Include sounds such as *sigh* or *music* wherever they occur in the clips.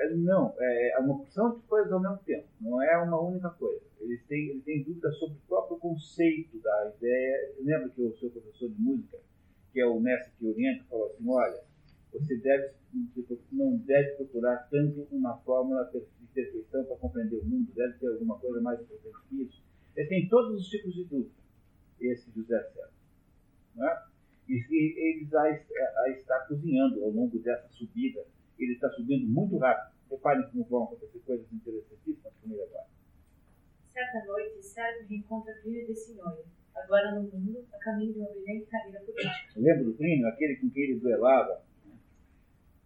É, não, é uma porção de coisas ao mesmo tempo, não é uma única coisa. Eles têm, eles têm dúvidas sobre o próprio conceito da ideia. Lembra que o seu professor de música, que é o mestre que orienta, falou assim: olha, você deve, não deve procurar tanto uma fórmula de perfeição para compreender o mundo, deve ter alguma coisa mais importante que isso. Ele tem todos os tipos de dúvida, esse José César. Não é? E, ele já está cozinhando ao longo dessa subida. Ele está subindo muito rápido. Reparem como vão acontecer coisas interessantíssimas com ele agora. Certa noite, Sérgio reencontra Plínio de Senhora, agora no mundo, a caminho de uma brilhante carreira política. Lembra do Plínio, aquele com quem ele duelava?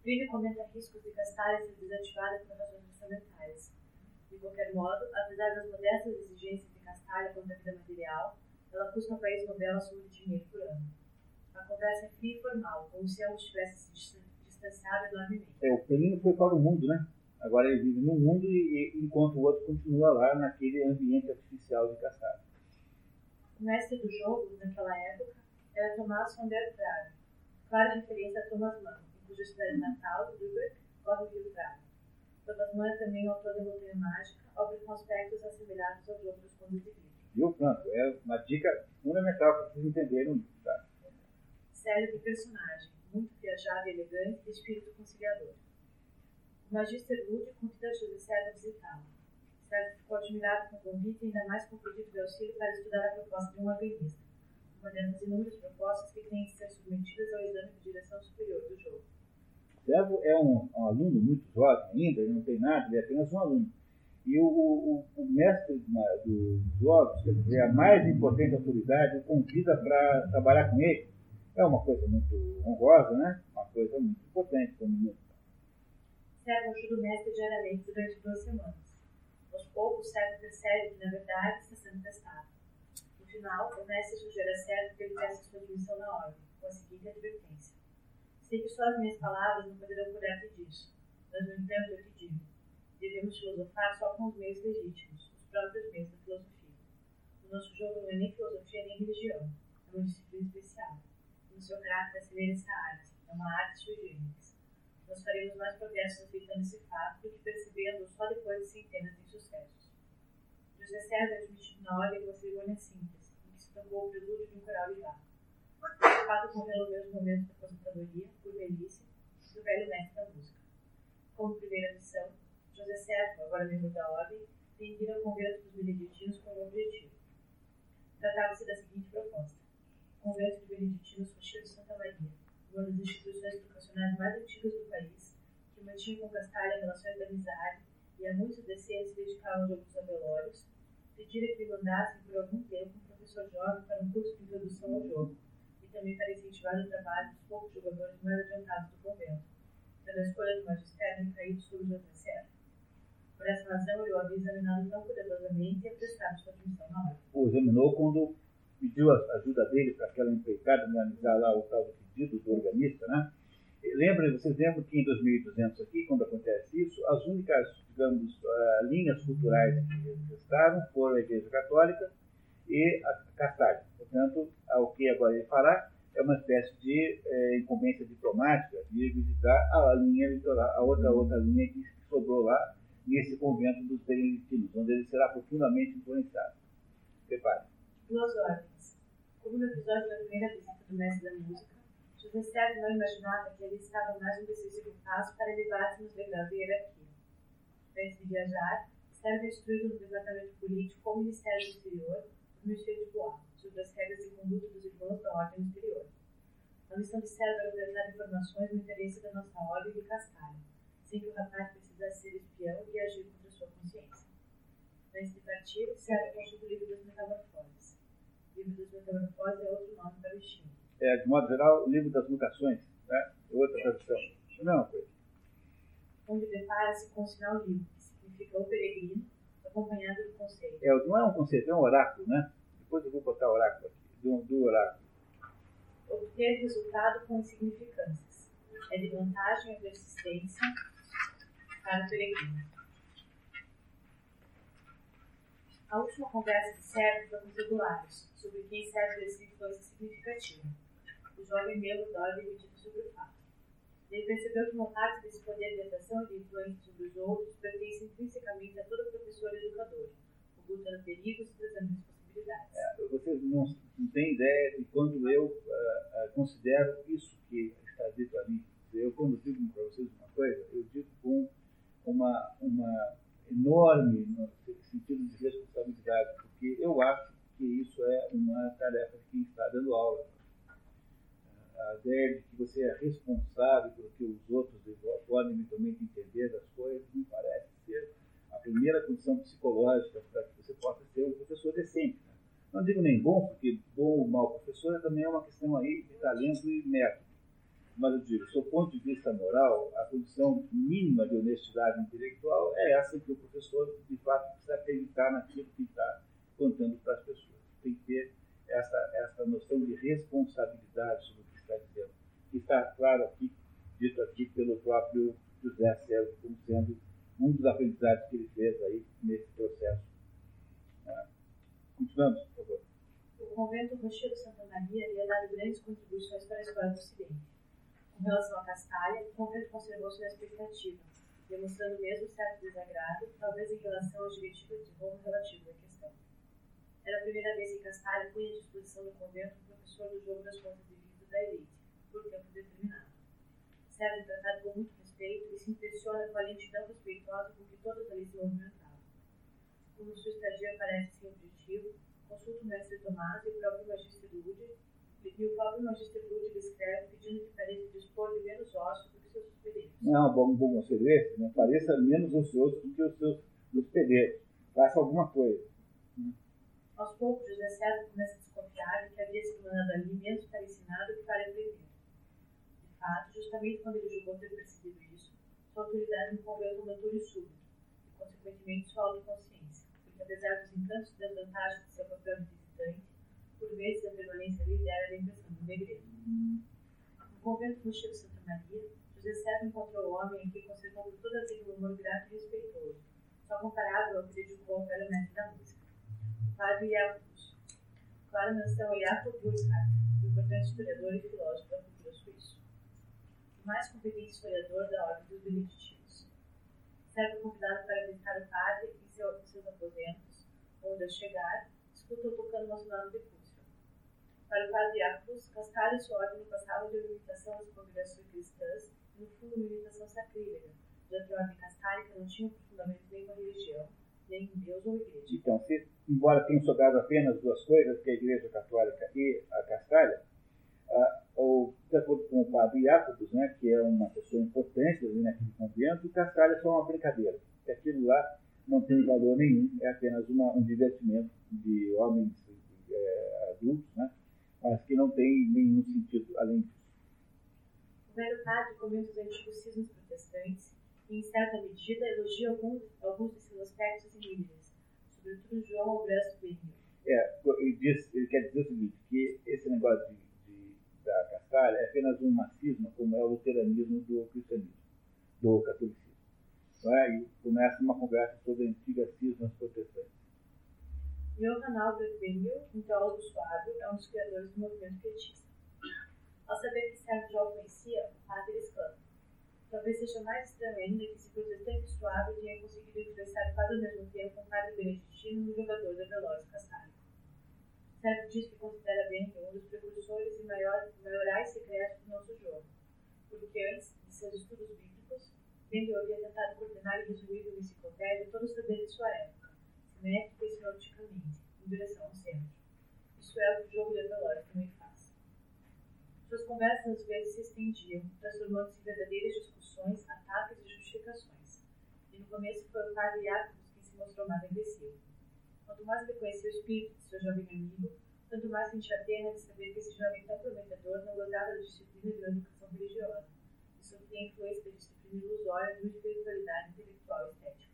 Plínio comenta riscos de Castares ser desativada por razões orçamentárias. De qualquer modo, apesar das modestas exigências de Castalia quanto à vida material, ela custa ao país novela sobre dinheiro por ano. A conversa é fria e formal, como se ambos tivessem se distanciado enormemente. É, o Plínio foi para o mundo, né? Agora ele vive no mundo e, e, enquanto o outro continua lá naquele ambiente artificial de Castalia. O mestre do jogo, naquela época, era Tomás von der Praga, clara referência a Thomas Mann cuja cidade natal, Lübeck, corre o rio Prado. Thomas Mann é também autor da Montanha Mágica, obra com aspectos assemelhados aos outros contos de livro. Viu, Franco? É uma dica fundamental para vocês entenderem o livro. Tá? Célebre personagem, muito viajado e elegante, de espírito conciliador. O Magister Lúdio convida José César a visitá-lo. César ficou admirado com o convite e ainda mais com o pedido de auxílio para estudar a proposta de um organista, uma dessas inúmeras propostas que têm que ser submetidas ao exame de direção superior do jogo. Servo é um, um, aluno muito jovem ainda, ele não tem nada, ele é apenas um aluno. E o, o, o mestre dos jogos, quer dizer, a mais importante autoridade, o convida para trabalhar com ele. É uma coisa muito honrosa, né? Uma coisa muito importante para o menino. Servo ajuda o mestre diariamente durante duas semanas. Aos poucos, o servo percebe que, na verdade, está sendo testado. No final, o mestre sugere a servo que ele peça sua admissão na ordem, com a seguinte advertência Sei que só as minhas palavras não poderão curar-te disso, mas, no entanto, eu te digo: devemos filosofar só com os meios legítimos, os próprios meios da filosofia. O nosso jogo não é nem filosofia nem religião, é uma disciplina especial. Seu caráter assemelha-se à arte, é uma arte generis. Nós faremos mais progressos aceitando esse fato do que percebendo só depois de centenas de insucessos. José César admitiu na ordem uma cerimônia simples, em que se tocou o prelúdio de um coral de fato ocorreu no mesmo momento da aposentadoria, por velhice, do velho mestre da música. Como primeira missão, José Servo, agora membro da ordem, tem vir ao convento dos beneditinos com um objetivo. Tratava-se da seguinte proposta. Convento de beneditinos Rochil de Santa Maria, uma das instituições educacionais mais antigas do país, que mantinha com Castalha relações de amizade e a muitos desses se dedicavam jogos velórios, pedira que lhe mandassem por algum tempo um professor jovem para um curso de introdução ao jogo também para incentivar o trabalho dos poucos jogadores mais adiantados do convento, pela escolha do magistério caído sobre José Serra. Por essa razão, ele o havia examinado tão cuidadosamente e aprestado sua admissão na hora. O examinou quando pediu a ajuda dele para aquela empreitada analisar lá o tal pedido do organista, né? Lembra, vocês lembram que em 2200 aqui, quando acontece isso, as únicas, digamos, uh, linhas culturais que restaram foram a Igreja Católica e a Castalho. Portanto, o que agora ele fará é uma espécie de é, incumbência diplomática de visitar a linha litoral, a outra, outra linha que sobrou lá nesse convento dos beneditinos, onde ele será profundamente influenciado. Prepare. Duas ordens. Como no episódio da primeira visita do mestre da música, José Sérgio não imaginava que ele estava mais um decisivo passo para elevar-se nos degraus da hierarquia. Antes de viajar, Sérgio instruído no departamento político ou Ministério do Exterior no Ministério de Boa sobre as regras de conduta dos irmãos da ordem exterior. A missão de César era organizar informações no interesse da nossa ordem de Castalho, sem que o rapaz precisasse ser espião e agir contra sua consciência. Antes de partir, César consulta o livro das metamorfoses. O livro das metamorfoses é outro nome para o estilo. É, de modo geral, o livro das mutações, né? outra tradução. Não é coisa. Onde depara-se com o sinal livre, que significa o peregrino, acompanhado do conceito. É, não é um conceito, é um oráculo, né? Depois eu vou botar o oráculo aqui, do, do oráculo. Obter resultado com insignificâncias. É de vantagem a persistência para o peregrino. a última conversa de Sérgio foi nos regulares, sobre quem Sérgio exercia influência significativa. O jovem membro dói e medido sobre o fato. Ele percebeu que uma parte desse poder de atração e de influência sobre os outros pertence intrinsecamente a todo professor e educador, ocultando perigos e trazendo responsabilidades. É, vocês não, não têm ideia de quando eu uh, uh, considero isso que está dito a mim. Eu, quando digo para vocês uma coisa, eu digo com uma, uma enorme no sentido de responsabilidade, porque eu acho que isso é uma tarefa de quem está dando aula. A ideia de que você é responsável pelo que os outros podem eventualmente entender das coisas me parece ser a primeira condição psicológica para que você possa ser um professor decente. Né? Não digo nem bom, porque bom ou mau professor também é uma questão aí de talento e método. Mas eu digo, do ponto de vista moral, a condição mínima de honestidade intelectual é essa que o professor, de fato, precisa acreditar naquilo que está contando para as pessoas. Tem que ter essa, essa noção de responsabilidade sobre o que está dizendo. Que está claro aqui, dito aqui pelo próprio José Sérgio, como sendo um dos aprendizados que ele fez aí nesse processo. Ah, continuamos, por favor. O convento Rochedo Santa Maria havia dado grandes contribuições para a história do Ocidente com relação à Castalha, o convento conservou sua expectativa, demonstrando mesmo certo desagrado, talvez em relação aos diretivas de Roma relativo à questão. Era a primeira vez que Castalha punha à disposição do convento um professor do jogo das pontas de vista da elite, por tempo determinado. Serve tratado com muito respeito e se impressiona com a lentidão respeitosa com que todos ali se movimentavam. Como sua estadia parece sem objetivo, consulta o mestre Tomás e o próprio magistro e o próprio Magister Ludwig escreve pedindo que pareça dispor de menos ossos do que seus hospedeiros. Não, bom, bom conselho esse, né? pareça menos ocioso do que os seus hospedeiros. Faça alguma coisa. Aos poucos, José César começa a desconfiar de que havia se tornado ali menos para ensinar do que para aprender. De fato, justamente quando ele julgou ter percebido isso, sua autoridade envolveu um notório súbito, e, consequentemente, sua autoconsciência, porque apesar dos encantos e das vantagens de seu papel de visitante, por vezes a permanência ali era a impressão do degredo. No convento do Chico Santa Maria, José Serra encontrou o homem em que conservou toda a vida um humor grato e respeitoso, só comparável ao que dedicou para o mestre da música. O padre Jacobus. Claro, menção a Jacob Burckhardt, importante historiador e filósofo da cultura suíça. O mais competente historiador da ordem dos beneditinos. Serve convidado para visitar o padre em seus aposentos, onde, ao chegar, escutou tocando uma sonata de para e sua ordem passavam de uma imitação às congregações cristãs no fundo, uma imitação sacrílega, já que a ordem castálica não tinha fundamento nem com a religião, nem em Deus ou igreja. Então, se, embora tenham sobrado apenas duas coisas, que é a Igreja Católica e a Castalha, uh, de acordo com o padre Jacobus, né, que é uma pessoa importante ali naquele convento, o é só uma brincadeira. Que aquilo lá não tem valor nenhum, é apenas uma, um divertimento de homens é, adultos, né? Mas que não tem nenhum sentido além disso. O velho padre comenta os antigos cismos protestantes e, em certa medida, elogia alguns, alguns de seus aspectos inimigas, sobretudo João Augusto Benio. É, ele, diz, ele quer dizer o seguinte, que esse negócio de, de, da cascalha é apenas um marxismo, como é o luteranismo do cristianismo, do catolicismo. É? E começa uma conversa sobre antigas cismas protestantes. Johann Albert Benil, um teólogo suave, é um dos criadores do movimento pietista. Ao saber que Sérgio já o conhecia, o padre exclama. Talvez seja mais estranho ainda que esse protestante suave tenha conseguido influenciar quase ao mesmo tempo um padre beneditino no jogador da Veloz Castalho. Sérgio diz que considera Benil um dos precursores e maior, maiorais secretos do nosso jogo, porque antes de seus estudos bíblicos, Benil havia tentado coordenar e resumir no enciclopédia todo o saber de sua época métrica sinopticamente, em direção ao centro. Isso é o que o jogo de Avalor também faz. Suas conversas às vezes se estendiam, transformando-se em verdadeiras discussões, ataques e justificações. E no começo foi o padre Jacobus quem se mostrou mais agressivo. Quanto mais ele conhecia o espírito de seu jovem amigo, tanto mais sentia pena de saber que esse jovem tão prometedor não gozava da disciplina de uma educação religiosa, e sofria influência da disciplina ilusória de uma espiritualidade intelectual e estética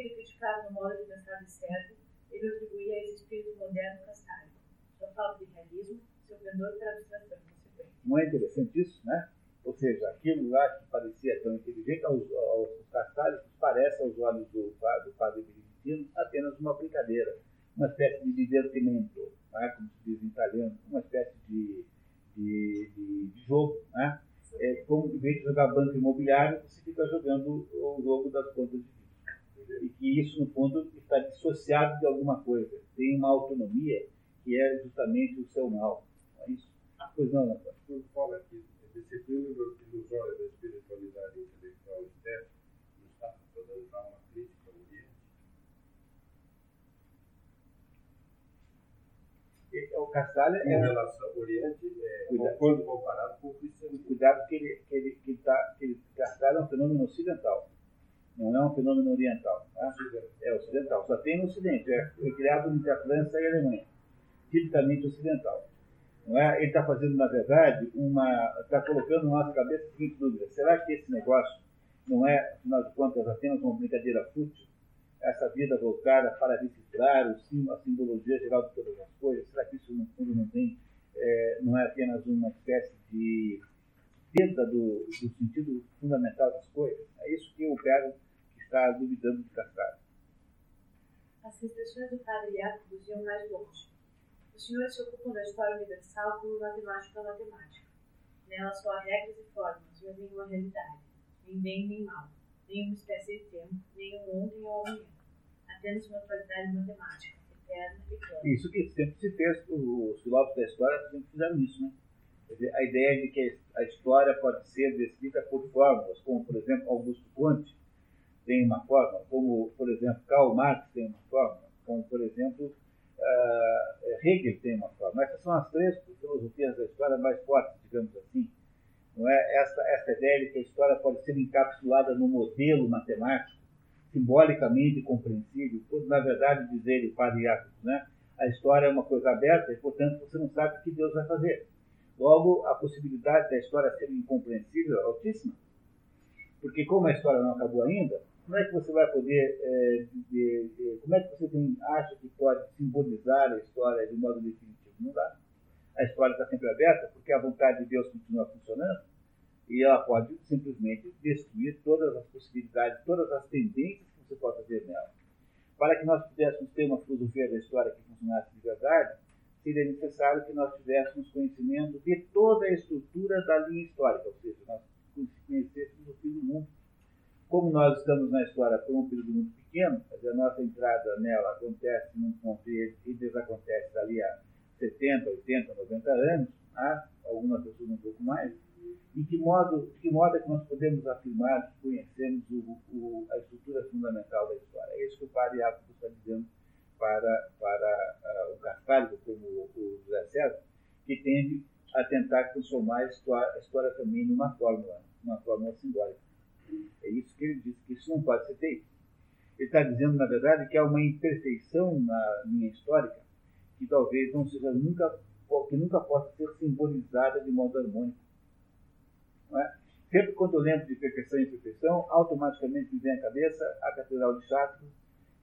ele criticava no modo de pensar de certo, ele atribuía a esse espírito moderno castálico, sua falta de realismo, seu pendor para abstração consequente. Não é interessante isso, né? Ou seja, aquilo lá que parecia tão inteligente aos, aos castálicos parece aos olhos do, do padre beneditino apenas uma brincadeira, uma espécie de divertimento, né? como se diz em italiano, uma espécie de, de, de, de jogo, né? É, como em vez de jogar banco imobiliário, você fica jogando o jogo das contas de e que isso, no fundo, está dissociado de alguma coisa, tem uma autonomia que é justamente o seu mal. Não é isso? Ah, pois não, Natália. Quando fala aqui, é disciplina ilusória da espiritualidade intelectual externa está podendo dar uma crítica ao Oriente? É, é o Castalha é. Em relação ao Oriente, é, cuidado, quando comparado com o cristianismo. Cuidado que ele. Que ele, que ele, tá, que ele Castalha é um fenômeno ocidental. Não é um fenômeno oriental. Tá? É ocidental. Só tem no Ocidente. É, é criado entre a França e a Alemanha. Tipicamente ocidental. Não é? Ele está fazendo, na verdade, uma. está colocando na nossa cabeça a seguinte dúvida: será que esse negócio não é, afinal de contas, apenas uma brincadeira fútil? Essa vida voltada para o sim, a simbologia geral de todas as coisas? Será que isso, no fundo, não tem. É, não é apenas uma espécie de perda do, do, sentido fundamental das coisas? É isso que eu pego está duvidando de Cascado. As reflexões do padre Iacob iam mais longe os senhores se ocupam da história universal como matemática matemática. Nela só há regras e formas, mas nenhuma realidade, nem bem nem mal, nenhuma espécie de tempo, nem um ontem ou amanhã. Apenas uma qualidade matemática, eterna e plana. Isso que sempre se fez, os filósofos da história sempre fizeram isso, né? a ideia de que a história pode ser descrita por fórmulas, como, por exemplo, Augusto Conte tem uma fórmula, como, por exemplo, Karl Marx tem uma fórmula, como, por exemplo, uh, Hegel tem uma forma. Essas são as três filosofias da história mais fortes, digamos assim. Não é? essa, essa ideia de que a história pode ser encapsulada no modelo matemático, simbolicamente compreensível, por, na verdade, dizer ele, Padre Jacob, né? a história é uma coisa aberta e, portanto, você não sabe o que Deus vai fazer. Logo, a possibilidade da história ser incompreensível é altíssima. Porque, como a história não acabou ainda, como é que você vai poder, é, de, de, como é que você tem, acha que pode simbolizar a história de modo definitivo? Não dá. A história está sempre aberta porque a vontade de Deus continua funcionando e ela pode simplesmente destruir todas as possibilidades, todas as tendências que você pode fazer nela. Para que nós pudéssemos ter uma filosofia da história que funcionasse de verdade, seria necessário que nós tivéssemos conhecimento de toda a estrutura da linha histórica, ou seja, nós conhecêssemos o fim do mundo como nós estamos na história por um período muito pequeno, a nossa entrada nela acontece num ponto e, desacontece dali a 70, 80, 90 anos, né? algumas pessoas um pouco mais, de que modo, que modo é que nós podemos afirmar que conhecemos o, o, a estrutura fundamental da história? É isso que o padre Jacob está dizendo para, para uh, o Cascalho, como o, o José César, que tende a tentar transformar a história, a história também numa fórmula, uma fórmula simbólica. É isso que ele diz, que isso não pode ser feito. Ele está dizendo, na verdade, que há uma imperfeição na linha histórica que talvez não seja nunca, que nunca possa ser simbolizada de modo harmônico. É? Sempre quando eu lembro de perfeição e imperfeição, automaticamente me vem à cabeça a Catedral de Chartres,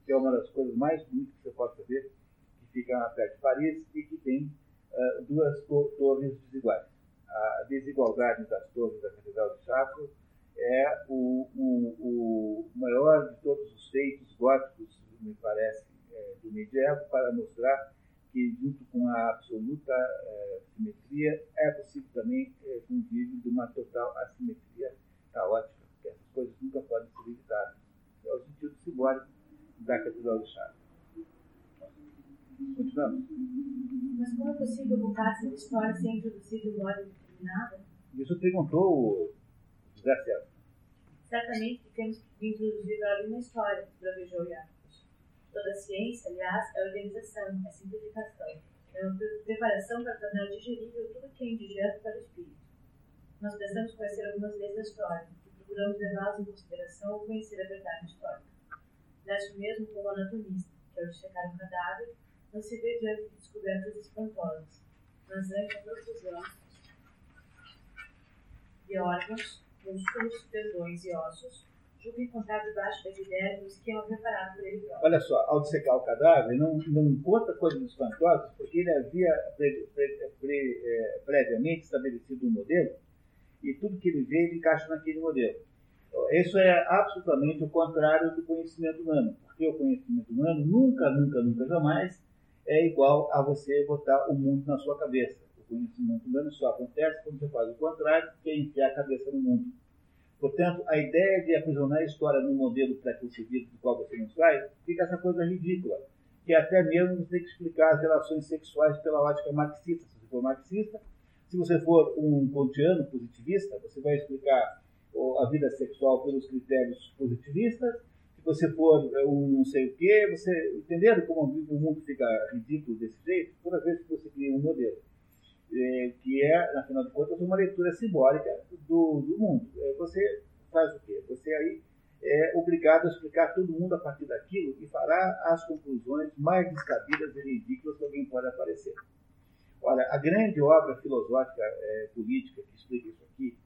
que é uma das coisas mais bonitas que você pode ver, que fica perto de Paris e que tem uh, duas torres desiguais. A desigualdade das torres da Catedral de Chartres é o, o, o maior de todos os feitos góticos, me parece, é, do medievo, para mostrar que, junto com a absoluta é, simetria, é possível também é, convívio de uma total assimetria caótica, porque essas coisas nunca podem ser evitadas. É o sentido simbólico da Catedral de Chartres. Continuamos. Mas como é possível voltar-se a história sem introduzir de uma ordem determinada? Isso perguntou Certamente temos que introduzir a na história, bravejou Jacobs. Toda ciência, aliás, é organização, é simplificação, é uma preparação para tornar digerido tudo que é indigesto para o espírito. Nós precisamos conhecer algumas leis da história e procuramos levá-las em consideração ao conhecer a verdade histórica. Deste mesmo como anatomista, que ao dissecar um cadáver, não se vê diante de descobertas espantosas, mas é a profusão de órgãos músculos, tendões e ossos, julga encontrar debaixo da epiderme no esquema preparado por ele próprio. Olha só, ao dissecar o cadáver, não, não conta coisas espantosas, porque ele havia pre, pre, pre, é, previamente estabelecido um modelo, e tudo que ele vê, ele encaixa naquele modelo. Isso é absolutamente o contrário do conhecimento humano, porque o conhecimento humano nunca, nunca, nunca, jamais é igual a você botar o mundo na sua cabeça conhecimento humano só acontece quando você faz o contrário, que é enfiar a cabeça no mundo. Portanto, a ideia de aprisionar a história num modelo pré-concebido do qual você não sai, fica essa coisa ridícula, que até mesmo você tem que explicar as relações sexuais pela ótica marxista. Se você for marxista, se você for um kantiano positivista, você vai explicar a vida sexual pelos critérios positivistas. Se você for um não sei o quê, você entendendo como o mundo fica ridículo desse jeito, toda vez que você cria um modelo, é, que é, afinal de contas, uma leitura simbólica do, do mundo. É, você faz o quê? Você aí é obrigado a explicar todo mundo a partir daquilo e fará as conclusões mais descabidas e ridículas que alguém pode aparecer. Olha, a grande obra filosófica é, política que explica isso aqui,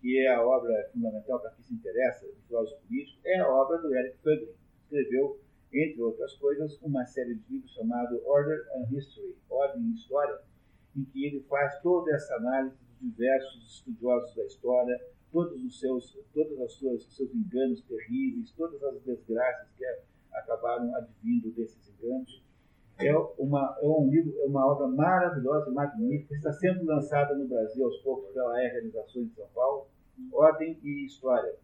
que é a obra fundamental para quem se interessa de filósofo político, é a obra do Eric Fögling. Escreveu, entre outras coisas, uma série de livros chamado Order and History, Ordem e História, em que ele faz toda essa análise dos diversos estudiosos da história, todos os seus, todas as suas, seus enganos terríveis, todas as desgraças que acabaram advindo desses enganos. É, uma, é um livro, é uma obra maravilhosa, magnífica, está sendo lançada no Brasil aos poucos pela R Realizações de São Paulo, Ordem e História.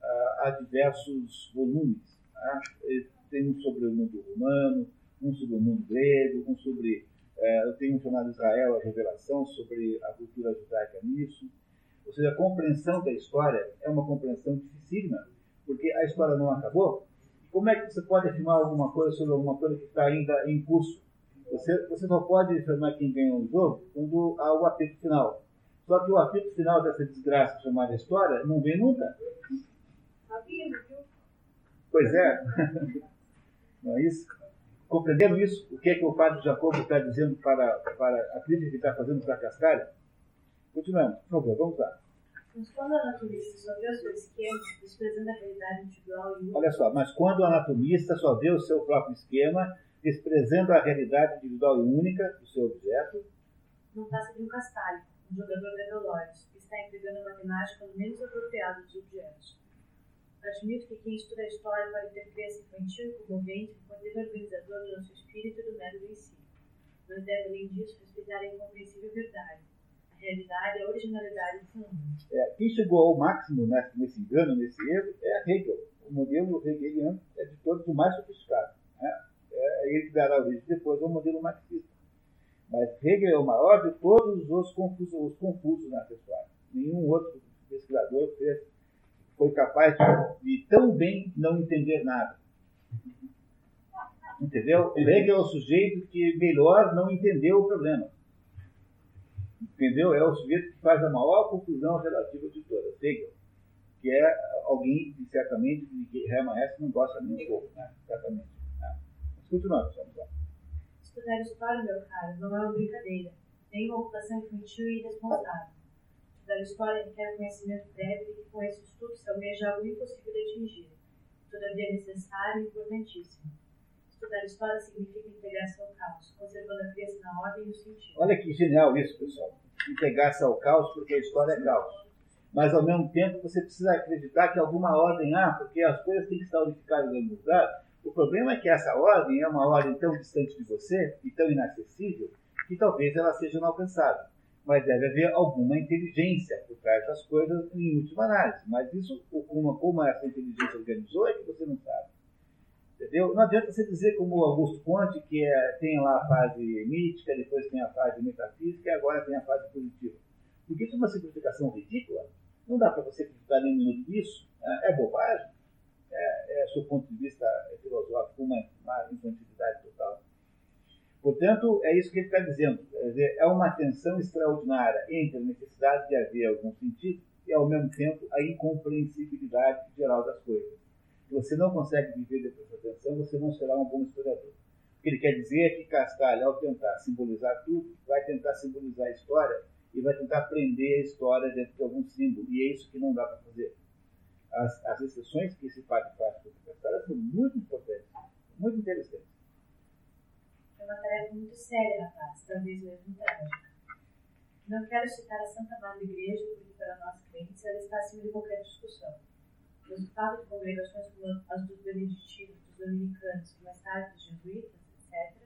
Ah, há diversos volumes. Ah, tem um sobre o mundo romano, um sobre o mundo grego, um sobre. Eh, eu tenho um chamado Israel, a Revelação, sobre a cultura judaica nisso. Ou seja, a compreensão da história é uma compreensão dificílima, porque a história não acabou. Como é que você pode afirmar alguma coisa sobre alguma coisa que está ainda em curso? Você, você só pode afirmar quem ganhou o jogo quando há o apito final. Só que o apito final dessa desgraça chamada história não vem nunca. Pois é. *laughs* Não é isso? Compreendendo isso, o que é que o padre Jacobo está dizendo para, para a crítica que está fazendo para Cascalho? Continuamos, por favor, vamos lá. Mas quando o anatomista só vê o seu esquema, desprezando a realidade individual e Olha só, mas quando o anatomista só vê o seu próprio esquema, desprezando a realidade individual e única do seu objeto, não passa de um castalho, um jogador de Dolores, que está empregando a matemática no menos apropriado dos objetos. Admito que quem estuda a história pode ter crença infantil e comovente no poder organizador do nosso espírito e do método em si, mas deve, além disso, respeitar a incompreensível verdade realidade, a originalidade do mundo. É, quem chegou ao máximo nesse, nesse engano, nesse erro, é Hegel. O modelo hegeliano é de todos o mais sofisticado. Né? É, ele que dará origem depois ao modelo marxista. Mas Hegel é o maior de todos os confusos, os confusos nessa história. Nenhum outro pesquisador fez, foi capaz de, de tão bem não entender nada. Entendeu? O Hegel é o sujeito que melhor não entendeu o problema. Entendeu? É o sujeito que faz a maior conclusão relativa de todas, Hegel, que é alguém que certamente que Hermann não gosta nem um pouco, né? Certamente. Né? Mas continuamos, vamos lá. Estudar história, meu caro, não é uma brincadeira. Tem uma ocupação infantil e irresponsável. Estudar história requer conhecimento prévio e que com esse estudo se almeja algo impossível de atingir. Todavia é necessário e importantíssimo. Estudar história significa entregar-se ao caos, conservando a criança na ordem e no sentido. Olha que genial isso, pessoal. Entregar-se ao caos, porque a história é caos. Mas, ao mesmo tempo, você precisa acreditar que alguma ordem há, porque as coisas têm que estar unificadas no mesmo lugar. O problema é que essa ordem é uma ordem tão distante de você e tão inacessível que talvez ela seja inalcançável. Mas deve haver alguma inteligência por trás das coisas em última análise. Mas isso, como, como essa inteligência organizou, é que você não sabe. Entendeu? Não adianta você dizer como Augusto Conte, que é, tem lá a fase mítica, depois tem a fase metafísica e agora tem a fase positiva. Porque isso é uma simplificação ridícula. Não dá para você acreditar nem um minuto nisso. É, é bobagem. É, é, do ponto de vista filosófico, uma, uma infantilidade total. Portanto, é isso que ele está dizendo. Dizer, é uma tensão extraordinária entre a necessidade de haver algum sentido e, ao mesmo tempo, a incompreensibilidade geral das coisas se você não consegue viver depois da atenção, você não será um bom historiador. O que ele quer dizer é que Castalho, ao tentar simbolizar tudo, vai tentar simbolizar a história e vai tentar prender a história dentro de algum símbolo. E é isso que não dá para fazer. As, as exceções que esse padre faz para Castalho são muito importantes, muito interessantes. É uma tarefa muito séria, rapaz, talvez mesmo trágica. Não quero citar a Santa Madre Igreja, porque para nós crentes ela está acima de qualquer discussão resultado de congregações como as dos beneditinos, dos dominicanos e mais tarde dos jesuítas, etc.,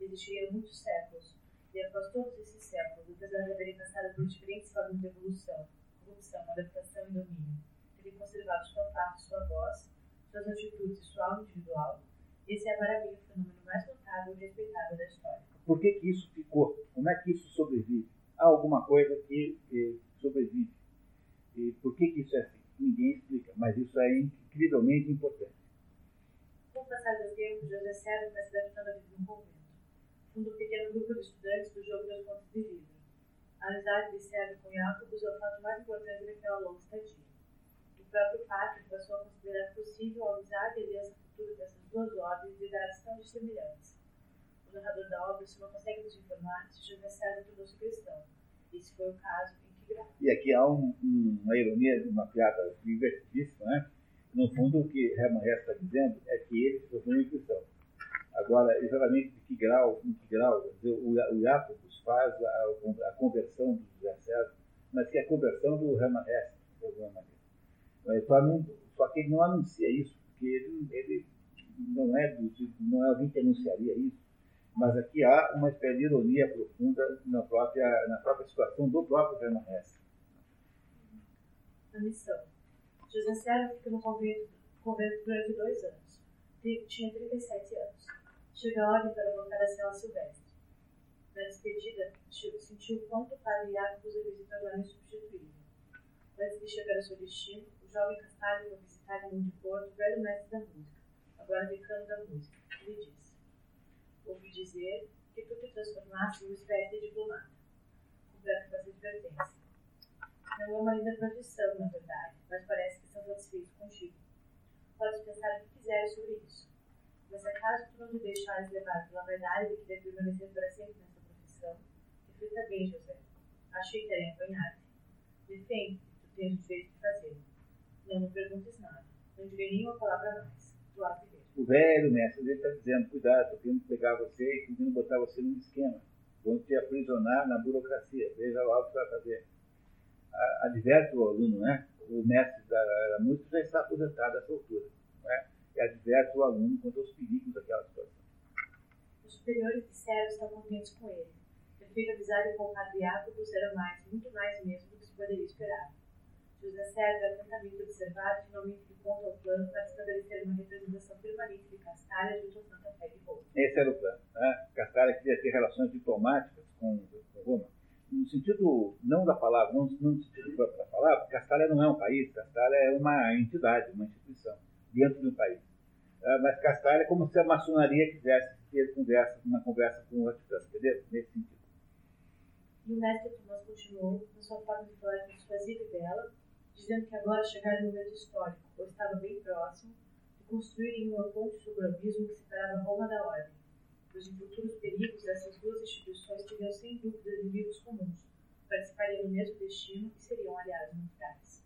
existiriam muitos séculos. E após todos esses séculos, apesar de haverem passado por diferentes formas de evolução, corrupção, adaptação e domínio, terem conservado sua parte, sua voz, suas atitudes sua alma individual, esse é a maravilha, o fenômeno mais notável e respeitável da história. Por que, que isso ficou? Como é que isso sobrevive? Há alguma coisa que, sobrevive? E por que, que isso é assim? ninguém explica, mas isso é incrivelmente importante. o passar do tempo, José Serra vai se adaptando a vida no convento. Funda um pequeno grupo de estudantes do jogo das contas de vidro. A amizade de Serra com Jacob é o fato mais importante daquela longa estadia. O próprio Pátrio passou a considerar possível a amizade e aliança futura dessas duas ordens de idades tão dissemelhantes. O narrador da obra só não consegue nos informar se José Serra tornou-se cristão. Esse foi o caso em que gravou. E aqui há um, um, uma ironia, uma piada divertidíssima, né? No fundo, o que Hermann Hesse está dizendo é que ele se tornou cristão. Agora, exatamente de que grau, em que grau, dizer, o, o Jacobus faz a, a, conversão do José César, mas que é a conversão do Hermann Hesse, de alguma maneira. Mas, só, não, só que ele não anuncia isso, porque ele, ele não, é do, não é alguém que anunciaria isso, mas aqui há uma espécie de ironia profunda na própria, na própria situação do próprio Hermann Hesse. A missão. José Serra fica no convento, durante dois anos. Tinha 37 anos. Chega a ordem para voltar à cela silvestre. Na despedida, sentiu quanto o padre Jacobus a visita lá insubstituível. Antes de chegar ao seu destino, o jovem vai visitar em de Porto velho mestre da música, agora decano da música. Ele disse: Ouvi dizer que tu te transformaste em uma espécie de diplomata. Completa com essa advertência. Não é uma linda tradição, na verdade, mas parece que estão satisfeitos contigo. Podes pensar o que quiseres sobre isso. Mas acaso tu não te deixares levar pela verdade de que deve permanecer para sempre nessa profissão, reflita bem, José. Achei que era apanhar-te. Defende tu tens o direito de fazê-lo. Não me perguntes nada. Não direi nenhuma palavra mais. Tu há de ver. O velho mestre ele está dizendo, cuidado, estou querendo pegar você e querendo botar você num esquema. Vão te aprisionar na burocracia. Veja lá o que você vai fazer adverte o aluno, né? o mestre da, da música já está aposentado a essa altura, né? e adverte o aluno quanto aos perigos daquela situação. Os superiores Sérgio estavam contentes com ele. Amizade com o padre Jacobus era mais, muito mais mesmo do que se poderia esperar. José Sérgio, atentamente observado, finalmente conta ao plano para estabelecer uma representação permanente de Castalha junto à Santa Fé de Roma. Esse era o plano. Né? Castalha queria ter relações diplomáticas com, com Roma no sentido não da palavra, não, não no sentido próprio da palavra, Castalha não é um país, Castalha é uma entidade, uma instituição dentro de um país. Uh, mas Castalha é como se a maçonaria quisesse ter conversa, uma conversa com o Vaticano, entendeu? Nesse sentido. E o mestre Tomás continuou, na sua forma histórica persuasiva e bela, dizendo que agora chegara o momento histórico, ou estava bem próximo, de construírem uma ponte sobre o abismo que separava Roma da Ordem pois em futuros perigos essas duas instituições teriam sem dúvida inimigos comuns, participariam do mesmo destino e seriam aliados militares.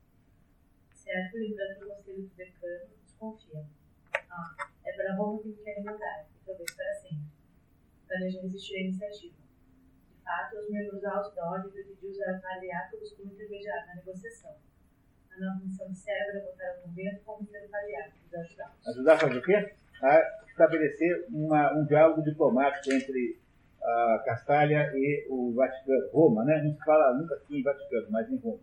Certo, lembrando que o conselho do decano desconfia. Ah, é para Roma que me querem mandar, e talvez para sempre. Planejam resistir à iniciativa. De fato, os membros altos da ordem pretendiam usar Jacobus como intermediário na negociação. A nova missão de Cébora voltar ao convento como ser o Jacobus ajudá Ajudar a fazer o quê? a estabelecer uma, um diálogo diplomático entre a Castalha e o Vaticano, Roma, né? Não se fala nunca aqui em Vaticano, mas em Roma.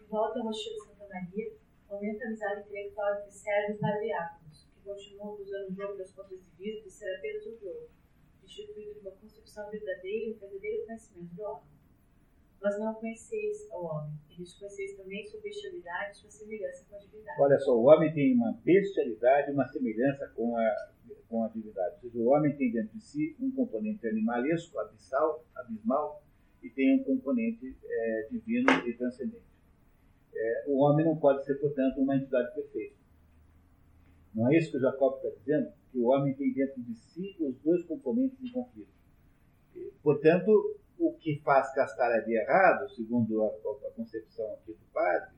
De volta ao de Santa Maria, aumenta a amizade intelectual entre Sérgio e Padre Ápolos, que continuam usando o jogo das contas de vida de ser apenas um jogo, instituído de uma concepção verdadeira e um verdadeiro conhecimento do homem. Vós não conheceis o homem, e desconheceis também sua bestialidade sua semelhança com a divindade. Olha só, o homem tem uma bestialidade uma semelhança com a, com a divindade. Ou seja, o homem tem dentro de si um componente animalesco, abissal, abismal, e tem um componente é, divino e transcendente. É, o homem não pode ser, portanto, uma entidade perfeita. Não é isso que o Jacob está dizendo? Que o homem tem dentro de si os dois componentes em conflito. Portanto, o que faz Castalha de errado, segundo a, a, concepção aqui do padre,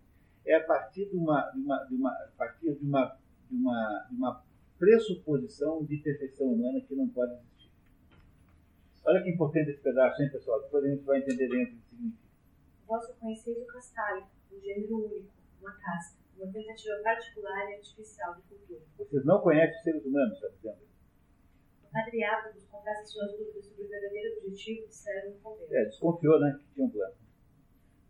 é a partir de uma, de uma, de uma, a partir de uma, de uma, de uma pressuposição de perfeição humana que não pode existir. Olha que importante esse pedaço, hein, pessoal? Depois a gente vai entender dentro do que significa. Vós conheceis o castalho, um gênero único, uma casta, uma tentativa particular e artificial de cultura. Vocês não conhecem os seres humanos, está dizendo? Patriáticos confessa suas dúvidas sobre o verdadeiro objetivo de César no convento. É, desconfiou, né, que tinha um plano.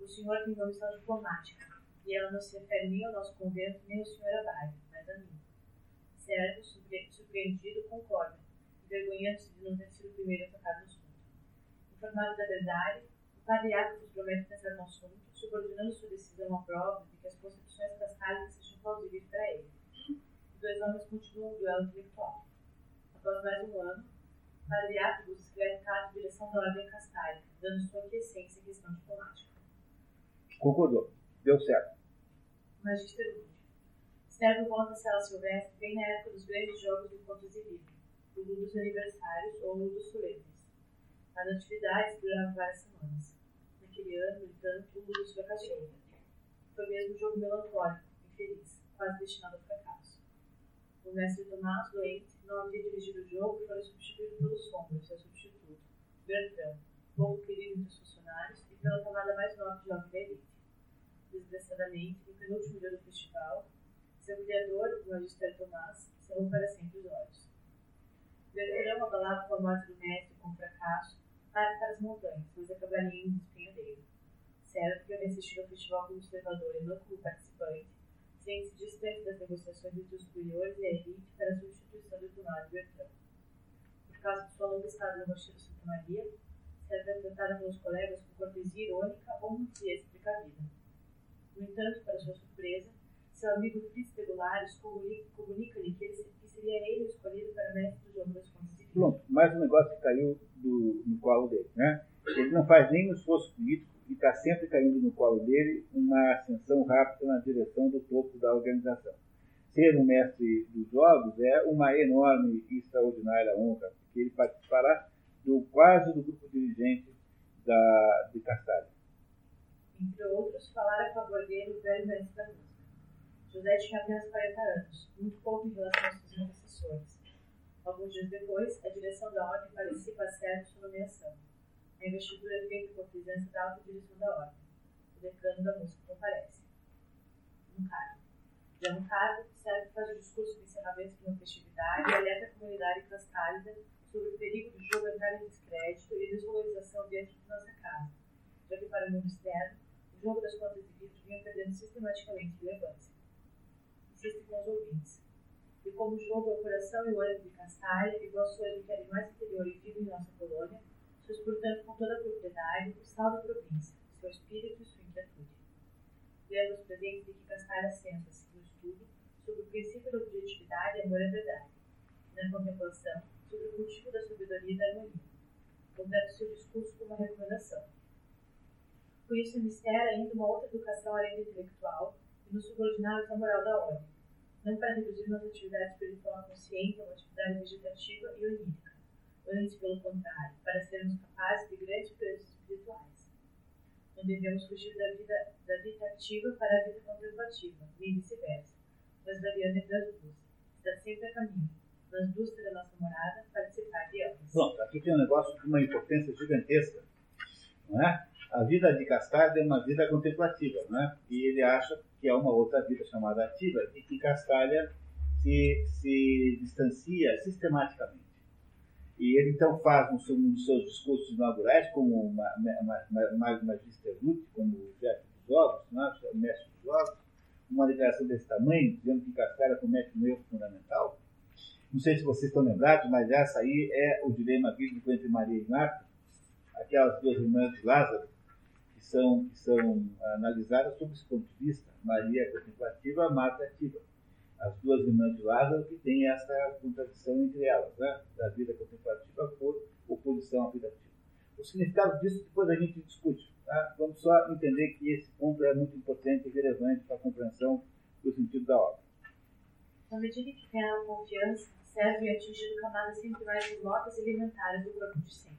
O senhor tem uma missão diplomática, e ela não se refere nem ao nosso convento, nem ao senhor Abade, mas a mim. Sérgio, surpreendido, concorda, envergonhando-se de não ter sido o primeiro a tocar no assunto. Informado da verdade, o padre promete pensar no assunto, subordinando sua decisão à prova de que as concepções cascálicas sejam plausíveis para ele. os dois homens continuam o duelo intelectual. Após mais um ano, Átribus escreve carta de direção da Ordem Castálica, dando sua quiescência à questão diplomática. Concordou. Deu certo. Magister Lúdio. Servo volta a Sala Silvestre bem na época dos grandes jogos do Contos e Livros, o dos aniversários ou o dos solenes. As atividades duravam várias semanas. Naquele ano, no entanto, o Ludus fracassou. Foi mesmo um jogo melancólico, infeliz, quase destinado ao fracasso. O mestre Tomás, doente, não havia dirigido o jogo e foi substituído pelo Sombra, seu substituto, Bertrand, pouco querido entre os funcionários e pela camada mais nova de jovem elite. Desgraçadamente, no penúltimo dia do festival, seu criador, o Magister Tomás, cerrou para sempre os olhos. Bertrand, abalado com a morte do mestre com fracasso, parte para as montanhas, mas acabaria em um despenhadeiro. Certo que havia assistido ao festival como observador e não como participante, sente-se distante das negociações entre os superiores e a elite para a substituição do Tomás Bertrand. Por causa de sua longa estada no Mosteiro Santa Maria, serve é tratada pelos colegas com cortesia irônica ou frieza precavida. No entanto, para sua surpresa, seu amigo Fritz Regulares comunica-lhe que, que, seria ele escolhido para mestre do jogo das contas de vida. Pronto, mais um negócio que caiu do, no colo dele. Né? Ele não faz nenhum esforço político e está sempre caindo no colo dele uma ascensão rápida na direção do topo da organização. Ser um mestre dos jogos é uma enorme e extraordinária honra, porque ele participará do quase do grupo dirigente da, de Castalho. Entre outros, falar a favor dele o velho mestre da música. José tinha apenas 40 anos, muito pouco em relação aos seus antecessores. Alguns dias depois, a direção da ordem parecia passar de sua nomeação. A investidura é feita por presença da alta direção da ordem. O decano da música comparece. Um cargo. Já no cargo, serve faz o discurso de encerramento de uma festividade e alerta a comunidade cascálida sobre o perigo do jogo entrar em descrédito e desvalorização dentro de nossa casa, já que para o mundo externo, o jogo das contas de livros vinha perdendo sistematicamente relevância. Insiste com os ouvintes. E como o jogo é o coração e o ânimo de Castalha, e vosso ânimo que é mais interior e vivo em nossa colônia, sois, portanto, com toda a propriedade, o sal da província, seu espírito e sua inquietude. Lembro os presentes de que Castalha senta-se no estudo sobre o princípio da objetividade e amor à verdade, na contemplação sobre o cultivo da sabedoria e da harmonia, contendo seu discurso como uma recomendação. Por isso, mistério ainda uma outra educação além da intelectual e nos subordinados à moral da ordem, não para reduzir nossa atividade espiritual consciente a uma atividade vegetativa e onírica, antes, pelo contrário, para sermos capazes de grandes preços espirituais. Não devemos fugir da vida, da vida ativa para a vida contemplativa, nem vice-versa, mas variando entre as duas, está sempre a caminho, na indústria da nossa morada, participar de ambas. Pronto, aqui tem um negócio de uma importância gigantesca, não é? A vida de Castalho é uma vida contemplativa, não é? E ele acha que é uma outra vida chamada ativa e que Castalha se, se distancia sistematicamente. E ele então faz um, um dos seus discursos inaugurais, como uma, Magister Ruth, como o chefe dos jogos, é? o mestre dos jogos, uma declaração desse tamanho, dizendo que Castalha comete um erro fundamental. Não sei se vocês estão lembrados, mas essa aí é o dilema bíblico entre Maria e Marta, aquelas duas irmãs de Lázaro, que são, que são analisadas sob esse ponto de vista. Maria é contemplativa, Marta é ativa as duas irmãs de Lázaro, que tem essa contradição entre elas, né? da vida contemplativa por oposição à vida ativa. O significado disso depois a gente discute. Tá? Vamos só entender que esse ponto é muito importante e relevante para a compreensão do sentido da obra. Na medida que ganha confiança, serve e atingindo camadas sempre mais remotas e elementares do corpo discente.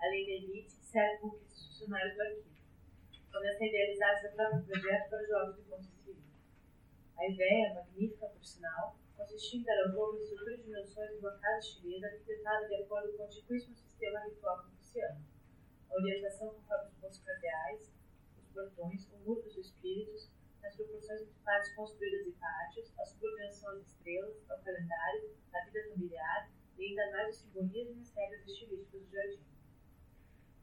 Além da elite, serve como que do arquivo. Começa a idealizar seu próprio projeto para jogos de contos a ideia, magnífica por sinal, consistia em dar ao jogo estrutura e dimensões de uma casa chinesa arquitetada de acordo com o antiquíssimo sistema ritual confuciano. A orientação conforme os pontos cardeais, os portões, o muro dos espíritos, as proporções entre partes construídas e pátios, a subordinação às estrelas, ao calendário, à vida familiar e ainda mais o simbolismo e as regras estilísticas do jardim.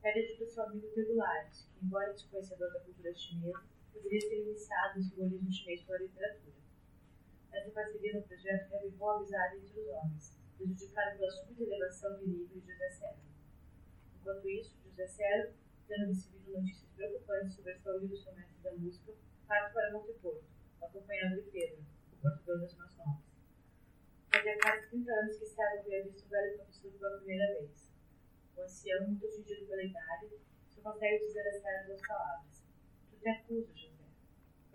Pede ajuda seu amigo Tegulares, que, embora desconhecedor da cultura chinesa, poderia ser iniciado no simbolismo chinês pela literatura. Essa parceria no projeto reavivou a amizade entre os homens, prejudicada pela súbita elevação de nível de José Serra. Enquanto isso, José Serra, tendo recebido notícias preocupantes sobre a saúde do seu mestre da música, parte para Monteporto, acompanhado de Pedro, o portador das más novas. 30 anos que Sérgio havia visto o velho professor pela primeira vez. O ancião, muito atingido pela idade, só consegue dizer a Sérgio duas palavras. Tu te José.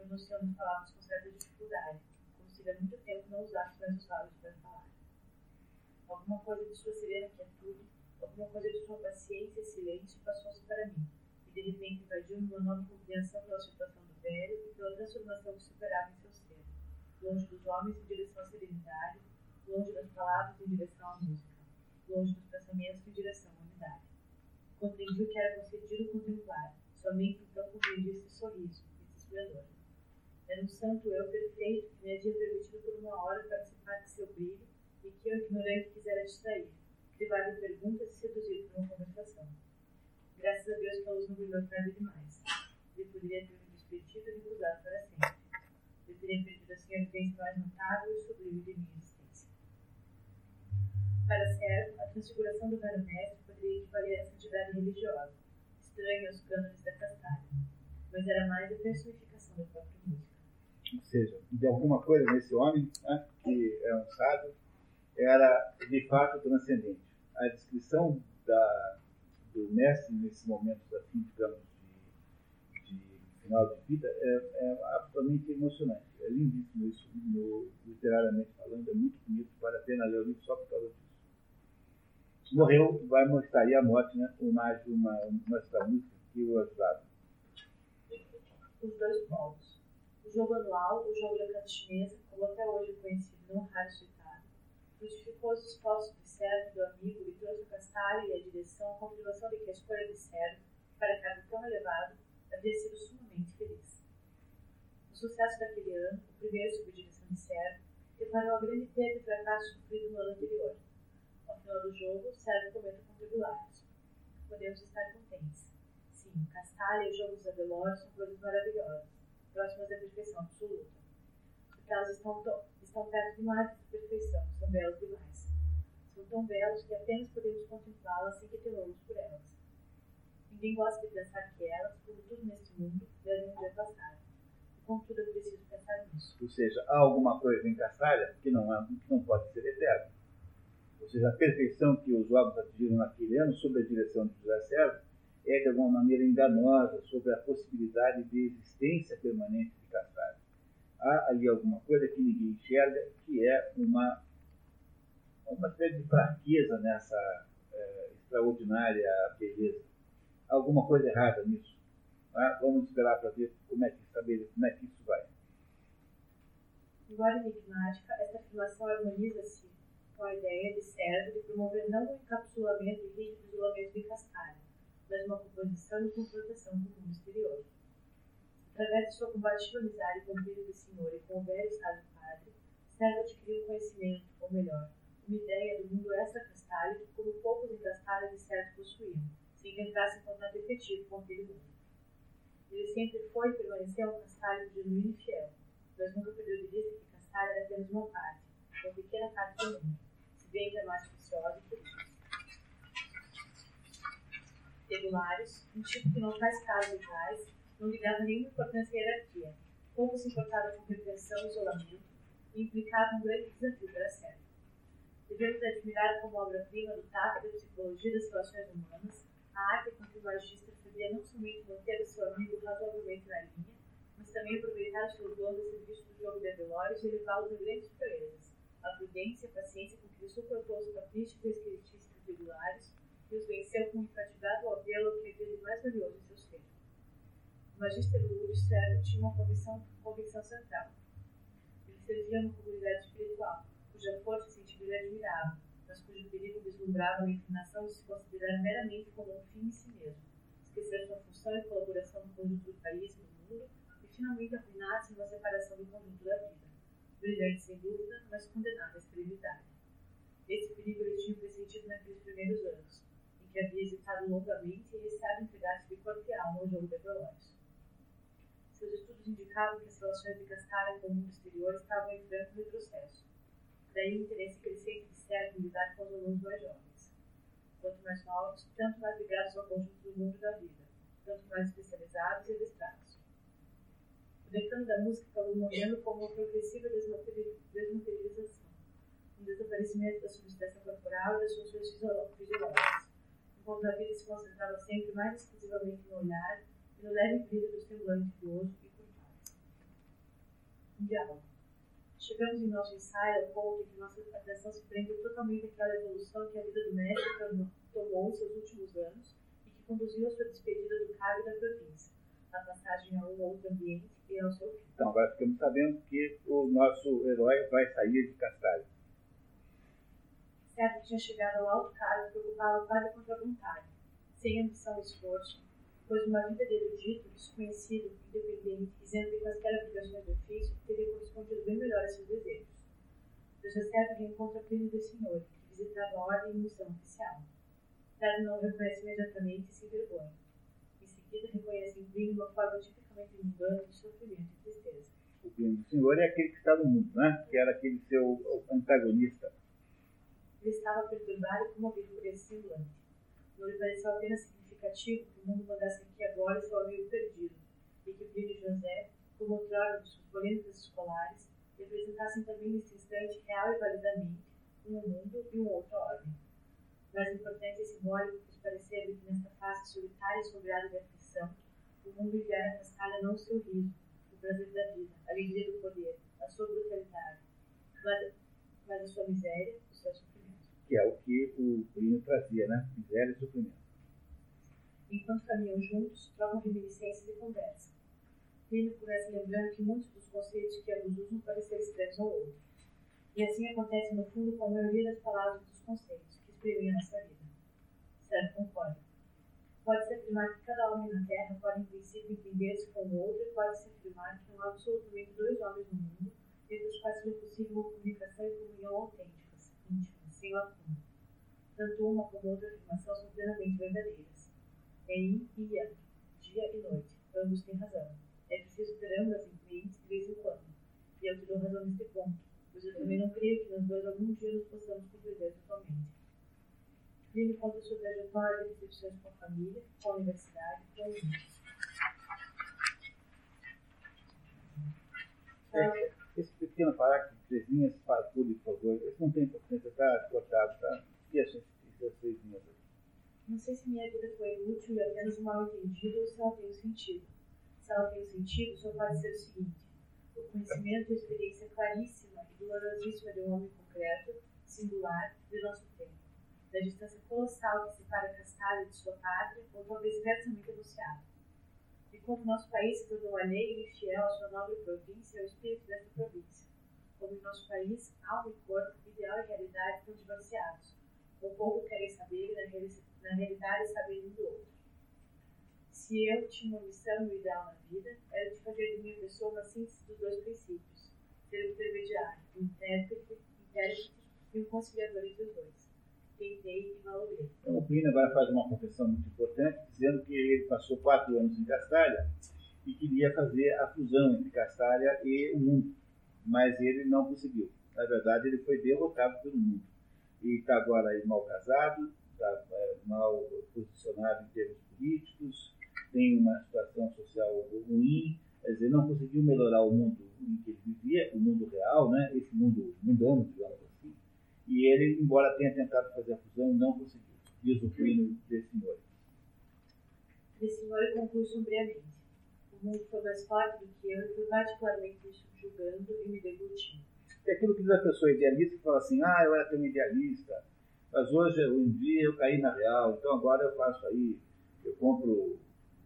Pronunciando as palavras com certa dificuldade, como se há muito tempo não usasse mais os lábios para falar. Alguma coisa de sua serena quietude, alguma coisa de sua paciência e silêncio passou-se para mim, e de repente invadiu uma nova compreensão pela situação do velho e pela transformação que superava em seu ser, longe dos homens em direção à serenidade, longe das palavras em direção à música, longe dos pensamentos em direção à unidade. Compreendi o que era concedido contemplar, somente então compreendi esse sorriso, esse esplendor. Era um santo eu perfeito que me havia permitido por uma hora participar de seu brilho e que eu, ignorante, quisera distrair, privar de perguntas e seduzir por uma conversação. Graças a Deus luz não brilhou tarde demais. Ele poderia ter me despedido e recusado para sempre. Eu teria perdido a vivência mais notável e sublime de minha existência. Para certo, a transfiguração do velho mestre poderia equivaler à santidade religiosa, estranha aos cânones da castalha, mas era mais a personificação da própria música. Seja, de alguma coisa nesse homem, né, que é um sábio, era de fato transcendente. A descrição da, do mestre nesse momento, assim, digamos, de, de final de vida, é, é, absolutamente emocionante. É lindíssimo isso, no, literariamente falando, é muito bonito, vale a pena ler o livro só por causa disso. Morreu, vai mostrar a morte, né, com mais uma, uma música que o ajudava. Os dois povos. O jogo anual, o jogo da canto chinesa, como até hoje é conhecido, não raro justificou os esforços de Sérgio, do amigo, e trouxe o Castalho e a direção a confirmação de que a escolha de Sérgio para cargo tão elevado havia sido sumamente feliz. O sucesso daquele ano, o primeiro sob direção de Sérgio, reparou a grande perda e fracasso sofrido no ano anterior. Ao final do jogo, Sérgio comenta com tribulares. Podemos estar contentes. Sim, Castalha e os jogos da Velório são coisas maravilhosas, próximas da perfeição absoluta. Porque elas estão estão perto demais da perfeição, são belos demais. São tão belos que apenas podemos contemplá-las sem que temamos por elas. Ninguém gosta de pensar que elas, como tudo neste mundo, devem um dia passar. Contudo é preciso pensar nisso. Ou seja, há alguma coisa em que não, é, que não pode ser eterna. Ou seja, a perfeição que os jogos atingiram naquele ano, sob a direção de José Sérgio, é de alguma maneira enganosa sobre a possibilidade de existência permanente de Castalha há ali alguma coisa que ninguém enxerga, que é uma, uma espécie de fraqueza nessa é, extraordinária beleza. Alguma coisa errada nisso. Tá? Vamos esperar para ver como é que saber como é que isso vai. Embora enigmática, esta afirmação harmoniza-se com a ideia de Sérgio de promover não um encapsulamento e rígido isolamento de cascalho, mas uma composição e confrontação o mundo exterior. Através de sua combativa amizade com o filho do Senhor e com o velho Estado Padre, Sérgio adquiriu conhecimento, ou melhor, uma ideia do mundo extra-castalho como poucos em Castalho de Sérgio possuíam, sem que entrasse em contato efetivo com aquele mundo. Ele sempre foi e permaneceu um castalho genuíno e fiel, mas nunca perdeu de vista que Castalho era apenas uma parte, uma pequena parte do mundo, se bem que é mais preciosa e feliz. Regulares, um tipo que não faz caso de trás, não ligava nenhuma importância à hierarquia, pouco se importava com repressão e isolamento, e implicava um grande desafio para a série. Devemos admirar como obra-prima do tato da psicologia das relações humanas. A arte com que o magista sabia não somente manter o seu amigo razoavelmente na linha, mas também aproveitar os seus dons a serviço do jogo de velórios e levá-los a grandes proezas, a prudência e a paciência com que ele suportou os caprichos e espiritísticos regulares e os venceu com infatigável apelo ao que havia de mais valioso em seu ser o Magister Lourdes Sérgio tinha uma convicção, convicção central. Ele servia uma comunidade espiritual, cuja força e sentido ele admirava, mas cujo perigo vislumbrava a inclinação de se considerar meramente como um fim em si mesmo, esquecer sua função e colaboração no conjunto do país e do mundo, e finalmente arruinar-se numa separação do conjunto da vida, brilhante sem dúvida, mas condenado à esterilidade. Esse perigo ele tinha pressentido naqueles primeiros anos, que havia hesitado longamente e receado entregar-se de corpo e alma ao jogo seus estudos indicavam que as relações de Cascara com o mundo exterior estavam em franco retrocesso. Daí o interesse crescente de Sérgio em lidar com os alunos mais jovens. Quanto mais novos, tanto mais ligados ao conjunto do mundo da vida, tanto mais especializados e adestrados. O decano da música acabou morrendo como uma progressiva desmaterialização, um desaparecimento mental e das funções fisiológicas, enquanto a vida se concentrava sempre mais exclusivamente no olhar e no leve brilho do semblante do e curvado. Um diálogo. Chegamos em nosso ensaio ao ponto em que nossa atenção se prende totalmente àquela evolução que a vida do mestre tomou em seus últimos anos e que conduziu a sua despedida do cargo da província, a passagem a um outro ambiente e ao seu fim. Então, agora ficamos sabendo que o nosso herói vai sair de Castalho. Certo tinha chegado ao alto cargo preocupado quase contra a vontade, sem ambição e esforço, pois uma vida de erudito, desconhecido, independente, isento de quaisquer obrigações de ofício, teria correspondido bem melhor a seus desejos. José Sérgio reencontra Plínio de Senhor, que visitava a ordem e missão oficial. Sérgio não reconhece imediatamente e se envergonha. Em seguida, reconhece em Plínio uma forma tipicamente mundana de sofrimento e tristeza. O Plínio do Senhor é aquele que está no mundo, né? que era aquele seu antagonista. Ele estava perturbado e comovido por esse semblante. Não lhe pareceu apenas significativo que o mundo mandasse aqui agora seu amigo perdido, e que o filho José, como outrora dos polêmicas escolares, representassem também nesse instante real e validamente um mundo e um outro ordem. Mais importante e simbólico nos parecer que nesta face solitária e sobrada de aflição, o mundo enviara cascalha não o seu riso, o prazer da vida, a alegria do poder, a sua brutalidade, mas, mas a sua miséria, o seu sofrimento. Que é o que o Plínio trazia, né? Miséria e sofrimento enquanto caminham juntos, trocam reminiscências e conversam. Plínio começa lembrando que muitos dos conceitos que ambos usam ser estranhos ao outro. E assim acontece no fundo com a maioria das palavras dos conceitos que exprimem a nossa vida. Certo, concorda. Pode-se afirmar que cada homem na Terra pode, em princípio, entender-se com o outro, e pode-se afirmar que não há absolutamente dois homens no mundo, entre os quais seja possível uma comunicação e comunhão autênticas, sem lacuna. Tanto uma como outra afirmação são plenamente verdadeiras é yin e yang, dia e noite. Ambos têm razão. É preciso ter ambas em clientes de vez em quando. E eu te dou razão neste ponto, pois eu também não creio que nós dois algum dia nos possamos compreender totalmente. Vive conta sua trajetória de decepções com a família, com a universidade, com o mundo. É, esse pequeno parágrafo de três linhas, para por favor. Esse não tem importância, está cortado, tá? E essas três linhas aí. Não sei se minha vida foi útil e apenas mal entendida ou se ela tem um sentido. Se ela tem um sentido, só pode ser o seguinte: o conhecimento e a experiência claríssima e dolorosíssima de um homem concreto, singular, de nosso tempo, da distância colossal que separa Castalho de sua pátria, ou talvez inversamente anunciada. E como nosso país se tornou alheio e infiel à sua nobre província, ao espírito dessa província. Como em nosso país, alma e corpo, ideal e realidade estão divorciados. O povo querem saber realidade na realidade saber um do outro. Se eu tinha uma missão e um ideal na vida, era de fazer de minha pessoa uma síntese dos dois princípios, ser intermediário, intérprete, intérprete e o conciliador entre os dois. Então, o Plínio agora faz uma confissão muito importante, dizendo que ele passou quatro anos em Castalha e queria fazer a fusão entre Castalha e o mundo, mas ele não conseguiu. Na verdade, ele foi derrotado pelo mundo. E está agora aí mal casado, está é, mal posicionado em termos políticos, tem uma situação social ruim, quer dizer, não conseguiu melhorar o mundo em que ele vivia, o mundo real, né, esse mundo mundano, digamos assim, e ele, embora tenha tentado fazer a fusão, não conseguiu, diz o Plínio de Senhor. De Senhor conclui sombriamente. O mundo foi mais forte do que eu e foi particularmente me subjugando e me deglutindo. É aquilo que diz a pessoa idealista que fala assim, ah, eu era tão idealista, mas hoje, um dia, eu caí na real, então agora eu faço aí, eu compro o,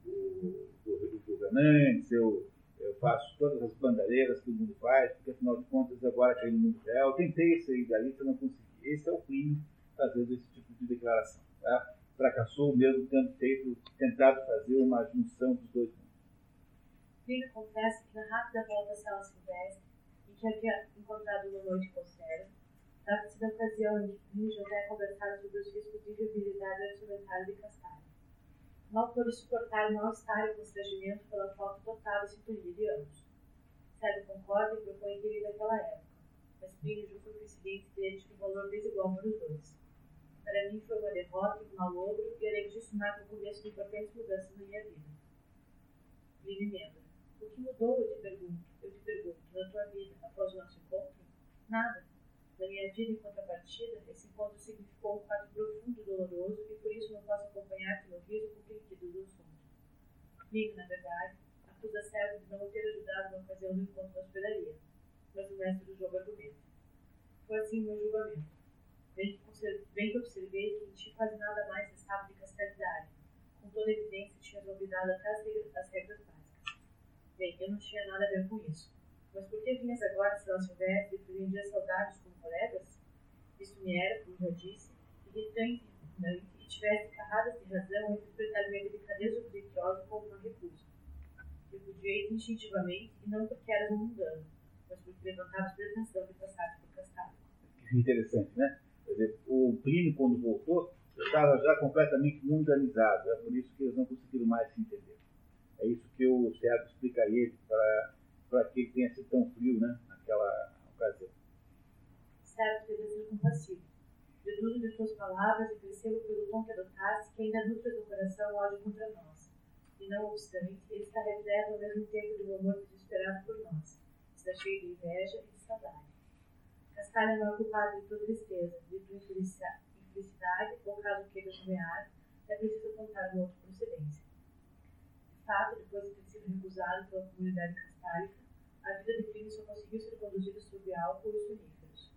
o, governantes, eu, eu faço todas as bandeiras que o mundo faz, porque afinal de contas agora caí no mundo real. Tentei ser idealista, não consegui. Esse é o crime fazendo esse tipo de declaração. Tá? Fracassou mesmo tendo feito, tentado fazer uma junção dos dois mundos. Lino confessa que na rápida volta à sala silvestre, em que havia encontrado uma noite com Sérgio, Trata-se da ocasião em que José conversava sobre os riscos de inviabilidade orçamentária de Castalho. Mal pôde suportar o mal-estar e constrangimento pela falta total de sintonia de ambos. Sérgio concorda e propõe que ele daquela época, mas Plínio julga o incidente diante de um valor desigual para os dois. Para mim foi uma derrota e um malogro, e além disso marca o começo de importantes mudanças na minha vida. Plínio lembra. O que mudou, eu te pergunto, eu te pergunto, na tua vida após o nosso encontro? Nada. Vida, em contrapartida, esse encontro significou um fato profundo e doloroso e por isso não posso acompanhar-te no riso com líquido do assunto. Nick, na verdade, acusa César de não ter ajudado na ocasião do encontro na hospedaria, mas o mestre do jogo argumenta. Foi assim meu julgamento. Bem que, bem que observei que em ti quase nada mais restava de castalidade. Com toda evidência, tinhas olvidado até as regras básicas. Bem, eu não tinha nada a ver com isso. Mas por que vinhas agora, se não soubesse, e pretendias saudades como colegas? Isso me era, como já disse, irritante né, e tivesse carradas de razão em interpretar minha delicadeza obsequiosa como uma recusa. Repudiei instintivamente, e não porque eras um mundano, mas porque levantavas pretensão de passar por cascata. Interessante, né? Quer dizer, o Plínio, quando voltou, estava já completamente mundanizado, é por isso que eles não conseguiram mais se entender. É isso que o Sérgio explica para para que tenha sido tão frio né, naquela ocasião. Certo, ser compassivo. Deduzo de tuas palavras e percebo pelo tom que adotaste que ainda nutre do coração ódio contra nós. E não obstante, ele está repleto ao mesmo tempo de um amor desesperado por nós. Está cheio de inveja e de saudade. Castalha não é culpado de tua tristeza, de tua infelicidade, ou caso queira nomear, é preciso contar uma outra procedência. Fato, depois de ter sido recusado pela comunidade catálica, a vida de Plínio só conseguiu ser conduzida sob álcool e soníferos.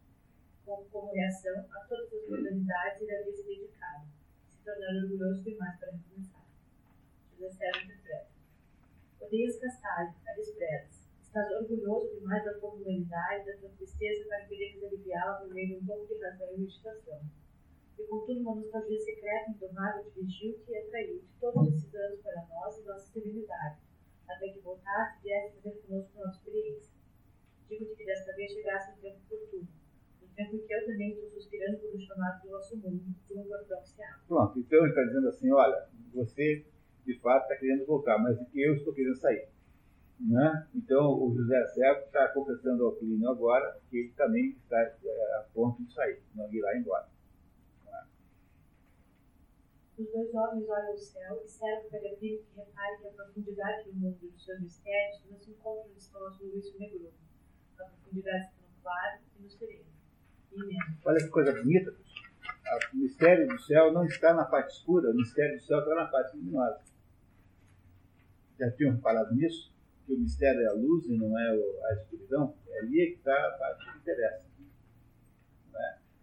Como, como reação a todas as modalidades, ele havia se dedicado, se tornando orgulhoso demais para recomeçar. José Sérgio interpreta. Odeias Castalho, a desprezas. Estás orgulhoso demais da tua humanidade, da tua tristeza, para quereres aliviá-la por meio de um pouco de razão e meditação. E contudo, uma nostalgia secreta, indomável, dirigiu-te e atraiu-te todos esses anos para nós e nossa serenidade até que voltasse e viesse fazer conosco nossa experiência. Digo-te que desta vez chegasse o tempo oportuno, o tempo em que eu também estou suspirando por um chamado do nosso mundo, por um cordão que se abre. Pronto, então ele está dizendo assim, olha, você de fato está querendo voltar, mas eu estou querendo sair. Né? Então o José Servo está confessando ao Plínio agora que ele também está é, a ponto de sair, não irá embora. Os dois homens olham o céu e servem o peregrino que repare que a profundidade do mundo e dos seus mistérios não se encontram no espaço do Luís Negro. A profundidade está no claro e no sereno. Olha que coisa bonita. O mistério do céu não está na parte escura, o mistério do céu está na parte luminosa. Já tinham falado nisso? Que o mistério é a luz e não é a escuridão? É ali que está a parte que interessa.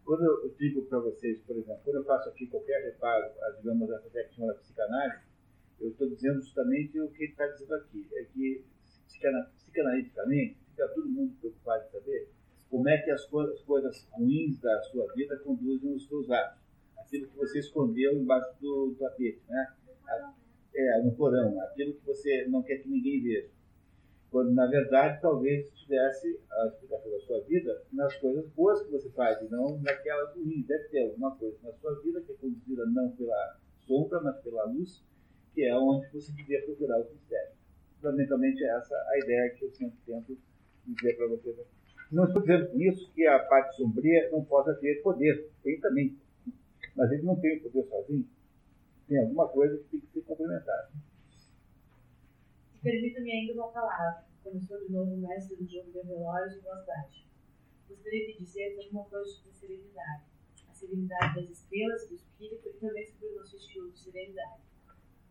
Quando eu digo para vocês, por exemplo, quando eu faço aqui qualquer reparo, digamos, essa técnica da psicanálise, eu estou dizendo justamente o que ele está dizendo aqui. É que, psicanaliticamente, fica todo mundo preocupado em saber como é que as, co as coisas ruins da sua vida conduzem os seus atos. Aquilo que você escondeu embaixo do, do tapete, né? é, no porão, aquilo que você não quer que ninguém veja quando na verdade talvez tivesse a explicação da sua vida nas coisas boas que você faz e não naquelas ruins. Deve ter alguma coisa na sua vida que é conduzida não pela sombra, mas pela luz, que é onde você devia procurar os mistérios. Fundamentalmente é essa a ideia que eu sempre tento dizer para vocês. Não estou dizendo com isso que a parte sombria não possa ter poder, tem também. Mas ele não tem o poder sozinho. Tem alguma coisa que tem que ser complementar. Permita-me ainda uma palavra, começou de novo o mestre do jogo de relógios em voz baixa. Gostaria de dizer alguma coisa sobre serenidade. A serenidade das estrelas, do espírito e também sobre o nosso estilo de serenidade.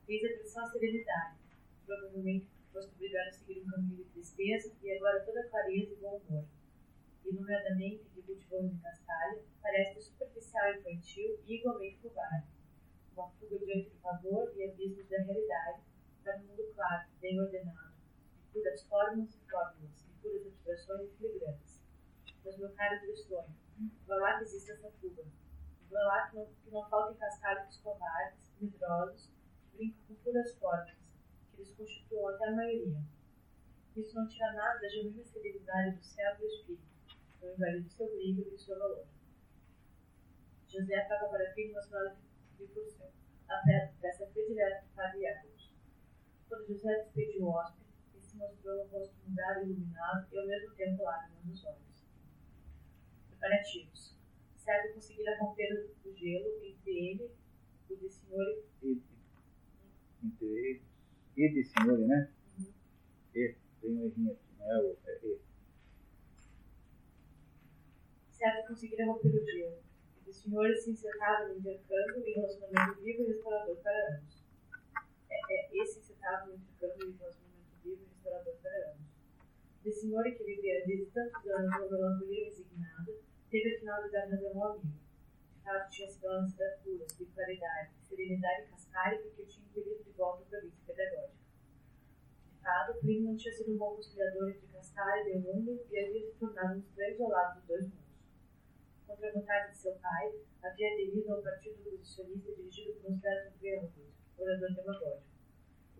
Eis a expressão serenidade. Provavelmente foste obrigado a seguir um caminho de tristeza e agora toda clareza e bom humor. E, nomeadamente, de cultivando de castalho, parece superficial e infantil e igualmente covarde. Uma fuga diante do pavor e abismos da realidade para um mundo claro, bem ordenado, de puras formas e fórmulas, de puras abstrações e filigranas. Mas, meu caro tristonho, vá lá que existe essa fuga. Vá lá que não, que não faltem cascalhos covardes, medrosos, que brincam com puras formas, que eles constituam até a maioria. Isso não tira nada da genuína serenidade do céu do espírito, não invalida o seu brilho e o seu valor. José acaba para ti uma senhora de Curceu, a peça predileta do padre Jacob. Quando José despediu o hóspede, e se mostrou o rosto mudado e iluminado e ao mesmo tempo lágrimas nos olhos. Preparativos. Serve conseguir romper o gelo entre ele, o de senhor e... Entre ele e de senhor, né? Uhum. E, tem um errinho aqui, não é o... É, e. Certo conseguira romper o gelo. Os senhores se encerravam no intercâmbio e relacionamento vivo e restaurador para anos. É, é, esse encerrado no intercâmbio e relacionamento vivo e restaurador anos. O senhor que vivera desde tantos anos uma melancolia resignada, teve afinal de dar razão ao amigo. De fato, tinha sido a ânsia pura, de claridade, serenidade cascárica que o tinha impelido de volta para a vida pedagógica. De fato, Plínio não tinha sido um bom conciliador entre Castalho e mundo e havia se tornado um estranho isolado dos dois mundos. Contra a vontade de seu pai, havia aderido ao partido oposicionista dirigido por um certo Greenwood, orador demagógico.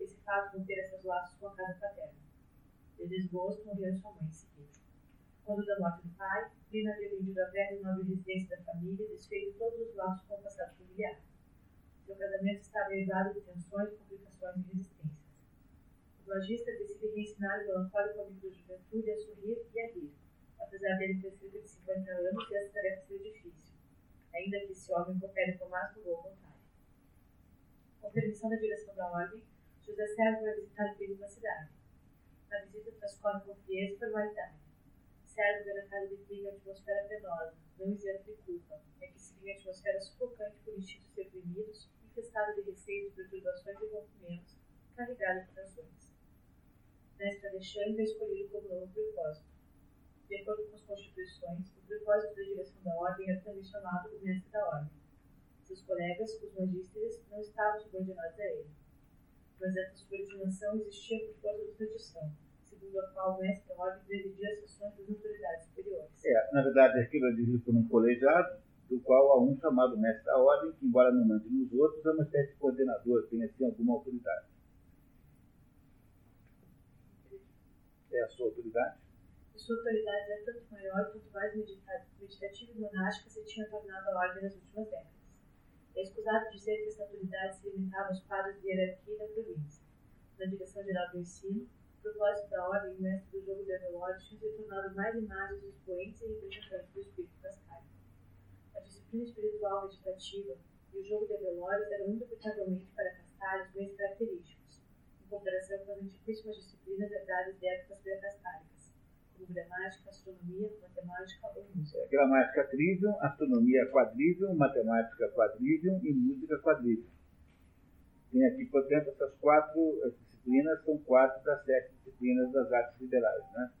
Esse fato rompera seus laços com a casa paterna. De desgosto, morreu sua mãe em seguida. Quando da morte do pai, Plínio havia vendido a velha e nobre residência da família desfeito todos os laços com o passado familiar. Seu casamento estava errado de tensões, complicações e resistências. O lojista decide reensinar o melancólico amigo da juventude a sorrir e a rir, apesar dele ter cerca de 50 anos e essa tarefa ser difícil, ainda que esse homem coopere com mais boa vontade. Com permissão da direção da ordem, José Sérgio vai visitar o filho na cidade. A visita transcorre frieza e formalidade. Sérgio vê na casa de Plínio a atmosfera penosa, não isenta de culpa, é que se vive a atmosfera sufocante por instintos reprimidos, infestada de receios, perturbações e rompimentos, carregada de tensões. Mestre Alexandre é escolhido como novo propósito. De acordo com as constituições, o propósito da direção da ordem era também chamado o mestre da ordem. Seus colegas, os magísteres, não estavam subordinados a ele mas essa subordinação existia por causa da tradição, segundo a qual o mestre ordem presidia as sessões das autoridades superiores. É, na verdade, aquilo é dirigido por um colegiado, do qual há um chamado mestre da ordem, que, embora não mande nos outros, é uma espécie de coordenador, tem assim alguma autoridade. É a sua autoridade? Sua autoridade é tanto maior quanto mais meditativa e monástica se tinha tornado a ordem nas últimas décadas. É escusado dizer que essa autoridade se limitava aos quadros de hierarquia da província. Na direção-geral do ensino, o propósito da ordem e mestre do jogo de Avelores tinha se tornado mais imagens dos expoentes e representantes do espírito cascário. A disciplina espiritual meditativa e o jogo de Avelores eram indubitavelmente para cascários bens característicos, em comparação com as antiquíssimas disciplinas herdadas de épocas pré-cascáricas como gramática, astronomia, matemática ou música. Gramática trivium, astronomia quadrivium, matemática quadrivium e música quadrivium. Tem aqui, portanto, essas quatro disciplinas, são quatro das sete disciplinas das artes liberais, né?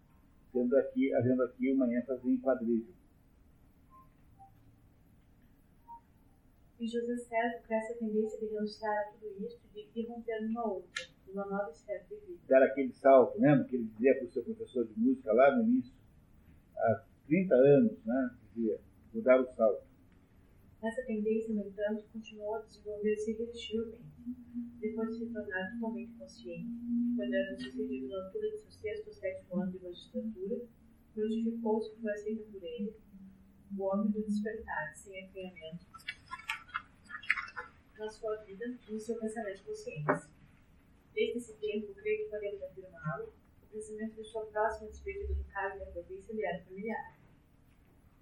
Sendo aqui, havendo aqui uma ênfase em quadrivium. Em José Sérgio cresce a tendência de renunciar a tudo isso e de romper numa outra uma nova esfera de vida. Dar aquele salto, lembra que ele dizia para o seu professor de música lá no início, há 30 anos, né? Dizia, vou dar o salto. Essa tendência, no entanto, continuou a desenvolver-se irresistivelmente. Depois de se tornar totalmente consciente, quando era sucedido na altura de seu sexto ou sétimo ano de magistratura, notificou-se que foi aceito por ele, o homem do despertar, sem acanhamento, na sua vida e no seu pensamento consciente. Desde esse tempo, creio que podemos afirmá-lo, o pensamento de sua próxima despedida do cargo da província lhe era familiar.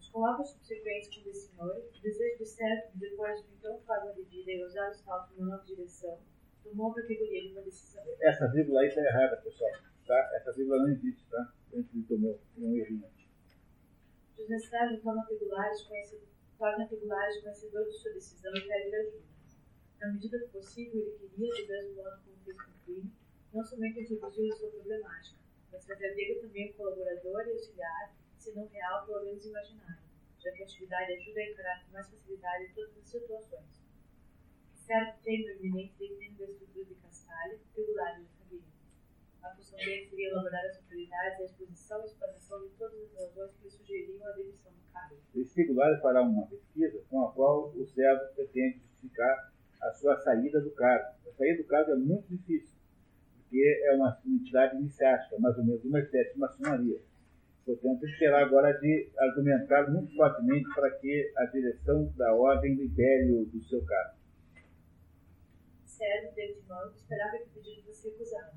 Os colóquios subsequentes com o senhor, o desejo de certo, depois de então forma de vida e usar o salto numa nova direção, tomou para categoria de uma decisão. Essa vírgula aí está errada, pessoal. Tá? Essa vírgula não existe, tá? Antes tomou um errinho. Desnecessário torna regulares conhecedor, torna regulares conhecedor de sua decisão e pede ajuda. Na medida do possível, ele queria, do mesmo modo como fez com Plínio, não somente introduzir a sua problemática, mas fazer dele também colaborador e auxiliar, se não real, pelo menos imaginário, já que a atividade ajuda a encarar com mais facilidade todas as situações. Certo tema eminente depende da estrutura de Castalho, regular de família. A função dele seria elaborar as autoridades e a exposição e exposição de todas as razões que lhe sugeriam a demissão do cargo. O vestibular fará uma pesquisa com a qual o servo pretende justificar a sua saída do cargo. A saída do cargo é muito difícil, porque é uma entidade iniciática, mais ou menos uma espécie de maçonaria. Portanto, terá agora de argumentar muito fortemente para que a direção da ordem libere do seu cargo. Sérgio, de modo, esperava que o pedido fosse recusado.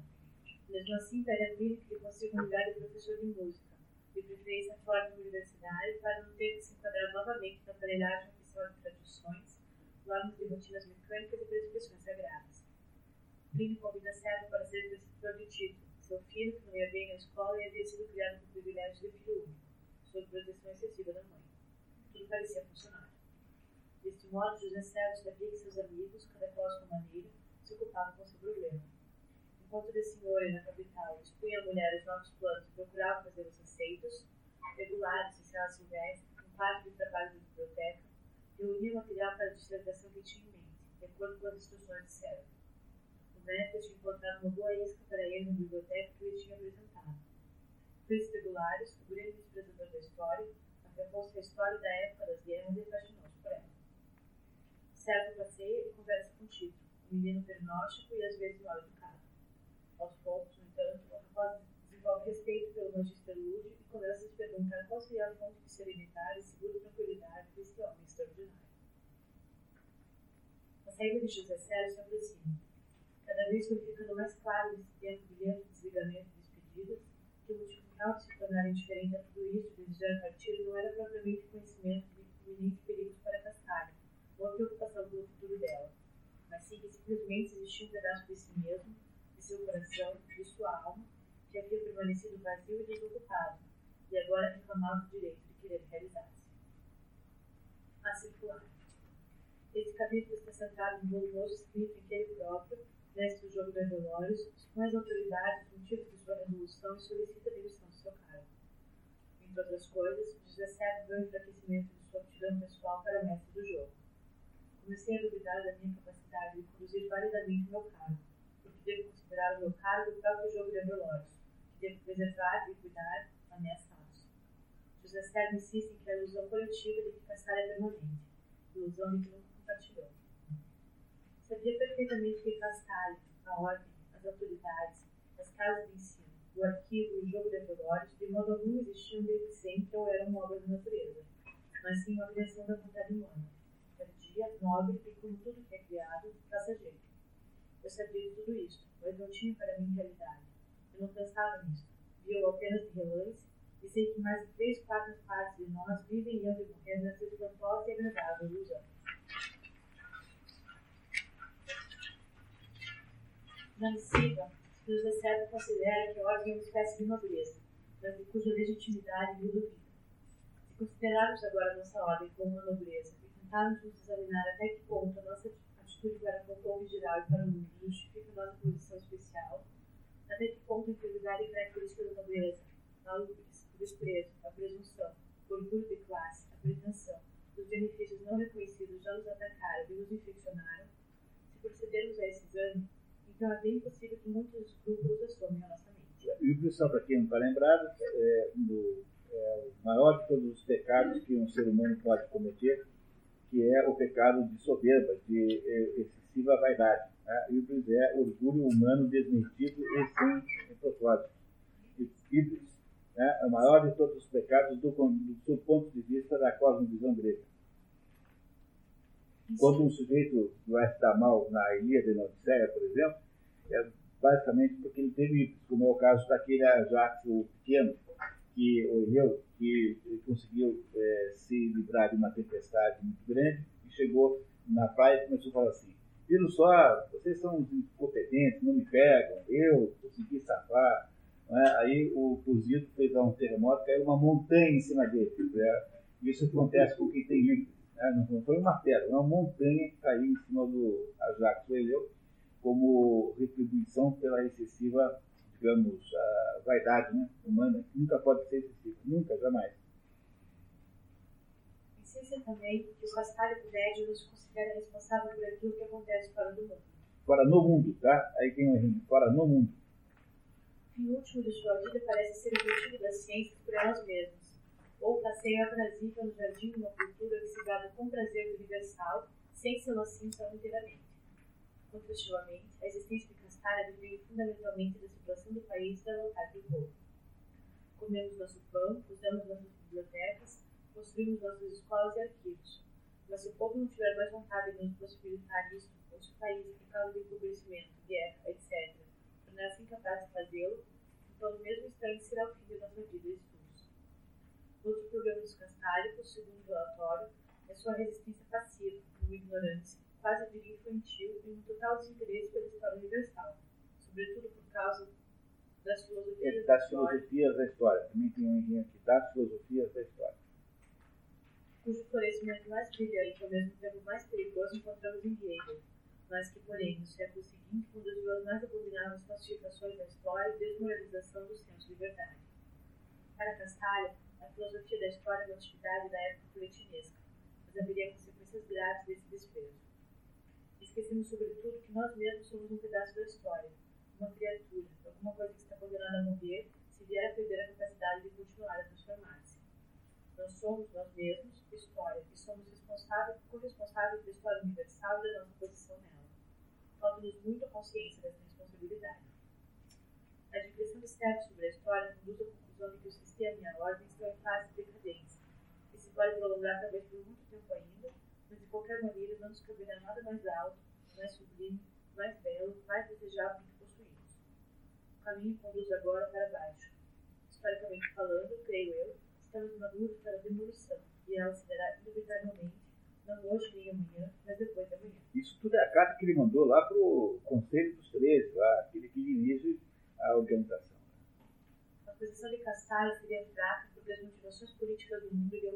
Mesmo assim, Pérez que lhe consiga um lugar de professor de música, de preferência fora da universidade, para não ter que se enquadrar novamente na aparelhagem oficial de tradições normas de rotinas mecânicas e prescrições sagradas. Plínio convida Sérgio para ser preceptor de Tito, seu filho que não ia bem na escola e havia sido criado com o privilégio de filho único, sob proteção excessiva da mãe. tudo parecia funcionar. Deste modo, José Serra sabia que seus amigos, cada qual à sua maneira, se ocupavam com seu problema. Enquanto de senhor na capital expunha a mulher os novos planos e procurava fazer os aceitos, regulares e Céu Silvestre, um quarto de trabalho da biblioteca, reunia material para a dissertação que tinha em mente, de acordo com as instruções de Serra. O mestre tinha encontrado uma boa isca para ele na biblioteca que lhe tinha apresentado. Fez regulares, o grande desprezador da história, afirmou-se a história da época das guerras e apaixonou-se por ela. Serra passeia e conversa contigo, um menino pernóstico e às vezes mal educado. Aos poucos, no entanto, o rapaz desenvolve respeito pelo magister Lúdio e começa a se perguntar qual seria a fonte de serenidade e segura tranquilidade deste homem extraordinário. A saída de José Sérgio se aproxima. Cada vez foi ficando mais claro nesse tempo brilhante de desligamento e despedidas que o motivo real de se tornar indiferente a tudo isso e desejar partir não era propriamente conhecimento de iminentes perigos para Castalho, ou a preocupação pelo futuro dela, mas sim que simplesmente existia um pedaço de si mesmo, de seu coração, de sua alma, que havia permanecido vazio e desocupado, e agora reclamava o direito de querer realizar-se. A circular. Esse capítulo está centrado no volumoso escrito em que ele próprio, mestre do jogo das Dolores, expõe as autoridades os motivos de sua resolução e solicita a demissão de seu cargo. Entre outras coisas, José serve do enfraquecimento de sua aptidão pessoal para mestre do jogo. Comecei a duvidar da minha capacidade de conduzir validamente meu cargo, porque devo considerar o meu cargo o próprio jogo de Dolores devo preservar e cuidar ameaçados. José Serra insiste em que a ilusão coletiva de que passar é permanente, ilusão de que nunca compartilhou. Sabia perfeitamente que Castalho, a ordem, as autoridades, as casas de ensino, o arquivo e o jogo de Dolores, de modo algum existiam desde sempre ou eram obras da natureza, mas sim uma criação da vontade humana, tardia, nobre e, como tudo que é criado, passageiro. Eu sabia de tudo isso, mas não tinha para mim realidade não pensava nisso. Viu apenas de relance e sei que mais de três quartas partes de nós vivem e andam morrendo nessa espantosa e agradável ilusão. Na missiva, José Serra considera que a ordem é uma espécie de nobreza, mas de cuja legitimidade lhe duvida. Se considerarmos agora nossa ordem como uma nobreza e tentarmos nos examinar até que ponto a nossa atitude para com o povo geral e para o mundo justifica nossa posição especial, até que ponto a integridade e característica da nobreza, a o desprezo, a presunção, o orgulho de classe, a pretensão, os benefícios não reconhecidos já nos atacaram e nos infeccionaram, se procedermos a esse exame, então é bem possível que muitos escrúpulos assumam a nossa mente. E o só para quem não está lembrado, é, no, é o maior de todos os pecados que um ser humano pode cometer, que é o pecado de soberba, de é, excessiva vaidade. Tá? Híbris é orgulho humano desmentido e sem propósito. Híbris né? é o maior de todos os pecados do, do, ponto de vista da cosmovisão grega. Quando um sujeito vai se dar mal na Ilíada e na Odisseia, por exemplo, é basicamente porque ele teve híbris, como é o caso daquele Ajax pequeno, que, o Eneu, que conseguiu é, se livrar de uma tempestade muito grande e chegou na praia e começou a falar assim: Viram só, vocês são incompetentes, não me pegam, eu consegui safar. É? Aí o cozido fez um terremoto, caiu uma montanha em cima dele. Né? Isso acontece com quem tem livro. Né? Não foi uma pedra, uma montanha que caiu em cima do Ajax Eleu como retribuição pela excessiva, digamos, vaidade né? humana, que nunca pode ser excessiva, nunca, jamais. Insista também que o cascalho médio nos considera responsável por aquilo que acontece fora do mundo. Fora no mundo, tá? Aí tem um erro. Fora no mundo. O fim último de sua vida parece ser o objetivo das ciências por elas mesmas, ou passeio aprazível no jardim de uma cultura que se gaba com prazer universal, sem ser assim tão inteiramente. Confestivamente, a existência de Castalha veio fundamentalmente da situação do país e da vontade do povo. Comemos nosso pão, usamos nossas bibliotecas, construímos nossas escolas e arquivos. Mas se o povo não tiver mais vontade de nos possibilitar isso, ou país, por causa do empobrecimento, guerra, etc., tornar-se incapaz de fazê-lo, então no mesmo instante será o fim de nossa vida e estudos. Outro problema dos castálicos, segundo o relatório, é sua resistência passiva, uma ignorância, quase diria infantil e um total desinteresse pela história universal, sobretudo por causa das filosofias, é, das da, filosofias da história. Também tem um aqui, das filosofias da história cujo florescimento mais brilhante e ao mesmo tempo mais perigoso encontramos em Hegel, mas que, porém, no século seguinte as mais abomináveis falsificações da história e desmoralização do senso de verdade. Para Castalho, a filosofia da história é uma atividade da época pletinesca, mas haveria consequências graves desse desprezo. Esquecemos, sobretudo, que nós mesmos somos um pedaço da história, uma criatura, alguma coisa que está condenada a morrer se vier a perder a capacidade de continuar a transformar-se. Nós somos nós mesmos história e somos responsáveis, corresponsáveis pela história universal e da nossa posição nela. Falta-nos muito a consciência dessa responsabilidade. A digreção externa sobre a história conduz à conclusão de que o sistema e a ordem estão em fase de decadência, que se pode prolongar talvez por muito tempo ainda, mas de qualquer maneira não nos caberá nada mais alto, mais sublime, mais belo, mais desejável do que possuímos. O caminho conduz agora para baixo. Historicamente falando, creio eu, estamos maduros para a demolição, e ela se dará inevitavelmente, não hoje nem amanhã, mas depois da manhã. Isso tudo é a carta que ele mandou lá para o Conselho dos Três, lá, aquele que dirige a organização. A posição de Castalho seria fraca porque as motivações políticas do mundo iriam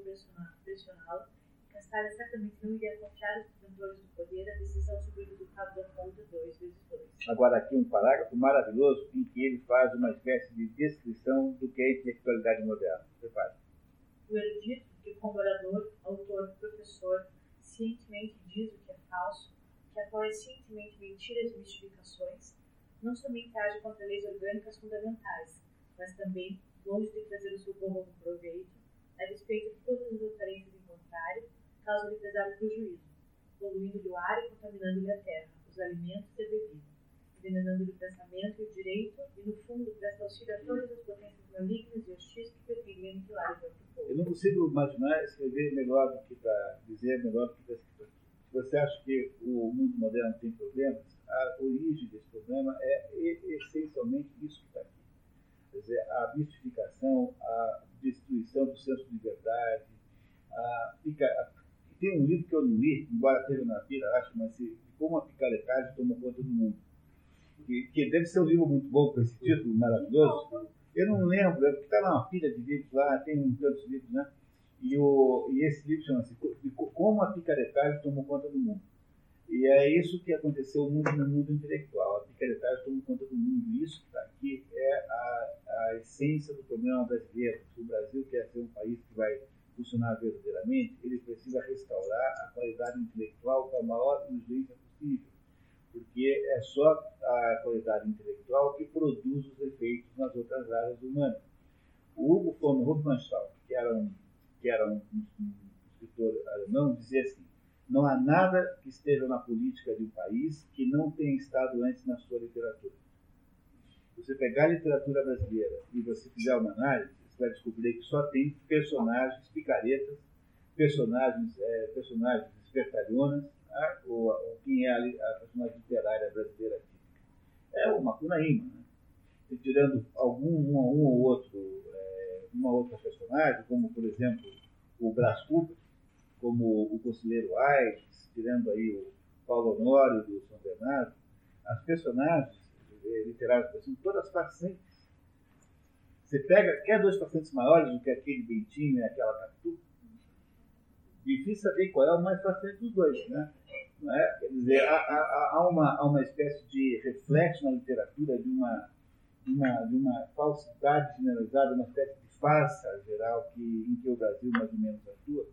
pressioná-lo Castalho certamente não iria confiar aos detentores do poder a decisão sobre o resultado da conta 2 vezes 2. Agora, aqui um parágrafo maravilhoso em que ele faz uma espécie de descrição do que é a intelectualidade moderna. Prepare. O erudito, que como orador, autor, professor, cientemente diz o que é falso, que apoia cientemente mentiras e mistificações, não somente age contra leis orgânicas fundamentais, mas também, longe de trazer o seu povo algum proveito, a despeito de todas as aparências em contrário, causa-lhe pesado prejuízo, poluindo-lhe o ar e contaminando-lhe a terra, os alimentos e a bebida, envenenando-lhe o pensamento e o direito, e no fundo presta auxílio a todas as potências malignas e hostis que aniquilar o próprio povo. Eu não consigo imaginar escrever melhor do que está, dizer melhor do que está escrito aqui. Se você acha que o mundo moderno tem problemas, a origem desse problema é essencialmente isso que está aqui. Quer dizer, a mistificação, a destruição do senso de verdade, a, a tem um livro que eu não li, embora esteja na fila, acho, mas se, como a picaretagem tomou conta do mundo. Que, que, deve ser um livro muito bom com esse título maravilhoso. Eu não lembro, é porque está numa pilha de livros lá, tem um tantos livros, né? E, o, e esse livro chama-se Como a picaretagem tomou conta do mundo. E é isso que aconteceu mundo, no mundo intelectual. A picaretagem tomou conta do mundo. E isso que está aqui é a, a essência do problema brasileiro. Se o Brasil quer ser um país que vai funcionar verdadeiramente, ele precisa restaurar a qualidade intelectual com a maior urgência possível, porque é só a qualidade intelectual que produz os efeitos nas outras áreas humanas. O Hugo von Hofmannsthal, que era um, que era um, um, escritor alemão, dizia assim: não há nada que esteja na política de um país que não tenha estado antes na sua literatura. Você pegar a literatura brasileira e você fizer uma análise, vai descobrir que só tem personagens picaretas, personagens, é, personagens espertalhonas, ou, quem é a, a, personagem literária brasileira típica. É o Macunaíma, né? Tirando algum um, um ou outro, é, uma outra personagem, como por exemplo o Brás Cooper, como o Conselheiro Aires, tirando aí o Paulo Honório do São Bernardo, as personagens é, literárias são todas pacientes você pega, quer dois pacientes maiores do que aquele Bentinho e aquela Catu? Difícil saber qual é o mais paciente dos dois, né? É? Quer dizer, há, há, há, uma, há uma espécie de reflexo na literatura de uma, de uma, de uma falsidade generalizada, uma espécie de farsa geral que, em que o Brasil mais ou menos atua.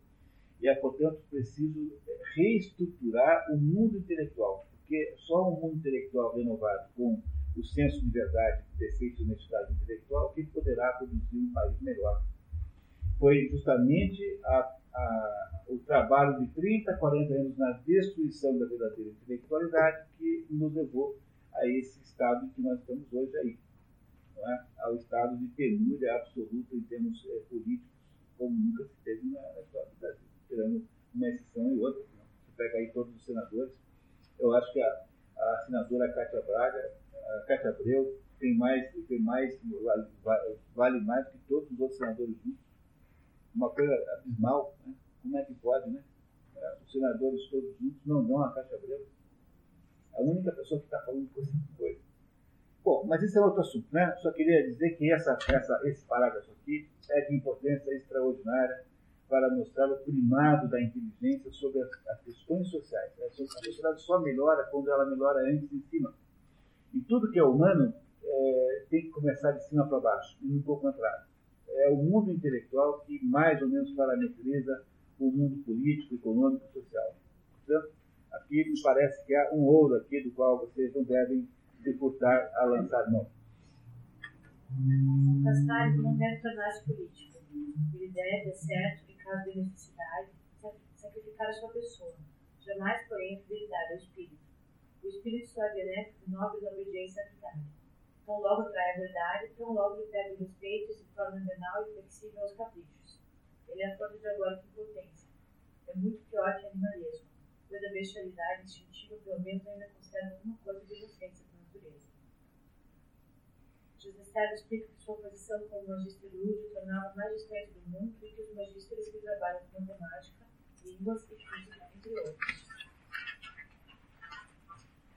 E é, portanto, preciso reestruturar o mundo intelectual, porque só um mundo intelectual renovado com o senso de verdade, decência e honestidade intelectual que poderá produzir um país melhor. Foi justamente a, a, o trabalho de 30, 40 anos na destruição da verdadeira intelectualidade que nos levou a esse estado que nós estamos hoje aí. É? Ao estado de penúria absoluta em termos é, políticos, como nunca se teve na, história do Brasil, tirando uma exceção e outra. Né? Você pega aí todos os senadores, eu acho que a, a senadora Cátia Braga a Cátia Abreu tem mais, tem mais vale mais que todos os outros senadores juntos. Uma coisa abismal, né? Como é que pode, né? É, os senadores todos juntos não dão a Cátia Abreu. A única pessoa que está falando coisa coisa. Bom, mas isso é outro assunto, né? Só queria dizer que essa, essa, esse parágrafo aqui é de importância extraordinária para mostrar o primado da inteligência sobre as, as questões sociais. A sociedade só melhora quando ela melhora antes em cima. E tudo que é humano é, tem que começar de cima para baixo, e um pouco contrário. É o mundo intelectual que mais ou menos parametriza o mundo político, econômico e social. Portanto, aqui me parece que há um ouro aqui do qual vocês não devem se furtar a lançar mão. Castanho não deve tornar-se político. Ele deve, é certo, em caso de necessidade, sacrificar a sua pessoa. Jamais, porém, fidelidade ao espírito. O espírito só é benéfico nobre da obediência à verdade. Logo trai a verdade, tão logo lhe pega o respeito e se torna venal e flexível aos caprichos. Ele é a fonte de agora com potência. É muito pior que animalesco, pois a bestialidade instintiva, pelo menos, ainda conserva alguma coisa de inocência da natureza. José Estado explica que sua posição como magista lúdico tornava mais distante do mundo do que os magistros que trabalham com matemática, línguas e física, entre outros.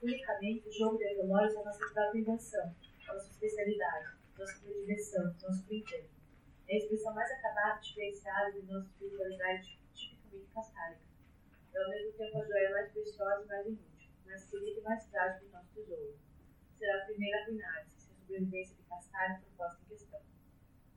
Unicamente, o jogo de relógios é nossa própria invenção, nossa especialidade, nossa predileção, nosso brinquedo. É a expressão mais acabada diferenciada de nossa espiritualidade tipicamente castálica. É ao mesmo tempo a joia mais preciosa e mais inútil, mais querida e mais frágil do nosso tesouro. Será a primeira a se a sobrevivência de Castalho for posta em questão.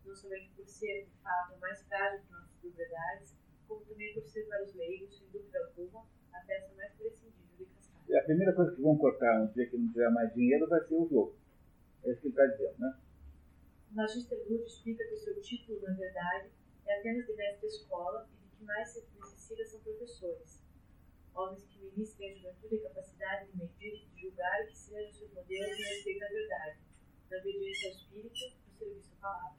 Não somente por ser, de fato, a mais frágil de nossas propriedades, como também por ser para os leigos, sem dúvida alguma, a peça mais prescindível de Castalho. E a primeira coisa que vão cortar no dia que não tiver mais dinheiro vai ser o jogo. É isso que ele está dizendo, né? O Magister Lúcio explica que o seu título, na verdade, é apenas de mestre escola e de que mais se necessita são professores. Homens que ministrem a juventude a capacidade de medir e de julgar e que sejam seus modelos de respeito à verdade, da obediência ao espírito, do serviço à palavra.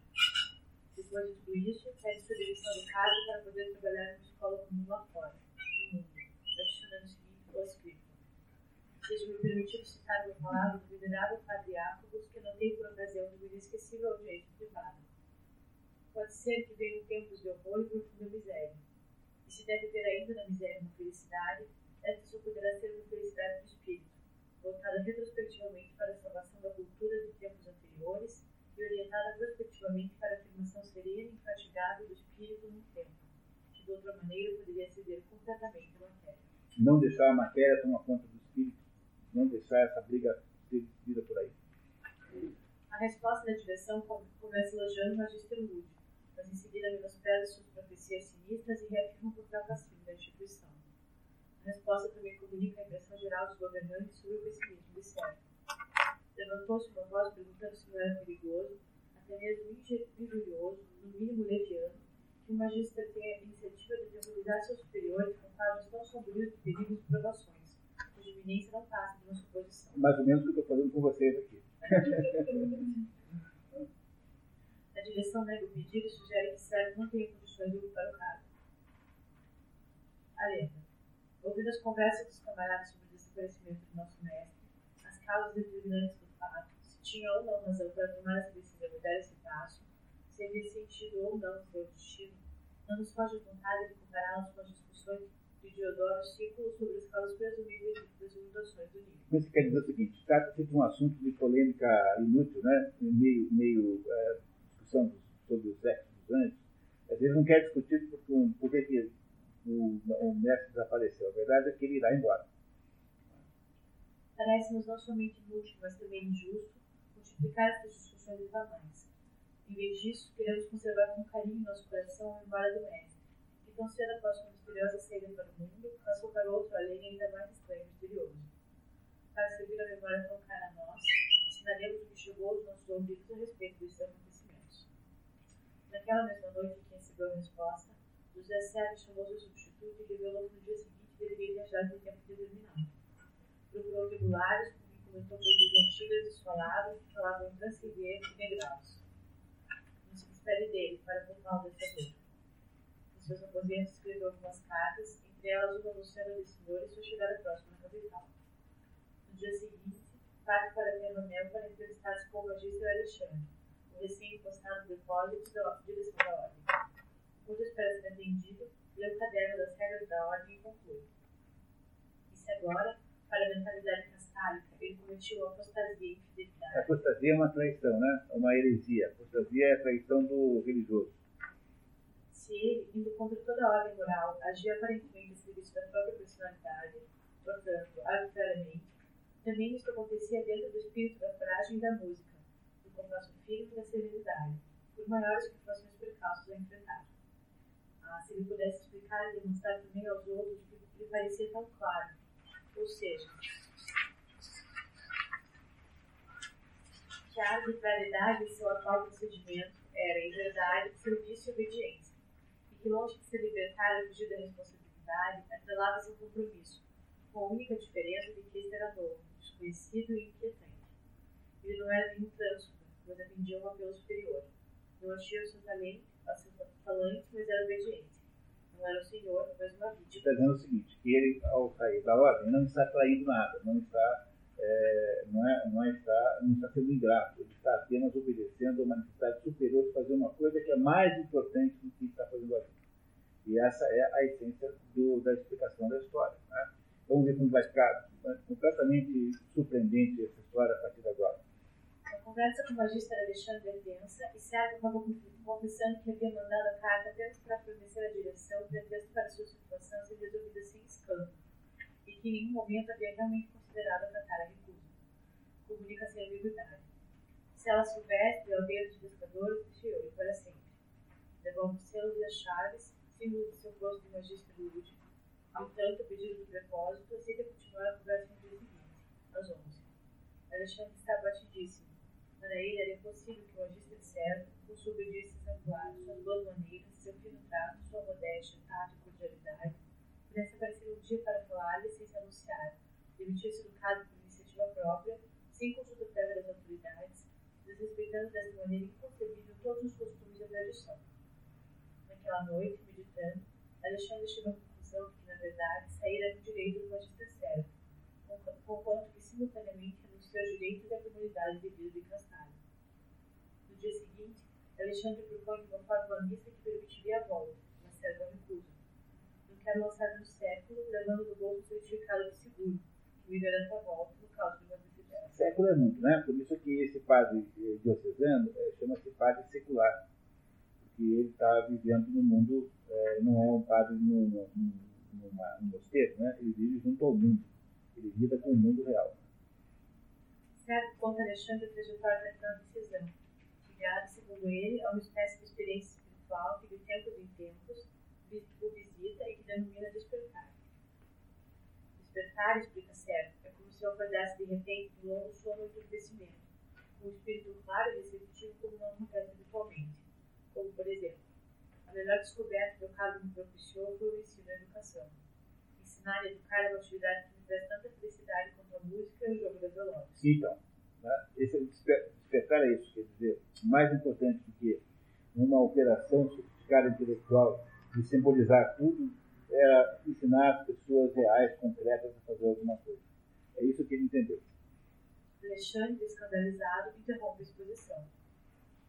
Depois de tudo isso, pede sua demissão do cargo para poder trabalhar numa escola comum lá fora, no mundo, adicionando o seguinte postscrito. Seja-me permitido citar uma palavra do venerável Padre Jacobus, que anotei por ocasião de uma inesquecível audiência privada. Pode ser que venham tempos de horror e profunda miséria. E se deve ter ainda na miséria uma felicidade, esta só poderá ser uma felicidade do espírito, voltada retrospectivamente para a salvação da cultura de tempos anteriores e orientada prospectivamente para a afirmação serena e infatigável do espírito no tempo, que de outra maneira poderia ceder completamente à matéria. Não deixar a matéria tomar conta do não deixar essa briga ser decidida por aí. A resposta da direção começa elogiando o magistro lúdico, mas em seguida menospreza suas profecias sinistras e reafirma o papel passivo da instituição. A resposta também comunica a impressão geral dos governantes sobre o pessimismo de certo. Levantou-se uma voz perguntando se não era perigoso, até mesmo injurioso, no mínimo leviano, que o magista tenha a iniciativa de temporizar seus superiores com quadros tão sombrios de perigos e provações, iminência não passa de uma suposição. Mais ou menos o que eu estou fazendo com vocês aqui. *laughs* A direção nega o pedido e sugere que Sérgio não tenha condições de ocupar o cargo. A letra. Ouvindo as conversas dos camaradas sobre o desaparecimento do nosso mestre, as causas determinantes do fato, se tinha ou não razão para tomar essa decisão e dar esse passo, se havia sentido ou não seu destino, não nos foge vontade de compará-los com as discussões de Diodoro sobre presumíveis das inundações do Nilo. Isso quer dizer o seguinte, trata-se de um assunto de polêmica inútil, né? meio, meio é, discussão sobre os sexos dos anjos. Às vezes não quer discutir por, por que, que o, o mestre desapareceu. A verdade é que ele irá embora. Parece-nos não somente inútil, mas também injusto multiplicar essas discussões infamais. Em vez disso, queremos conservar com carinho nosso coração a memória do mestre, que tão cedo após sua misteriosa saída para o mundo, passou para outro além ainda mais estranho e misterioso. Para servir a memória tão cara a nós, ensinaremos o que chegou aos nossos ouvidos a respeito desses acontecimentos. Naquela mesma noite em que recebeu a resposta, José Sérgio chamou seu substituto e revelou que no dia seguinte deveria viajar por tempo determinado. Procurou regulares, comentou coisas antigas e desfaladas que falavam em transcender e degraus. Não se despede dele para poupá-lo dessa dor. Seus aposentos escreveu algumas cartas, entre elas uma anunciando ao senhor e sua chegada próxima à capital. No dia seguinte, parte para Pernamel para entrevistar-se com o magistro Alexandre, o recém-impostado depósito da direção da ordem. Enquanto espera ser atendido, lê o caderno das regras da ordem e conclui. E se agora, para a mentalidade castálica, ele cometeu apostasia e infidelidade. Apostasia é uma traição, né? É uma heresia. Apostasia é a traição do religioso. Se indo contra toda a ordem moral, agia aparentemente a serviço da própria personalidade, portanto, arbitrariamente, também isto acontecia dentro do espírito da coragem e da música, do compasso firme da serenidade, por maiores que fossem os percalços a enfrentar. Ah, se ele pudesse explicar e demonstrar também aos outros o que lhe parecia tão claro, ou seja, que a arbitrariedade em seu atual procedimento era, em verdade, serviço e obediência, que, longe de se libertar e fugir da responsabilidade, atrelava-se ao compromisso, com a única diferença de que este era novo, desconhecido e inquietante. Ele não era nenhum trânsito, mas atendia um apelo superior. Não achia o seu talento, a seu falante, mas era obediente. Não era o senhor, mas uma vítima. Está dizendo o seguinte, que ele, ao sair da ordem, não está traindo nada, não está, é, não, é, não, é está, não está sendo ingrato, ele está apenas obedecendo a uma necessidade superior de fazer uma coisa que é mais importante do que está fazendo ali. E essa é a essência do, da explicação da história. Né? Vamos ver como vai ficar completamente surpreendente essa história a partir de agora. A conversa com o magistrado Alexandre é densa e Sérgio acabou confessando que havia mandado a carta apenas para fornecer a direção pretexto para sua situação ser resolvida sem escândalo e que em nenhum momento havia realmente considerado acatar a recusa. Comunica sem ambiguidade. Se ela soubesse, ao dedo de pescadores, deixou-lhe para sempre. Os selos e as chaves, símbolos do seu posto de magistro lúdico, Entanto, o pedido do depósito aceita continuar a conversa no dia seguinte, às 11. Alexandre está batidíssimo. Para ele era impossível que o magistro certo, obediência exemplar, suas boas maneiras, seu fino trato, sua modéstia, tato e cordialidade, pudesse aparecer um dia para falar-lhe sem se anunciar, demitir-se do cargo por iniciativa própria, sem consulta prévia das autoridades, desrespeitando dessa maneira inconcebível todos os costumes da tradição. Naquela noite, meditando, Alexandre chegou conclusão de que, na verdade, saíra do direito do magistrado certo, conquanto que simultaneamente renunciou aos direitos da comunidade de vida de Castalho. No dia seguinte, Alexandre propõe uma fórmula mista que permitiria a volta, mas César recusa. Não quero lançar no século, levando no bolso o certificado de seguro, que me garanta a volta no caso de uma decisão. Século é muito, né? Por isso que esse padre diocesano é, chama-se padre secular que ele está vivendo no mundo, é, não é um padre num, num, numa, num mosteiro, né? ele vive junto ao mundo, ele lida com o mundo real. Certo ponto, Alexandre trajetória daquela decisão, ligada, segundo ele, a uma espécie de experiência espiritual que de tempos em tempos o visita e que denomina despertar. Despertar, explica certo, é como se eu acordasse de repente um longo sono de com um espírito claro e receptivo como não acontece habitualmente como, por exemplo, a melhor descoberta que o caso me propiciou foi o ensino a educação. Ensinar e educar é uma atividade que me traz tanta felicidade quanto a música e o jogo das velozes. Então, né, esse despertar é isso, quer dizer, mais importante do que uma operação sofisticada intelectual de simbolizar tudo, era ensinar as pessoas reais, concretas, a fazer alguma coisa. É isso que ele entendeu. Alexandre, escandalizado, interrompe a exposição.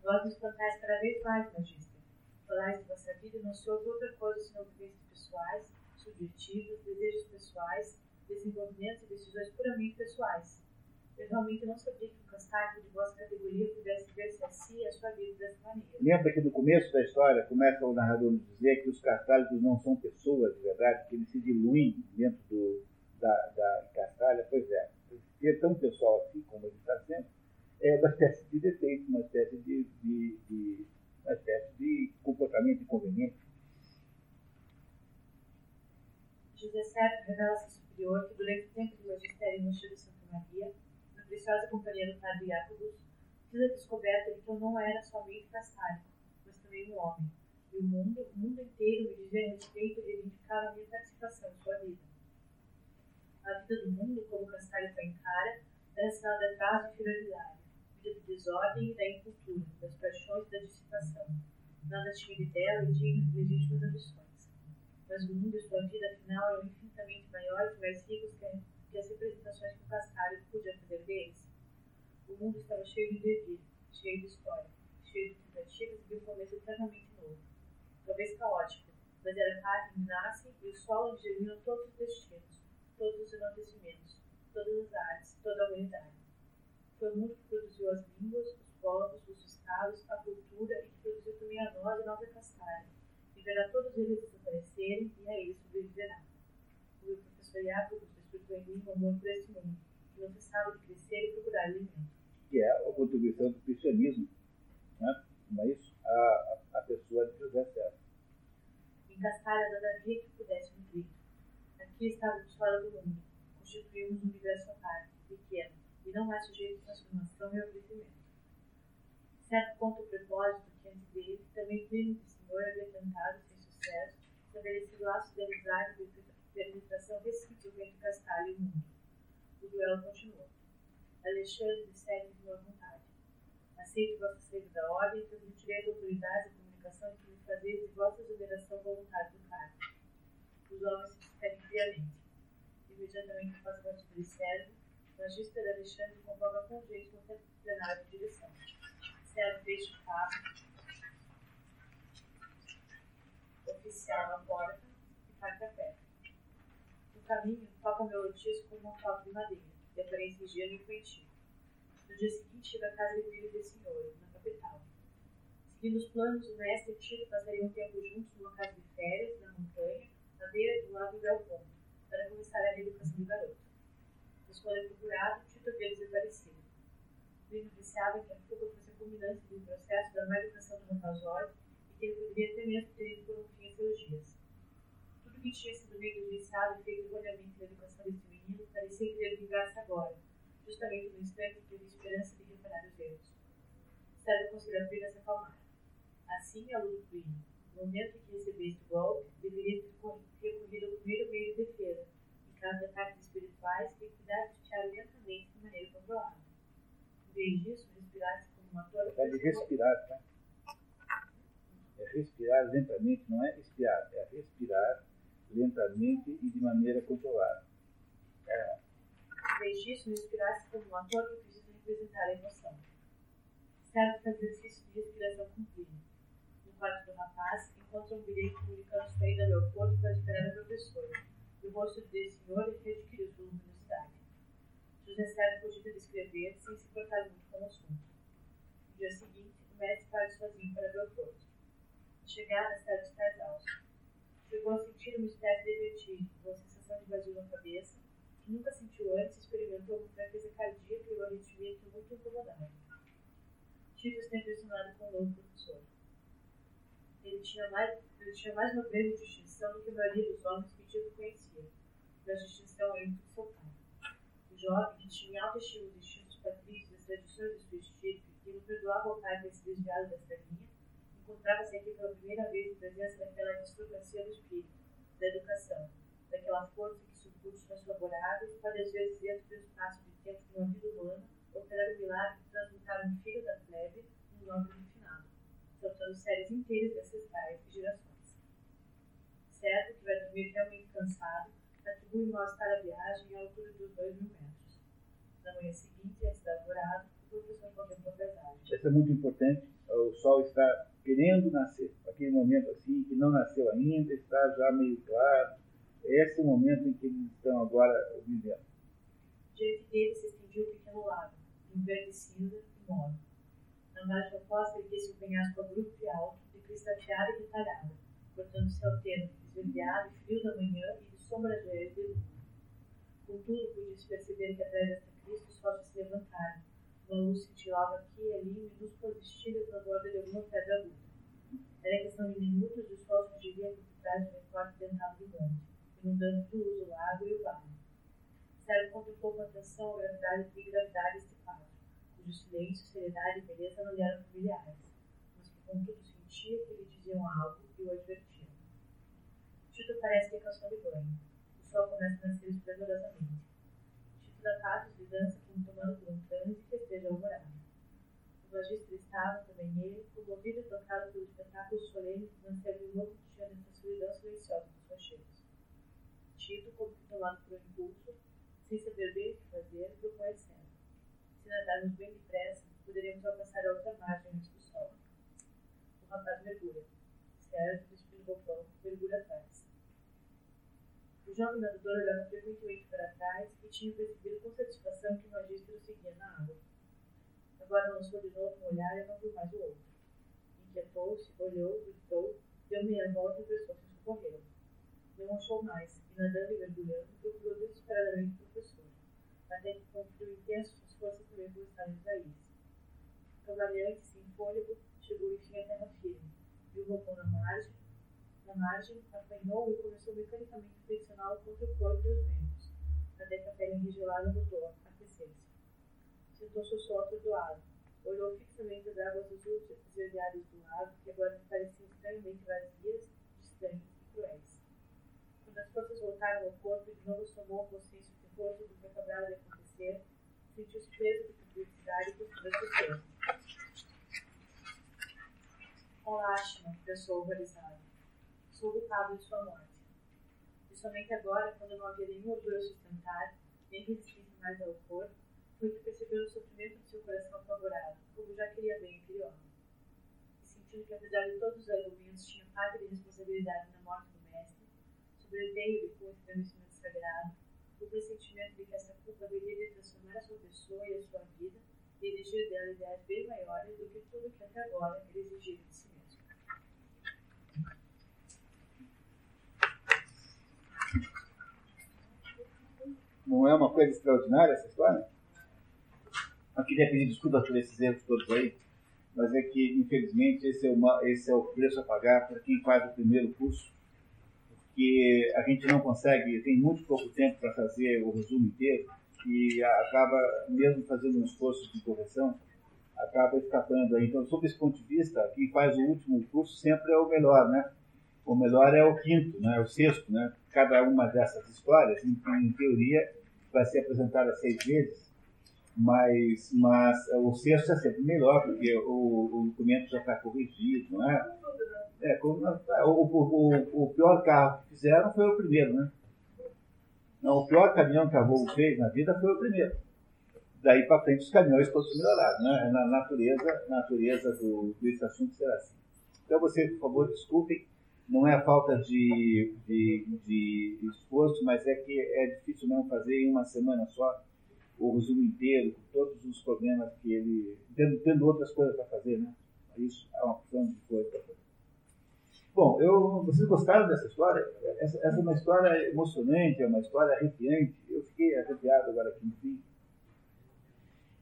Vós nos plantais cada vez mais, magistra. Falais de vossa vida não se ouve outra coisa senão vivências pessoais, subjetivas, desejos pessoais, desenvolvimentos e decisões puramente pessoais. Eu realmente não sabia que um castário de vossa categoria pudesse ver-se assim a sua vida dessa maneira. Lembra que no começo da história começa o narrador nos dizer que os castálicos não são pessoas de verdade, que eles se diluem dentro do, da, da? Pois é, ser tão pessoal assim como ele está sendo, é uma espécie de defeito, uma espécie de, de, de uma espécie de comportamento inconveniente. José Serra revela-se superior que durante o tempo do magistério no Chile de Santa Maria, preciosa companhia do padre Jacobus, fiz a descoberta de que eu não era somente castálico, mas também um homem. E o mundo, o mundo inteiro me dizia a respeito e identificava a minha participação em sua vida. A vida do mundo, como o castálico encara, era sinal de atraso e inferioridade vida de desordem e da incultura, das paixões e da dissipação. Nada tinha de belo e de legítimas ambições. Mas o mundo e sua vida, afinal, eram infinitamente maiores e mais ricos que, que as representações que o Castário podia fazer deles. O mundo estava cheio de devir, cheio de história, cheio de tentativas e de um começo eternamente novo. Talvez caótico, mas era paz onde nasce e o sol onde germinam todos os destinos, todos os enaltecimentos, todas as artes, toda a humanidade. Foi o mundo que produziu as línguas, os povos, os estados, a cultura e que produziu também a nós e a nossa castalha, e verá todos eles desaparecerem e a eles sobreviverá. O professor Jacob despertou em mim o por este mundo, que não cessava de crescer e procurar alimento. Que é a contribuição do cristianismo, né? não é isso? A, a, a pessoa de José César. Nada havia que pudesse nutrir. Aqui estávamos fora do mundo, constituímos um universo à parte, pequeno, e não mais sujeito de transformação e crescimento. Certo ponto propósito que antes dele, também primo do Senhor havia tentado, sem sucesso, estabelecer laços de amizade e penetração recíproca entre Castalho e mundo. O duelo continuou. Alexandre segue de boa vontade. Aceito vossa sede da ordem transmitirei às autoridades a comunicação que me fazeis de vossa exoneração voluntária do cargo. Os homens se despedem friamente. Imediatamente a partida de Sérgio, o magíster Alexandre convoca com jeito no plenário de direção. Sérgio deixa o carro, oficial na porta e parte a pé. Caminho, toca melodias com uma flauta de madeira, de aparência higiene e infantil. No dia seguinte, chega à casa de filho desse senhor, na capital. Seguindo os planos, o mestre e o Tito passariam um tempo juntos numa casa de férias, na montanha, na beira do lago Belponto, para começar a reeducação do garoto. Mas quando é procurado, Tito havia desaparecido. Lino receava que a fuga fosse a culminante do processo da má educação do Montazóide e que ele poderia até mesmo ter ido por um fim a seus dias. Que tinha sido negligenciado e feito erroneamente na educação desse menino parecia querer vingar-se agora, justamente no instante em que havia esperança de reparar os erros. Sérgio conseguiu abrir a se acalmar. Assim, a luz do no momento em que recebeste o golpe, deveria ter recorrido ao primeiro meio de defesa, em caso de ataques espirituais, e cuidar de tirar lentamente de maneira controlada. Em vez disso, respirar-se como uma torre. É de respirar, tá? É respirar lentamente, não é espiar, é respirar lentamente e de maneira controlada. É. Em vez disso, respirar-se como um ator que precisa representar a emoção. Serve fazer exercício de respiração contínuo. No quarto do rapaz, encontra um bilhete comunicando sua ida ao aeroporto para esperar a professora. E o rosto desse senhor readquiriu sua luminosidade. José Sérgio podia descrever sem se importar muito com o assunto. No dia seguinte, o mestre parte sozinho para o aeroporto. Chegada, Sérgio está exausto. Chegou a sentir uma espécie de vertigem, uma sensação de vazio na cabeça, que nunca sentiu antes e experimentou uma fraqueza cardíaca e um arretimento muito incomodado. Tito está impressionado com o novo professor. Ele tinha mais, ele tinha mais nobreza de distinção do que a maioria dos homens que Tito conhecia, mas distinção entre de seu pai. O jovem, que tinha alto estilo dos instintos patrícios das tradições de sua espírito e que não perdoava o pai ter se desviado desta linha, encontrava-se aqui pela primeira vez em presença daquela discrepância do espírito, da educação, daquela força que laboradas e pode às vezes dentro do espaço de tempo de uma vida humana operar o milagre de transmutar um filho da plebe num nobre refinado, saltando séries inteiras de ancestrais e gerações. Certo que vai dormir realmente cansado, atribui mal-estar à viagem à altura dos dois mil metros. Na manhã seguinte, antes da alvorada, o professor contemplou a paisagem. Isso é muito importante. O sol está querendo nascer. Aquele momento assim, que não nasceu ainda, está já meio claro. Esse é o momento em que eles estão agora vivendo. Diante dele se estendia o pequeno lago, um verde cinza e mole. Na margem oposta erguia-se um penhasco abrupto e alto, de cristateada e detalhada, cortando-se ao termo, esverdeado e frio da manhã e de sombra de erva e lua. Contudo, pude-se perceber que atrás desta crista os rostos se levantaram. Uma luz cintilava aqui e ali minúsculas estilhas na borda de alguma pedra aguda. Era questão de minutos e os rostos giriam por trás de um quarto dentado do monte, inundando de luz o lago e o vale. Sérgio contemplou com atenção a gravidade e gravidade deste quadro, cujo silêncio, seriedade e beleza não lhe eram familiares, mas que contudo sentia que lhe diziam algo e o advertiam. Tito parece que é calção de banho. O sol começa a nascer esplendorosamente. Passos de dança como tomando por um e festeja a alvorada. O magistro estava, também ele, comovido e tocado pelo espetáculo solene que e louco tinha nessa solidão silenciosa dos rocheiros. Tito, como tomado por um impulso, sem saber bem o que fazer, propõe a cena. Se nadarmos bem depressa, poderíamos alcançar a outra margem antes do sol. O rapaz mergulha. Sérgio, despindo o pão, mergulha atrás. O jovem nadador olhava frequentemente para trás e tinha percebido com satisfação que o magistro seguia na água. Agora lançou de novo um olhar e não viu mais o outro. Inquietou-se, olhou, gritou, Deu meia volta e pessoas se socorreram. Não achou mais, e nadando e mergulhando, procurou desesperadamente o professor, até que com frio intenso suas forças também começaram a trair-se. Cavalhante, sem fôlego, chegou enfim à terra firme, viu o robô na margem, na margem, apanhou e começou mecanicamente a flexioná-lo contra o corpo e os membros, até que a pele enrigelada a aquecer-se. Sentou-se ao sol atordoado, olhou fixamente as águas azuis esverdeadas do lago, que agora pareciam estranhamente vazias, distantes e cruéis. Quando as forças voltaram ao corpo e de novo somou a consciência terroroso do que acabara de acontecer, sentiu-se preso de perplexidade e postura Com lástima, pensou horrorizado. Sou culpado de sua morte. E somente agora, quando não havia nenhum odor a sustentar, nem resistência mais ao corpo, foi que percebeu o sofrimento de seu coração apavorado, como já queria bem aquele homem. E sentindo que, apesar de todos os argumentos, tinha parte de responsabilidade na morte do mestre, sobreveio-lhe com o estremecimento sagrado, o pressentimento de que essa culpa haveria de transformar a sua pessoa e a sua vida e exigir dela ideias bem maiores do que tudo que até agora ele exigia de si mesmo. Não é uma coisa extraordinária essa história? Não queria pedir desculpas por esses erros todos aí, mas é que, infelizmente, esse é, uma, esse é o preço a pagar para quem faz o primeiro curso, porque a gente não consegue, tem muito pouco tempo para fazer o resumo inteiro, e acaba, mesmo fazendo um esforço de correção, acaba escapando aí. Então, sob esse ponto de vista, quem faz o último curso sempre é o melhor, né? O melhor é o quinto, né? O sexto, né? Cada uma dessas histórias, em, em teoria, vai ser apresentada seis vezes, mas, mas o sexto é sempre melhor, porque o, o documento já está corrigido, não é? é, o, o, o, pior carro que fizeram foi o primeiro, né? Não, o pior caminhão que a Volvo fez na vida foi o primeiro. Daí para frente os caminhões todos melhorados, né? Na natureza, natureza do, desse assunto será assim. Então vocês, por favor, desculpem, não é a falta de, de, de esforço, mas é que é difícil não fazer em uma semana só o resumo inteiro, com todos os problemas que ele. tendo, tendo outras coisas para fazer, né? Isso é uma opção de coisa para fazer. Bom, eu, vocês gostaram dessa história? Essa, essa, é uma história emocionante, é uma história arrepiante. Eu fiquei arrepiado agora aqui no fim.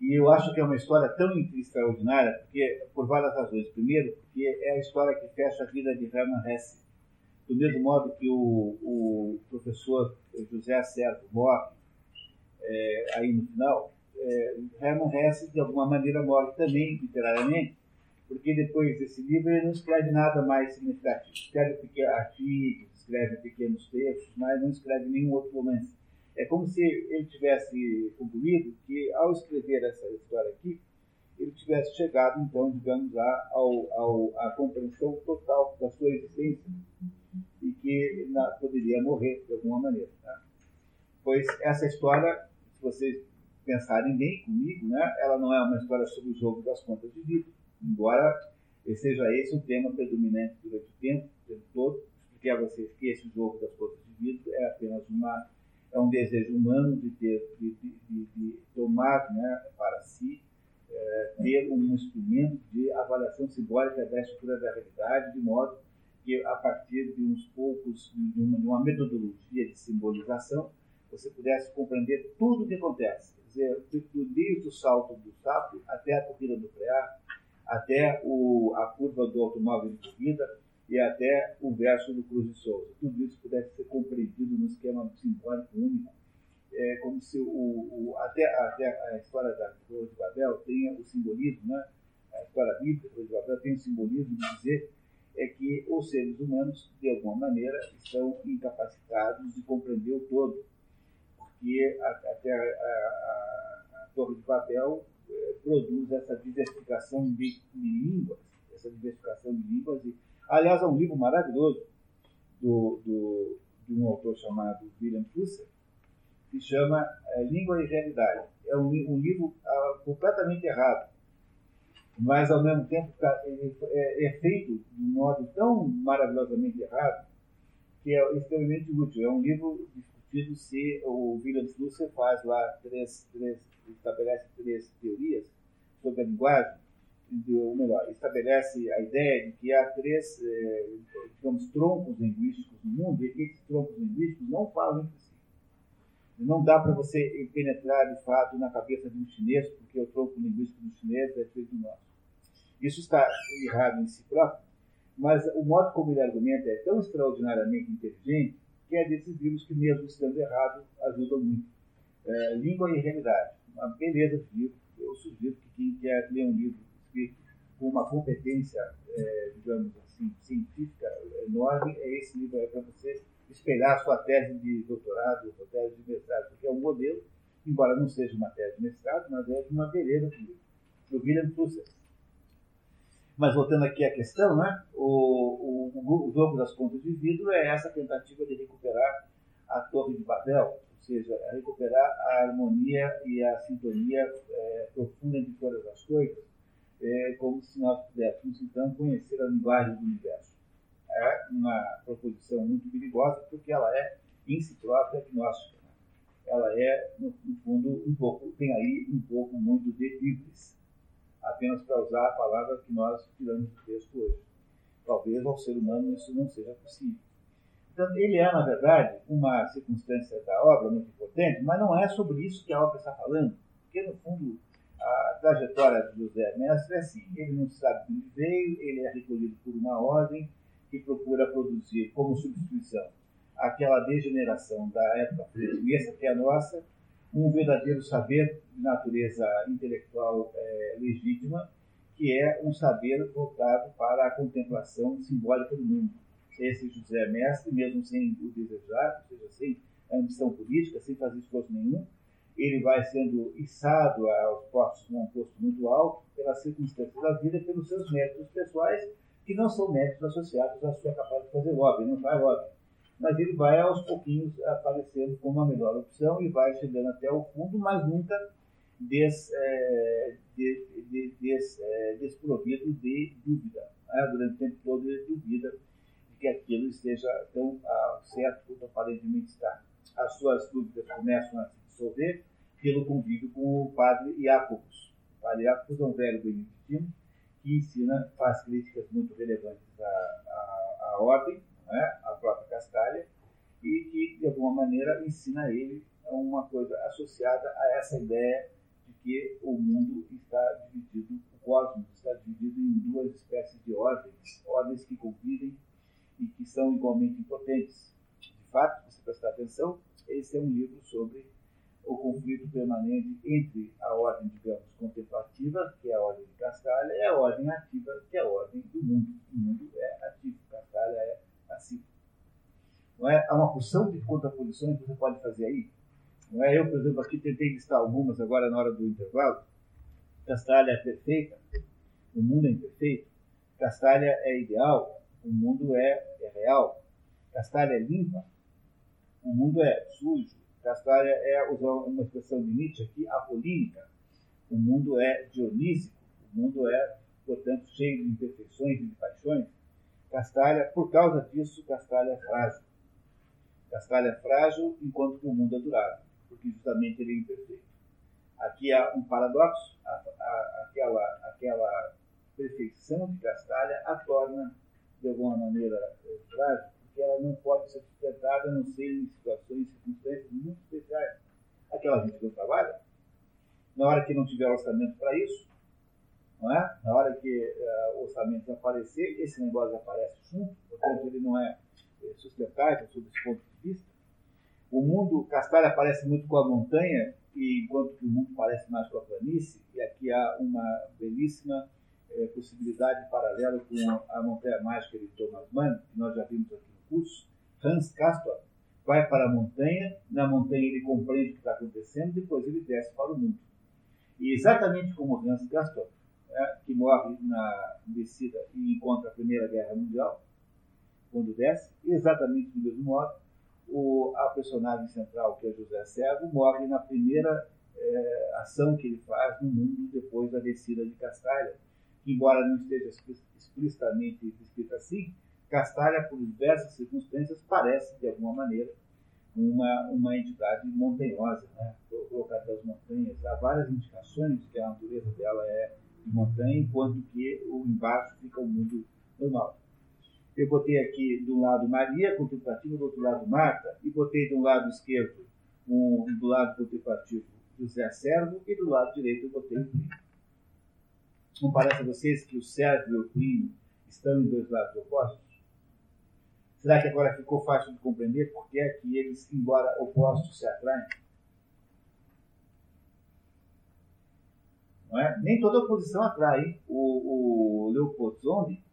E eu acho que é uma história tão extraordinária, porque, por várias razões. Primeiro, porque é a história que fecha a vida de Hermann Hesse. Do mesmo modo que o, o professor José Servo morre é, aí no final, é, Hermann Hesse de alguma maneira morre também, literariamente, porque depois desse livro ele não escreve nada mais significativo. Escreve artigos, escreve pequenos textos, mas não escreve nenhum outro romance. É como se ele tivesse concluído que, ao escrever essa história aqui, ele tivesse chegado, então, digamos, ao, ao, à compreensão total da sua existência e que na, poderia morrer de alguma maneira. Tá? Pois essa história se vocês pensarem bem comigo, né, ela não é uma história sobre o jogo das contas de vida, embora seja esse um tema predominante durante o tempo, o tempo todo, expliquei a vocês que esse jogo das contas de vida é apenas uma, é um desejo humano de ter, de, de, de, tomar né, para si, é, ter um instrumento de avaliação simbólica da estrutura da realidade, de modo que a partir de uns poucos, de uma, de uma metodologia de simbolização, você pudesse compreender tudo o que acontece. Quer dizer, desde o salto do sapo até a corrida nuclear, até o, a curva do automóvel de corrida e até o verso do Cruz de Souza. Tudo isso pudesse ser compreendido no esquema simbólico único. É como se o, o, até, até a história da Torre de Babel tenha o simbolismo, né? a história bíblica da Torre de Babel tem o simbolismo de dizer é que os seres humanos, de alguma maneira, estão incapacitados de compreender o todo que até a, a, a, Torre de Babel eh, produz essa diversificação de, de, línguas, essa diversificação de línguas. E, aliás, é um livro maravilhoso do, do, de um autor chamado William Fusser, que chama é, Língua e Realidade. É um, um livro ah, completamente errado, mas ao mesmo tempo tá, é, é, feito de um modo tão maravilhosamente errado que é extremamente útil. É um livro discutido se o William Slusser faz lá três, três, estabelece três teorias sobre a linguagem, ou melhor, estabelece a ideia de que há três, eh, digamos, troncos linguísticos no mundo e que esses troncos linguísticos não falam entre si. Não dá para você penetrar, de fato, na cabeça de um chinês, porque o tronco linguístico do chinês é do nosso. Isso está errado em si próprio, mas o modo como ele argumenta é tão extraordinariamente inteligente que é desses livros que, mesmo estando errado, ajudam muito. É, Língua e Realidade. Uma beleza de livro. Eu sugiro que quem quer ler um livro escrito com uma competência, é, digamos assim, científica enorme, é esse livro aí para você espelhar sua tese de doutorado, sua tese de mestrado, porque é um modelo, embora não seja uma tese de mestrado, mas é de uma livro. Do William Flusser. Mas voltando aqui à questão, né? o, o, o jogo das contas de vidro é essa tentativa de recuperar a Torre de Babel, ou seja, recuperar a harmonia e a sintonia é, profunda de todas as coisas, é, como se nós pudéssemos então conhecer a linguagem do universo. É uma proposição muito perigosa porque ela é em si própria agnóstica. Ela é, no, fundo, um pouco, tem aí um pouco muito de híbris apenas para usar a palavra que nós tiramos do texto hoje. Talvez ao ser humano isso não seja possível. Então, ele é, na verdade, uma circunstância da obra muito importante, mas não é sobre isso que a obra está falando, porque, no fundo, a trajetória de José Mestre é assim: ele não sabe de onde veio, ele é recolhido por uma ordem que procura produzir como substituição aquela degeneração da época portuguesa, que é a nossa, um verdadeiro saber de natureza intelectual é, legítima, que é um saber voltado para a contemplação simbólica do mundo. Esse José Mestre, mesmo sem o desejar, ou seja, sem ambição política, sem fazer esforço nenhum, ele vai sendo içado aos postos com um posto muito alto pelas circunstâncias da vida, pelos seus méritos pessoais, que não são méritos associados à sua capacidade de fazer lobby, ele não faz lobby mas ele vai aos pouquinhos aparecendo como a melhor opção e vai chegando até o fundo, mas nunca des, é, de, de, des, é, desprovido de dúvida. Né? Durante o tempo todo ele duvida de que aquilo esteja tão ah, certo quanto aparentemente está. As suas dúvidas começam a se dissolver pelo convívio com o padre Jacobus. O padre Jacobus é um velho beneditino que ensina, faz críticas muito relevantes à, à, à ordem, né, a própria Castalha, e que, de alguma maneira, ensina ele uma coisa associada a essa ideia de que o mundo está dividido, o cosmos está dividido em duas espécies de ordens, ordens que convivem e que são igualmente impotentes. De fato, se você prestar atenção, esse é um livro sobre o conflito permanente entre a ordem, digamos, contemplativa, que é a ordem de Castalha, e a ordem ativa, que é a ordem do mundo. O mundo é ativo, Castalha é assim. Não é? Há uma porção de contraposições que você pode fazer aí. Não é? Eu, por exemplo, aqui tentei listar algumas agora na hora do intervalo. Castalha é perfeita, o mundo é imperfeito. Castalha é ideal, o mundo é, é real. Castalha é limpa, o mundo é sujo. Castalha é, usar uma expressão de Nietzsche aqui, apolínica. O mundo é dionísico, o mundo é, portanto, cheio de imperfeições e de paixões. Castalha, por causa disso, Castalha é frágil. Castalha é frágil enquanto que o mundo é durável, porque justamente ele é imperfeito. Aqui há um paradoxo, a, a, aquela, aquela perfeição de Castalha a torna, de alguma maneira, frágil, ela não pode ser sustentada a não ser em situações e circunstâncias muito especiais. Aquela gente que não trabalha, na hora que não tiver orçamento para isso, não é? Na hora que uh, o orçamento aparecer, esse negócio aparece junto, portanto ele não é, é sustentável sob esse ponto de vista. O mundo, Castalha aparece muito com a montanha, e enquanto que o mundo parece mais com a planície, e aqui há uma belíssima é, possibilidade paralela com a, a montanha mágica de Thomas Mann, que nós já vimos aqui curso. Hans Castor vai para a montanha, na montanha ele compreende o que está acontecendo, depois ele desce para o mundo. E exatamente como Hans Castor, é, que morre na descida e encontra a Primeira Guerra Mundial, quando desce, exatamente do mesmo modo, o, a personagem central, que é José Servo, morre na primeira é, ação que ele faz no mundo depois da descida de Castalha. Embora não esteja explicitamente escrito assim, Castalha, por diversas circunstâncias, parece, de alguma maneira, uma, uma entidade montanhosa, né? colocada das montanhas. Há várias indicações que a natureza dela é de montanha, enquanto que o embaixo fica o mundo normal. Eu botei aqui do lado Maria, contemplativa, do outro lado Marta, e botei do lado esquerdo, um, do lado contemplativo, José Servo, e do lado direito eu botei Plínio. Não parece a vocês que o Servo e o Plínio estão em dois lados opostos? Será que agora ficou fácil de compreender por que é que eles, embora opostos, se atraem? Não é? Nem toda oposição atrai. O, o Leopold Zondi,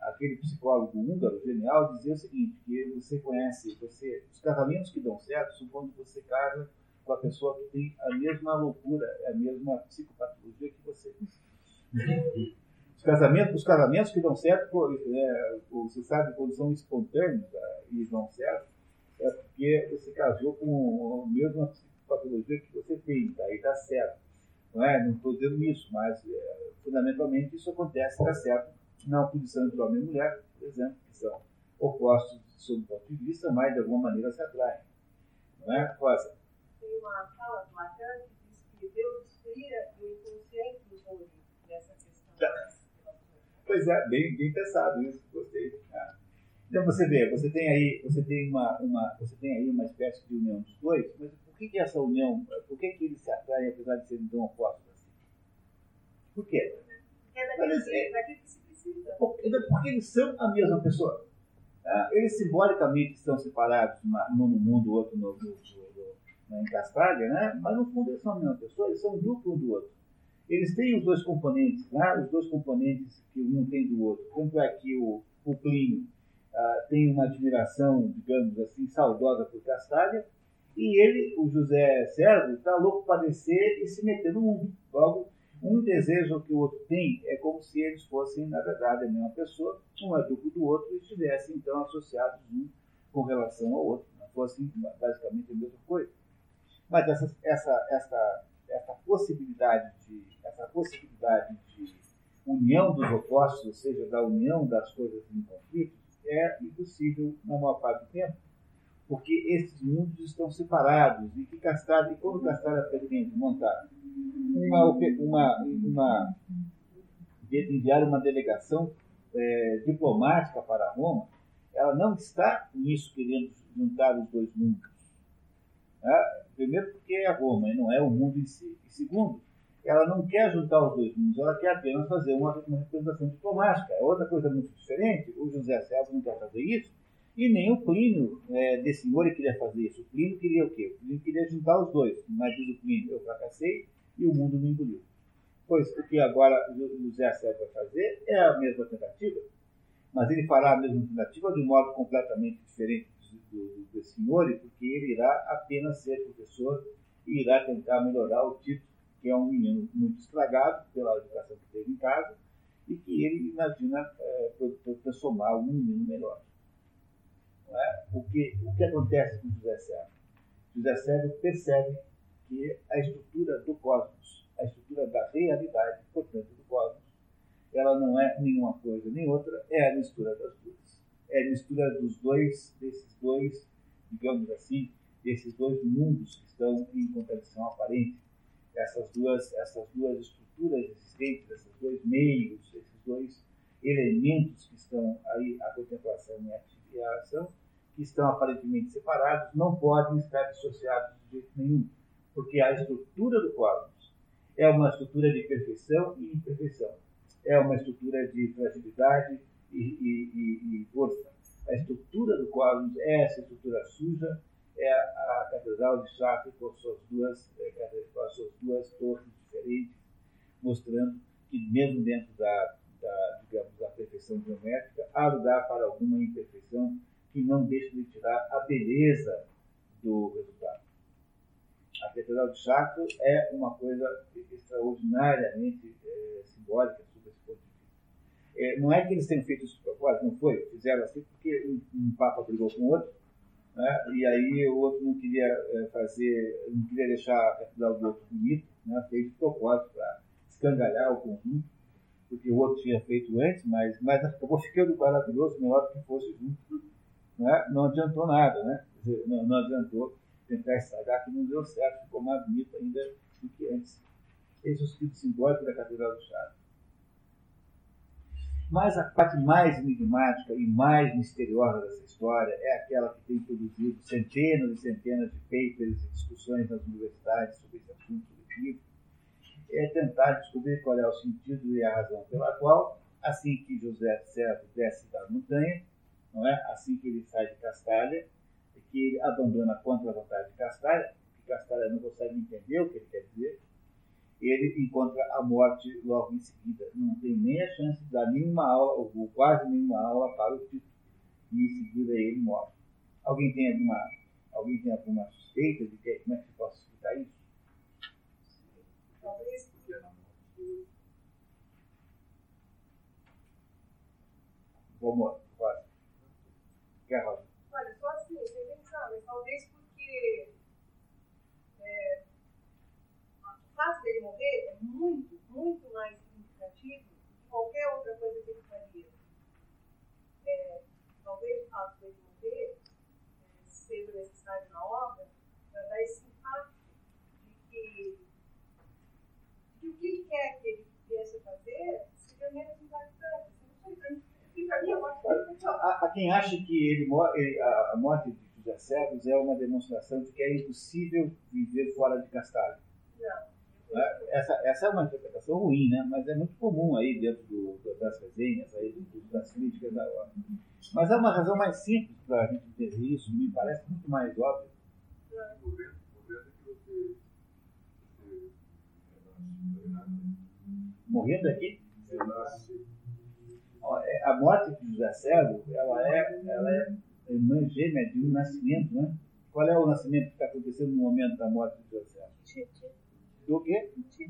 aquele psicólogo húngaro genial, dizia o seguinte, que você conhece, você, os casamentos que dão certo são quando você casa com a pessoa que tem a mesma loucura, a mesma psicopatologia que você. *laughs* Os casamentos, os casamentos que dão certo, é, você sabe, quando são espontâneos é, e dão certo, é porque você casou com a mesma psicopatologia que você tem, daí dá certo. Não é? Não estou dizendo isso, mas é, fundamentalmente isso acontece, dá certo, na oposição entre homem e mulher, por exemplo, que são opostos sob o ponto de vista, mas de alguma maneira se atraem. Não é, Rosa? Tem uma fala do Lacan que diz que Deus cria o inconsciente do homem nessa questão. Tá. Pois é, bem, bem pensado isso, gostei. Ah. Então você vê, você tem aí, você tem uma, uma, você tem aí uma espécie de união dos dois, mas por que, que essa união, por que, que eles se atraem apesar de serem tão opostos assim? Por quê? É daquilo, que se precisa. Porque, eles são a mesma pessoa. Tá? Eles simbolicamente estão separados, um no mundo, outro no, no, no, em Castralha, né? mas no fundo eles são a mesma pessoa, eles são um um do outro. Eles têm os dois componentes, né? os dois componentes que um tem do outro. Tanto é que o, o Plínio ah, tem uma admiração, digamos assim, saudosa por Castralha, e ele, o José Servo, está louco para descer e se meter no mundo. Logo, um desejo que o outro tem é como se eles fossem, na verdade, a mesma pessoa, um é duplo do outro e estivessem, então, associados um com relação ao outro. Não fossem basicamente a mesma coisa. Mas essa, essa, essa, essa possibilidade de essa possibilidade de união dos opostos, ou seja, da união das coisas em conflito, é impossível na maior parte do tempo porque esses mundos estão separados e que Castalho, e quando Castalho pretende montar uma, uma, uma enviar uma delegação é, diplomática para Roma, ela não está nisso querendo juntar os dois mundos. Tá? Primeiro porque é Roma e não é o mundo em si. E segundo, ela não quer juntar os dois mundos, ela quer apenas fazer uma, uma representação diplomática. É outra coisa muito diferente. O José Servo não quer fazer isso, e nem o Plínio é, desse senhor queria fazer isso. O Plínio queria o quê? O Plínio queria juntar os dois. Mas diz o Plínio, eu fracassei e o mundo me engoliu. Pois o que agora o José Serve vai fazer é a mesma tentativa, mas ele fará a mesma tentativa de um modo completamente diferente do, do, senhor, porque ele irá apenas ser professor e irá tentar melhorar o título, que é um menino muito estragado pela educação que teve em casa, e que ele imagina é, transformar um menino melhor. É? O, que, o que acontece com José Servo? José Servo percebe que a estrutura do cosmos, a estrutura da realidade, portanto, do cosmos, ela não é nenhuma coisa nem outra, é a mistura das duas. É mistura dos dois, desses dois, digamos assim, desses dois mundos que estão em contradição aparente. Essas duas, essas duas estruturas existentes, esses dois meios, esses dois elementos que estão aí, a contemplação e a ação, que estão aparentemente separados não podem estar dissociados de jeito nenhum, porque a estrutura do cosmos é uma estrutura de perfeição e imperfeição, é uma estrutura de fragilidade e, e, e, força. A estrutura do cosmos é essa estrutura suja, é a Catedral de Chartres com suas duas, é, com as suas duas torres diferentes, mostrando que mesmo dentro da, da, digamos, da perfeição geométrica, há lugar para alguma imperfeição que não deixa de tirar a beleza do resultado. A Catedral de Chartres é uma coisa extraordinariamente é, simbólica sobre esse ponto de. É, não é que eles tenham feito isso de propósito, não foi. Fizeram assim porque um, um Papa brigou com o outro, né? e aí o outro não queria é, fazer, não queria deixar a Catedral do outro bonita, né? fez de propósito para escangalhar o conjunto, porque o outro tinha feito antes, mas, mas acabou ficando maravilhoso, melhor que fosse junto né, não adiantou nada, né? Dizer, não, não, adiantou tentar estragar, que não deu certo, ficou mais bonito ainda do que antes. Esse é o sentido simbólico da Catedral do Chaves. Mas a parte mais enigmática e mais misteriosa dessa história é aquela que tem produzido centenas e centenas de papers e discussões nas universidades sobre esse assunto do livro. É tentar descobrir qual é o sentido e a razão pela qual, assim que José Servo desce da montanha, não é? assim que ele sai de Castalha, que ele abandona contra a vontade de Castalha, que Castalha não consegue entender o que ele quer dizer, ele encontra a morte logo em seguida. Não tem nem a chance de dar nenhuma aula, ou quase nenhuma aula para o Tito. E em seguida ele morre. Alguém tem alguma, alguém tem alguma suspeita de que, como é que se pode explicar isso? Talvez Vamos, quase. Quer, Rosa? Olha, só assim, você pensar, mas talvez porque é, o fato dele morrer é muito, muito mais significativo do que qualquer outra coisa que ele faria. É, talvez o fato dele morrer é, seja necessário na obra para dar esse impacto de que, de o que ele quer que ele viesse a fazer seja menos impactante. Há, há quem acha que ele, a morte de José Servos é uma demonstração de que é impossível viver fora de Castalho. Não. Essa, essa é uma interpretação ruim, né? mas é muito comum aí dentro do, das resenhas, aí, das críticas da hora. Mas há uma razão mais simples para a gente entender isso, me parece muito mais óbvio. Morrendo aqui? É, a morte de José Servo, ela é, ela é irmã gêmea de um nascimento, né? Qual é o nascimento que está acontecendo no momento da morte de José Servo? Do?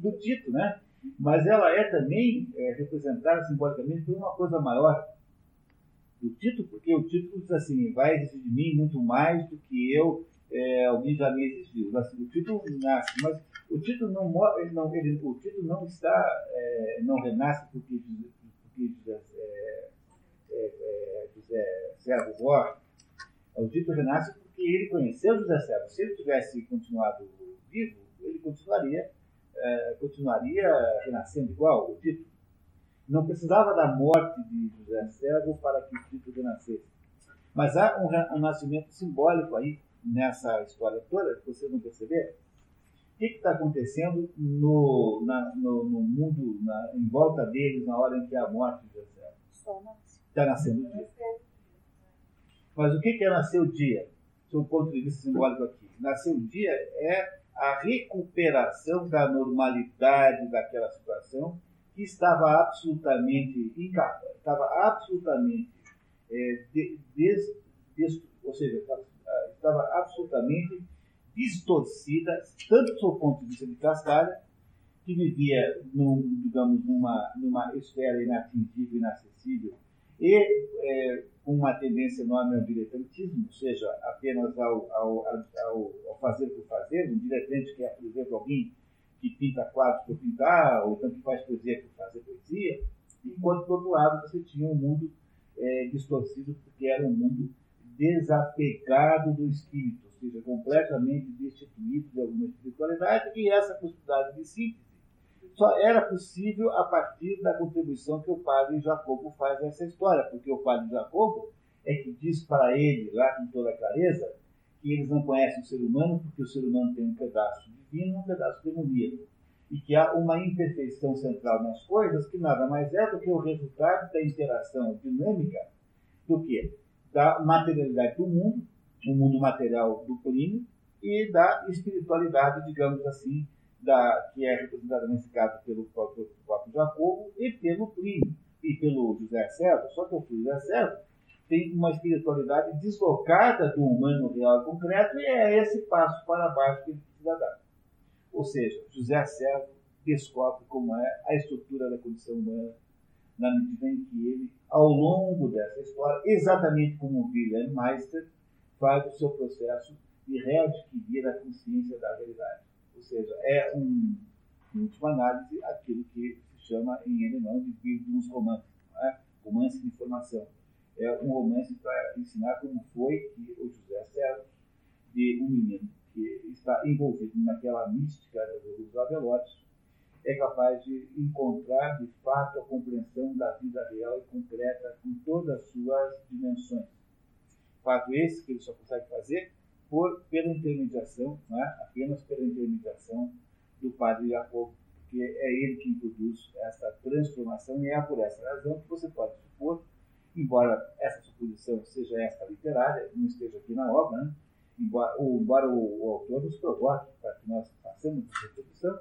Do Tito, né? Mas ela é também é, representada simbolicamente por uma coisa maior. Do Tito, porque o Tito diz assim, vai exigir de mim muito mais do que eu, é, alguém já me exigiu. O Tito nasce, mas o Tito não, ele não, ele, o Tito não está, é, não renasce porque, porque é, é, José Servo morre, o Tito renasce porque ele conheceu José Servo. Se ele tivesse continuado vivo, ele continuaria, é, continuaria renascendo igual o Tito. Não precisava da morte de José Servo para que o Tito renascesse. Mas há um, um nascimento simbólico aí nessa história toda, que vocês não perceberam. O que está acontecendo no, na, no, no mundo, na, em volta deles, na hora em que há a morte de José Servo? Está nascendo o dia. Mas o que é nascer o dia? Do ponto de vista simbólico aqui. Nascer o dia é a recuperação da normalidade daquela situação que estava absolutamente incapaz, estava absolutamente é, des, des, ou seja, estava absolutamente distorcida, tanto do ponto de vista de Castalha, que vivia, num, digamos, numa, numa esfera inatingível, inacessível, e é, uma tendência enorme ao diletantismo, ou seja, apenas ao, ao, ao, ao, fazer por fazer, um diletante que é, por exemplo, alguém que pinta quadros por pintar, ou tanto faz poesia por fazer poesia, enquanto, do outro lado, você tinha um mundo é, distorcido, porque era um mundo desapegado do espírito, ou seja, completamente destituído de alguma espiritualidade, e essa possibilidade de síntese só era possível a partir da contribuição que o padre Jacobo faz nessa história, porque o padre Jacobo é que diz para ele, lá com toda clareza, que eles não conhecem o ser humano porque o ser humano tem um pedaço divino e um pedaço demoníaco. E que há uma imperfeição central nas coisas que nada mais é do que o resultado da interação dinâmica do que? Da materialidade do mundo, o mundo material do políneo, e da espiritualidade, digamos assim, da, que é representada nesse caso pelo próprio, próprio Jacobo e pelo Plínio e pelo José Servo, só que o José Servo tem uma espiritualidade deslocada do humano real concreto e é esse passo para baixo que ele precisa dar. Ou seja, José Servo descobre como é a estrutura da condição humana na medida em que ele, ao longo dessa história, exatamente como o Wilhelm Meister, faz o seu processo de readquirir a consciência da realidade seja, é um, em última análise, aquilo que se chama em alemão de Bildungsroman, é? romance de informação. É um romance para ensinar como foi que o José Servo, de um menino que está envolvido naquela mística dos Avelotes, é capaz de encontrar de fato a compreensão da vida real e concreta com todas as suas dimensões. Fato esse que ele só consegue fazer por, pela intermediação, é? apenas pela intermediação do Padre Jacob, porque é ele que introduz essa transformação e é por essa razão que você pode supor, embora essa suposição seja esta literária, não esteja aqui na obra, né? embora, o, embora o, o, autor nos provoque para que nós façamos essa suposição,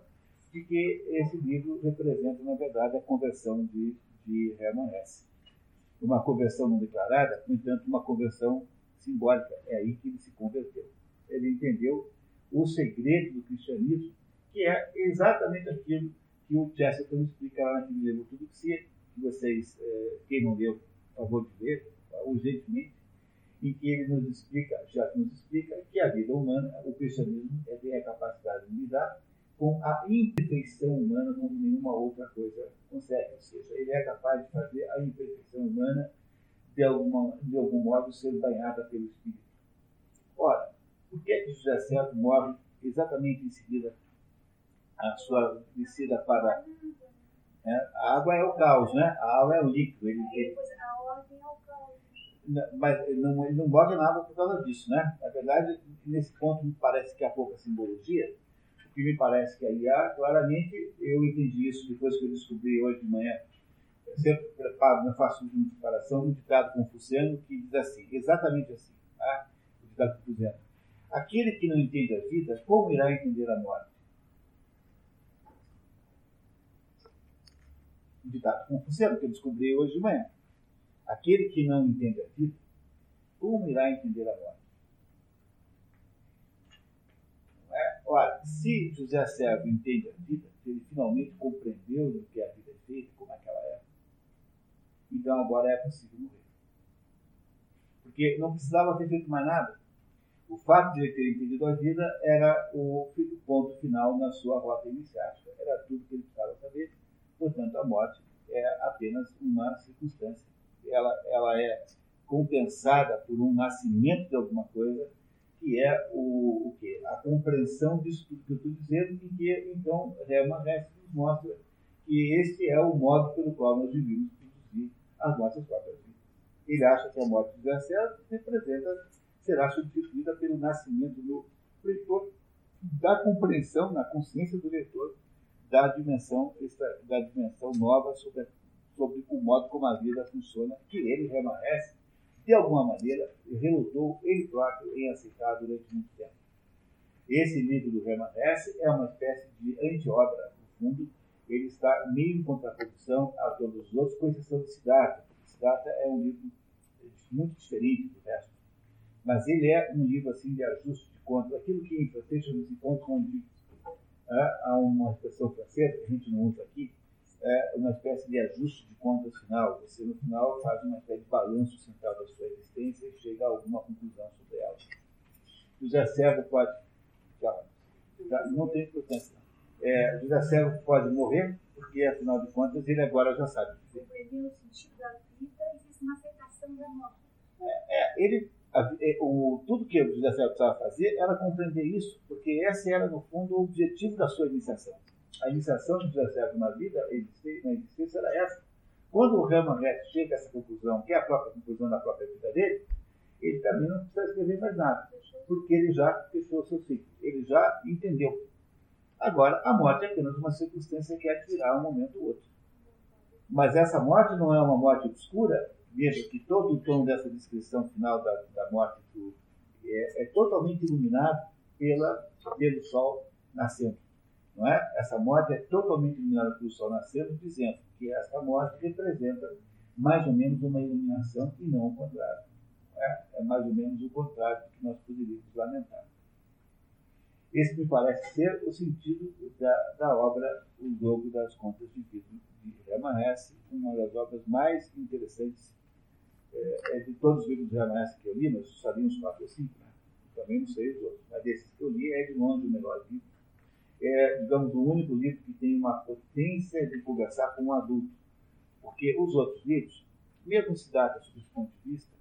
de que esse livro representa, na verdade, a conversão de, de Hermann Hesse. Uma conversão não declarada, no entanto, uma conversão simbólica. É aí que ele se converteu. Ele entendeu o segredo do cristianismo, que é exatamente aquilo que o Chesterton explica lá naquele livro Tudo que se que vocês, eh, quem não leu, por favor de ler, urgentemente, em que ele nos explica, já nos explica, que a vida humana, o cristianismo, é tem a capacidade de lidar com a imperfeição humana como nenhuma outra coisa consegue. Ou seja, ele é capaz de fazer a imperfeição humana de, alguma, de algum modo ser banhada pelo Espírito. Ora, por que, que José Certo morre exatamente em seguida a sua descida para. Né? A água é o caos, né? A água é o líquido. Ele, ele... É o caos. Mas não, ele não morre na água por causa disso, né? Na verdade, nesse ponto me parece que há pouca simbologia. O que me parece que aí há, claramente, eu entendi isso depois que eu descobri hoje de manhã eu sempre preparo, não faço uma preparação, um ditado confuciano que diz assim, exatamente assim, tá? o ditado confuciano. Aquele que não entende a vida, como irá entender a morte? O ditado confuciano que eu descobri hoje de manhã. Aquele que não entende a vida, como irá entender a morte? É? Ora, se José Servo entende a vida, ele finalmente compreendeu do que a vida é feita, como é que ela é, então agora é possível morrer. Porque não precisava ter feito mais nada. O fato de ele ter entendido a vida era o ponto final na sua rota iniciática. Era tudo que ele precisava saber. Portanto, a morte é apenas uma circunstância. Ela, ela é compensada por um nascimento de alguma coisa, que é o, o a compreensão disso tudo que eu estou dizendo, e que então Hermann Hesse nos mostra que este é o modo pelo qual nós vivemos as nossas próprias vidas. Ele acha que a morte de Garcia representa, será substituída pelo nascimento do leitor, da compreensão na consciência do leitor da dimensão, da dimensão nova sobre, sobre o modo como a vida funciona, que ele remanece, de alguma maneira, relutou ele próprio em aceitar durante muito tempo. Esse livro do Remanece é uma espécie de anti-obra, no fundo, ele está meio em contraposição a todos os outros, com exceção de Siddhartha. Siddhartha é um livro muito diferente do resto. Mas ele é um livro assim de ajuste de contas. Aquilo que em francês de contas onde é, há uma expressão francesa que a gente não usa aqui, é uma espécie de ajuste de contas final. Você, no final, faz uma espécie de balanço central da sua existência e chega a alguma conclusão sobre ela. José Servo pode. Já, já, não tem importância é, José Servo pode morrer, porque afinal de contas ele agora já sabe. Compreender o sentido da vida, existe uma aceitação da morte. É, é, ele, a, é, o, tudo que o José Servo precisava fazer era compreender isso, porque esse era, no fundo, o objetivo da sua iniciação. A iniciação de José Servo na vida, na existência, era essa. Quando o Hermann Hesse chega a essa conclusão, que é a própria conclusão da própria vida dele, ele também não precisa escrever mais nada, porque ele já fechou o seu ciclo, ele já entendeu Agora, a morte é apenas uma circunstância que é de virar um momento ou outro. Mas essa morte não é uma morte obscura. Veja que todo o tom dessa descrição final da, da morte do, é, é, totalmente iluminado pela, pelo sol nascendo. Não é? Essa morte é totalmente iluminada pelo sol nascendo, dizendo que essa morte representa mais ou menos uma iluminação e não o contrário. É? é mais ou menos o contrário do que nós poderíamos lamentar. Esse me parece ser o sentido da, da obra O Jogo das Contas de Vida de Hesse, uma das obras mais interessantes é, é de todos os livros de Hesse que eu li, mas só li uns quatro ou cinco, né? também não sei os outros, mas desses que eu li é de longe o melhor livro. É, digamos, o único livro que tem uma potência de conversar com um adulto. Porque os outros livros, mesmo data sob esse ponto de vista,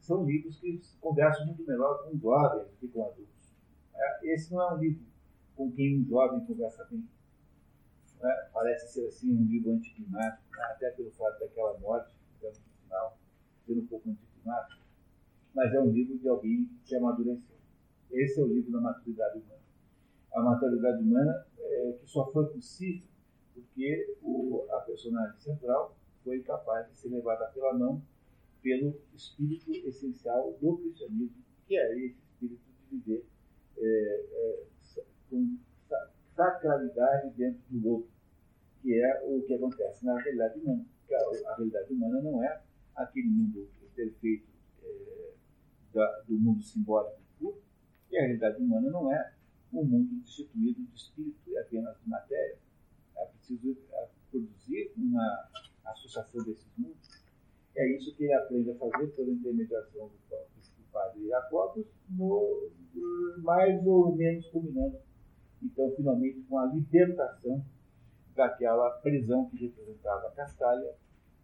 são livros que conversam muito melhor com jovens do que com adultos. É, esse não é um livro com quem um jovem conversa bem. né, parece ser assim um livro anticlimático, né, até pelo fato daquela morte, digamos, no final, ser um pouco anticlimático, mas é um livro de alguém que amadureceu. Esse é o livro da maturidade humana. A maturidade humana é, que só foi possível porque o, a personagem central foi capaz de ser levada pela mão pelo espírito essencial do cristianismo, que é esse espírito de viver é, é, com sacralidade dentro do outro, que é o que acontece na realidade humana. A, realidade humana não é aquele mundo perfeito é, da, do mundo simbólico puro, e a realidade humana não é um mundo destituído de espírito e apenas de matéria. É preciso é, produzir uma associação desses mundos. É isso que ele aprende a fazer pela intermediação do, do padre Jacobus, mais ou menos culminando, então, finalmente, com a libertação daquela prisão que representava a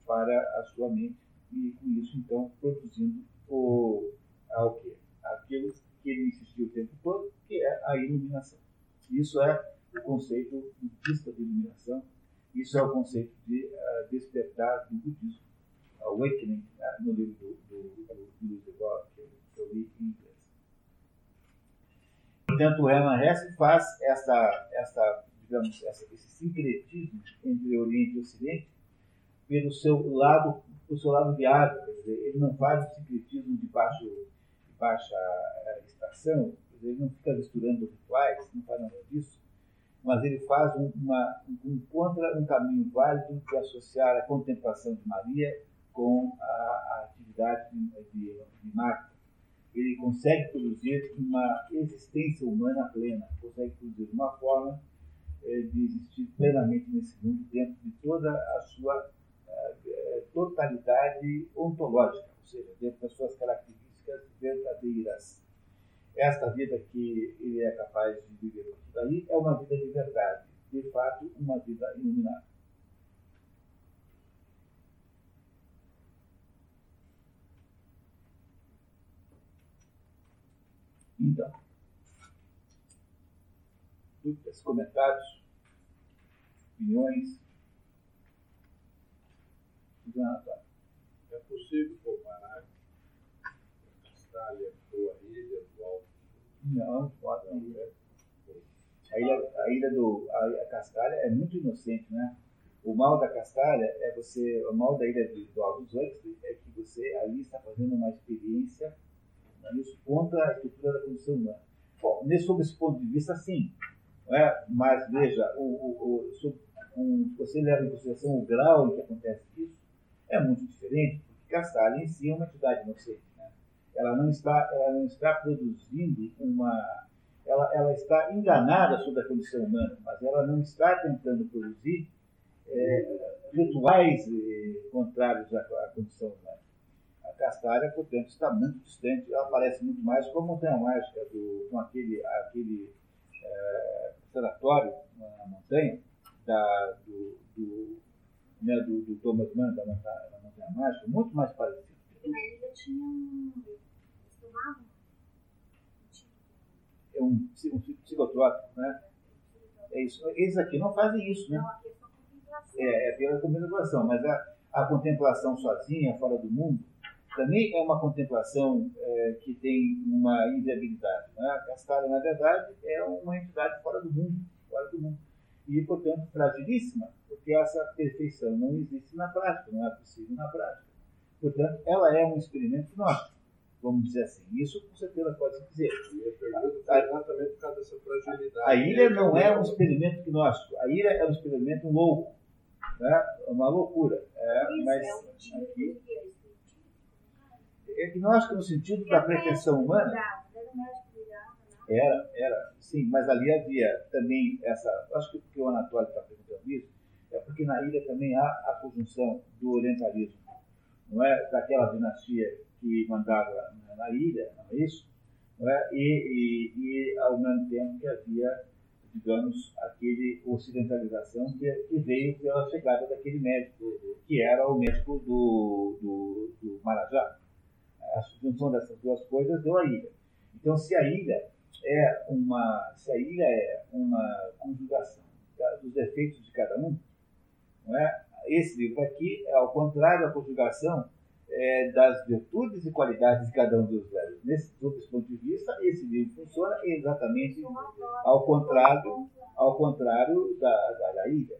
para a sua mente, e com isso, então, produzindo o, o quê? aquilo que ele insistiu o tempo todo, que é a iluminação. Isso é o conceito budista de iluminação, isso é o conceito de uh, despertar do budismo, awakening, uh, no livro do, do que, eu, que eu li em inglês. Portanto, Hermann Hesse faz essa, essa, digamos, essa, esse sincretismo entre Oriente e Ocidente pelo seu lado, pelo seu lado viável. Quer dizer, ele não faz o sincretismo de, baixo, de baixa eh, extração, ele não fica misturando rituais, não faz nada disso mas ele faz um, uma, encontra um caminho válido de associar a contemplação de Maria com a, a atividade de, de, de Marta. Ele consegue produzir uma existência humana plena, consegue produzir uma forma eh, de existir plenamente nesse mundo dentro de toda a sua eh, totalidade ontológica, ou seja, dentro das suas características verdadeiras esta vida que ele é capaz de viver por é uma vida de verdade, de fato, uma vida iluminada. Então, dúvidas, comentários, opiniões? É possível comparar a Castalha com a ilha não, pode não. A ilha, a ilha do a, a Castalha é muito inocente, né? O mal da Castalha é você, o mal da ilha do Aldous Huxley é que você ali está fazendo uma experiência isso contra a estrutura da condição humana. Bom, nesse, sob esse ponto de vista, sim. É? Mas veja, o, o, o, um, você leva em consideração o grau em que acontece isso, é muito diferente, porque Castalha em si é uma entidade inocente ela não está, ela não está produzindo uma. Ela, ela está enganada sobre a condição humana, mas ela não está tentando produzir é, rituais é, contrários à, à, condição humana. A Castária, portanto, está muito distante, ela parece muito mais com a montanha mágica, do, com aquele, aquele é, sanatório na montanha, da, do, do, né, do, do Thomas Mann, da montanha, da montanha mágica, muito mais parecido. Na ilha tinha um é um, um psicotrópico, né? É isso. Eles aqui não fazem isso, né? É, é pela contemplação, mas a, a contemplação sozinha, fora do mundo, também é uma contemplação é, que tem uma inviabilidade. Né? A cascada, na verdade, é uma entidade fora do mundo, fora do mundo. E, portanto, fragilíssima, porque essa perfeição não existe na prática, não é possível na prática. Portanto, ela é um experimento nosso vamos dizer assim. Isso com certeza pode se dizer. A, exatamente por causa dessa fragilidade. A ilha não é um experimento gnóstico, a ilha é um experimento louco, né? é uma loucura. É, mas aqui, é gnóstico no sentido da pretensão humana. Era, era, sim, mas ali havia também essa. Acho que porque o Anatólio está perguntando isso, é porque na ilha também há a conjunção do orientalismo, não é? Daquela dinastia que mandava na, na ilha, não é isso? Não é? E, e, e, ao mesmo tempo que havia, digamos, aquele ocidentalização que, que veio pela chegada daquele médico, que era o médico do, do, do Marajá. A junção dessas duas coisas deu a ilha. Então, se a ilha é uma, se a ilha é uma conjugação dos defeitos de cada um. Não é? Esse livro aqui é ao contrário da conjugação é, das virtudes e qualidades de cada um dos velhos. Nesse, esse ponto de vista, esse livro funciona exatamente ao contrário, ao contrário da, da, da ilha.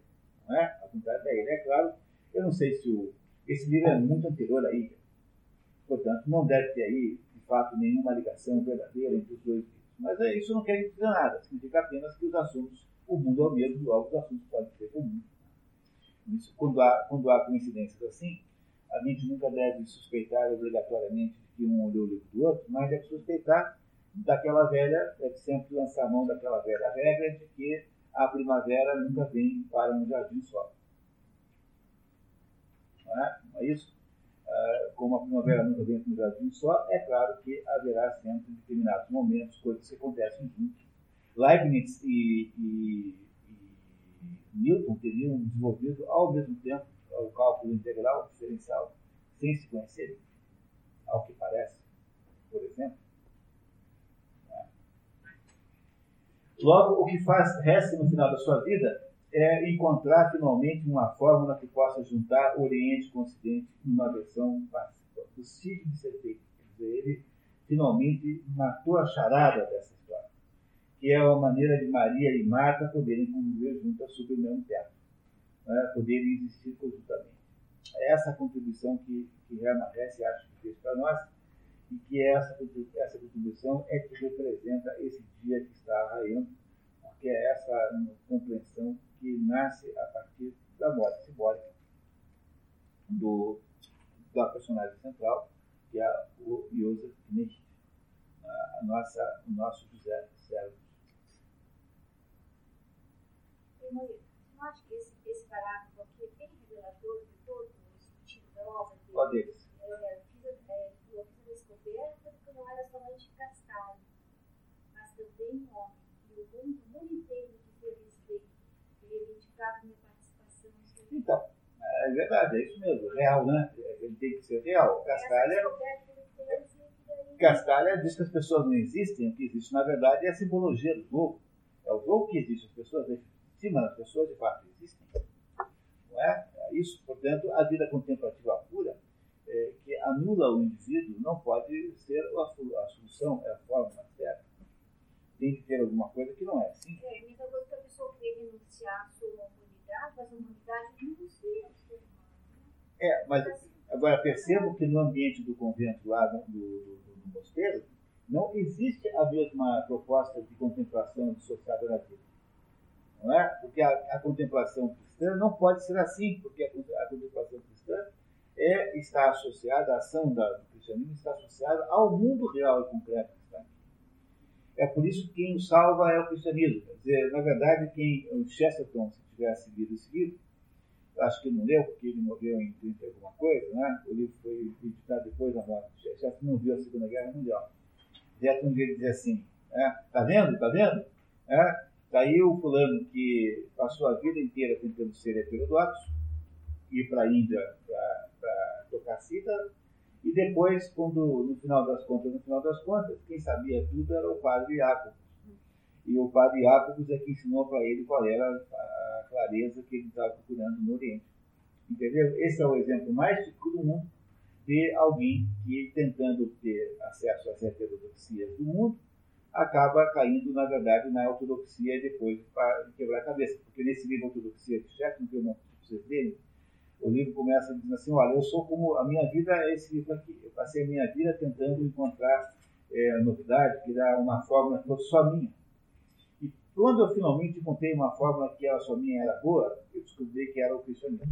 Não é? Ao contrário da ilha. É claro, eu não sei se o, esse livro é muito anterior à ilha. Portanto, não deve ter aí, de fato, nenhuma ligação verdadeira entre os dois livros. Mas é, isso não quer dizer nada. Significa apenas que os assuntos, o mundo é o mesmo, logo os assuntos podem ser comuns. Isso, quando, há, quando há coincidências assim, a gente nunca deve suspeitar obrigatoriamente de que um olhou o livro do outro, mas deve suspeitar daquela velha, deve sempre lançar a mão daquela velha regra de que a primavera nunca vem para um jardim só. Não é, não é isso? Ah, como a primavera nunca vem para um só, é claro que haverá sempre, em determinados momentos, coisas que acontecem juntos. Leibniz e, e, e Newton teriam desenvolvido ao mesmo tempo o cálculo integral diferencial sem se conhecerem, ao que parece, por exemplo. Logo, o que faz resta no final da sua vida é encontrar finalmente uma fórmula que possa juntar Oriente com Ocidente numa versão possível de ser feita. Ele finalmente matou a charada dessa história, que é a maneira de Maria e Marta poderem conviver juntas sob o mesmo teto né, poderem existir conjuntamente. É essa contribuição que, que Hermann Hesse acha que fez para nós e que essa, essa contribuição é que representa esse dia que está arraiando, porque é essa compreensão que nasce a partir da morte simbólica do, da personagem central, que é o Josef Knecht, a nossa, o nosso José Sérgio. Não acho que esse parágrafo aqui é bem revelador de todo o sentido da obra. Qual deles? É, fiz, é, eu fiz a descoberta de que não era somente Castalho, mas também homem. E dele. Ele reivindicava minha participação. Então, é verdade, é isso mesmo. Real, né? Ele tem que ser real. Castalha. Castalha diz que as pessoas não existem, o que existe na verdade é a simbologia do jogo. É o jogo que existe, as pessoas, em cima das pessoas de fato existem. Não é? Isso, portanto, a vida contemplativa pura, é, que anula o indivíduo, não pode ser a, solução, é a fórmula certa. Tem que ter alguma coisa que não é assim. É, muita coisa que a pessoa queria renunciar à sua humanidade, mas a humanidade renuncia ao ser humano. É, mas agora percebo que no ambiente do convento lá do, do, do mosteiro, não existe a mesma proposta de contemplação dissociada da vida. Não é? Porque a, a contemplação cristã não pode ser assim, porque a, a contemplação cristã é, está associada, a ação da, do cristianismo está associada ao mundo real e concreto. É por isso que quem o salva é o cristianismo. Quer dizer, na verdade, quem o Chesterton, se tivesse lido esse livro, acho que não leu, porque ele morreu em 30 alguma coisa, né? O livro foi editado depois da morte de Chesterton, não viu a Segunda Guerra Mundial. Chesterton ele dizia assim, é, tá vendo, tá vendo? É, Daí o fulano que passou a vida inteira tentando ser heterodoxo, ir para a Índia para tocar cítara, e depois, quando no final das contas, no final das contas, quem sabia tudo era o padre Jacobus. E o padre Jacobus é que ensinou para ele qual era a clareza que ele estava procurando no Oriente. Entendeu? Esse é o exemplo mais típico do mundo de alguém que, tentando ter acesso às heterodoxias do mundo, acaba caindo, na verdade, na ortodoxia depois para quebrar a cabeça. Porque nesse livro Ortodoxia de Chekhov, que eu não vocês dele, o livro começa dizendo assim, olha, eu sou como, a minha vida é esse livro aqui. Eu passei a minha vida tentando encontrar é, novidade, criar uma fórmula que fosse só minha. E quando eu finalmente encontrei uma fórmula que era só minha era boa, eu descobri que era o cristianismo.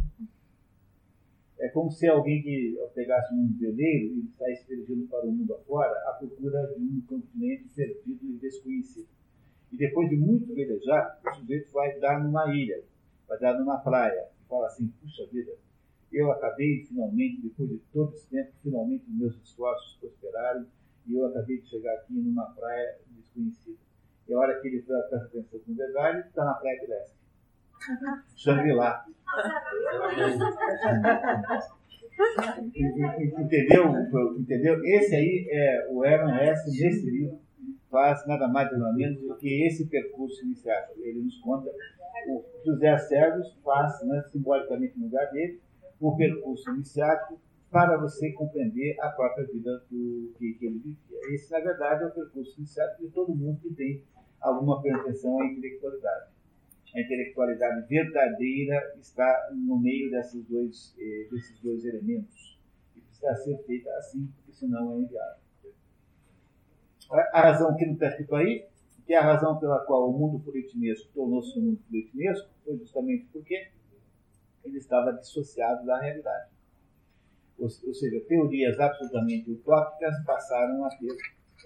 É como se alguém que pegasse um veleiro e saísse dirigindo para o mundo afora à procura de um continente perdido e desconhecido. E depois de muito velejar, o sujeito vai dar numa ilha, vai dar numa praia, fala assim: puxa vida, eu acabei finalmente, depois de todo esse tempo, finalmente meus esforços prosperaram e eu acabei de chegar aqui numa praia desconhecida. E a hora que ele presta atenção com verdade, está na praia de leste. *laughs* Shangri-La. Entendeu? Entendeu? Esse aí é o Herman Hesse nesse livro, faz nada mais nada menos do que esse percurso iniciático. Ele nos conta, o José Servos faz, né, simbolicamente no lugar dele, o percurso iniciático para você compreender a própria vida do que, que ele vivia. Esse, na verdade, é o percurso iniciático de todo mundo que tem alguma pretensão à intelectualidade. A intelectualidade verdadeira está no meio desses dois, eh, desses dois elementos. E precisa ser feita assim, porque senão é inviável. A razão que não está escrito aí, que a razão pela qual o mundo politinesco tornou-se um mundo politinesco, foi justamente porque ele estava dissociado da realidade. Ou, ou seja, teorias absolutamente utópicas passaram a ter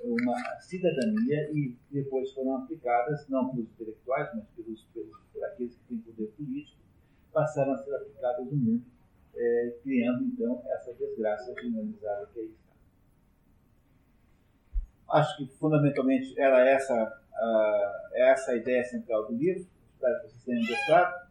uma cidadania e depois foram aplicadas, não pelos intelectuais, mas pelos, pelos, por aqueles que têm poder político, passaram a ser aplicadas no mundo, é, criando então essa desgraça generalizada que aí está. Acho que fundamentalmente era essa, uh, essa a ideia central do livro, espero que vocês tenham gostado.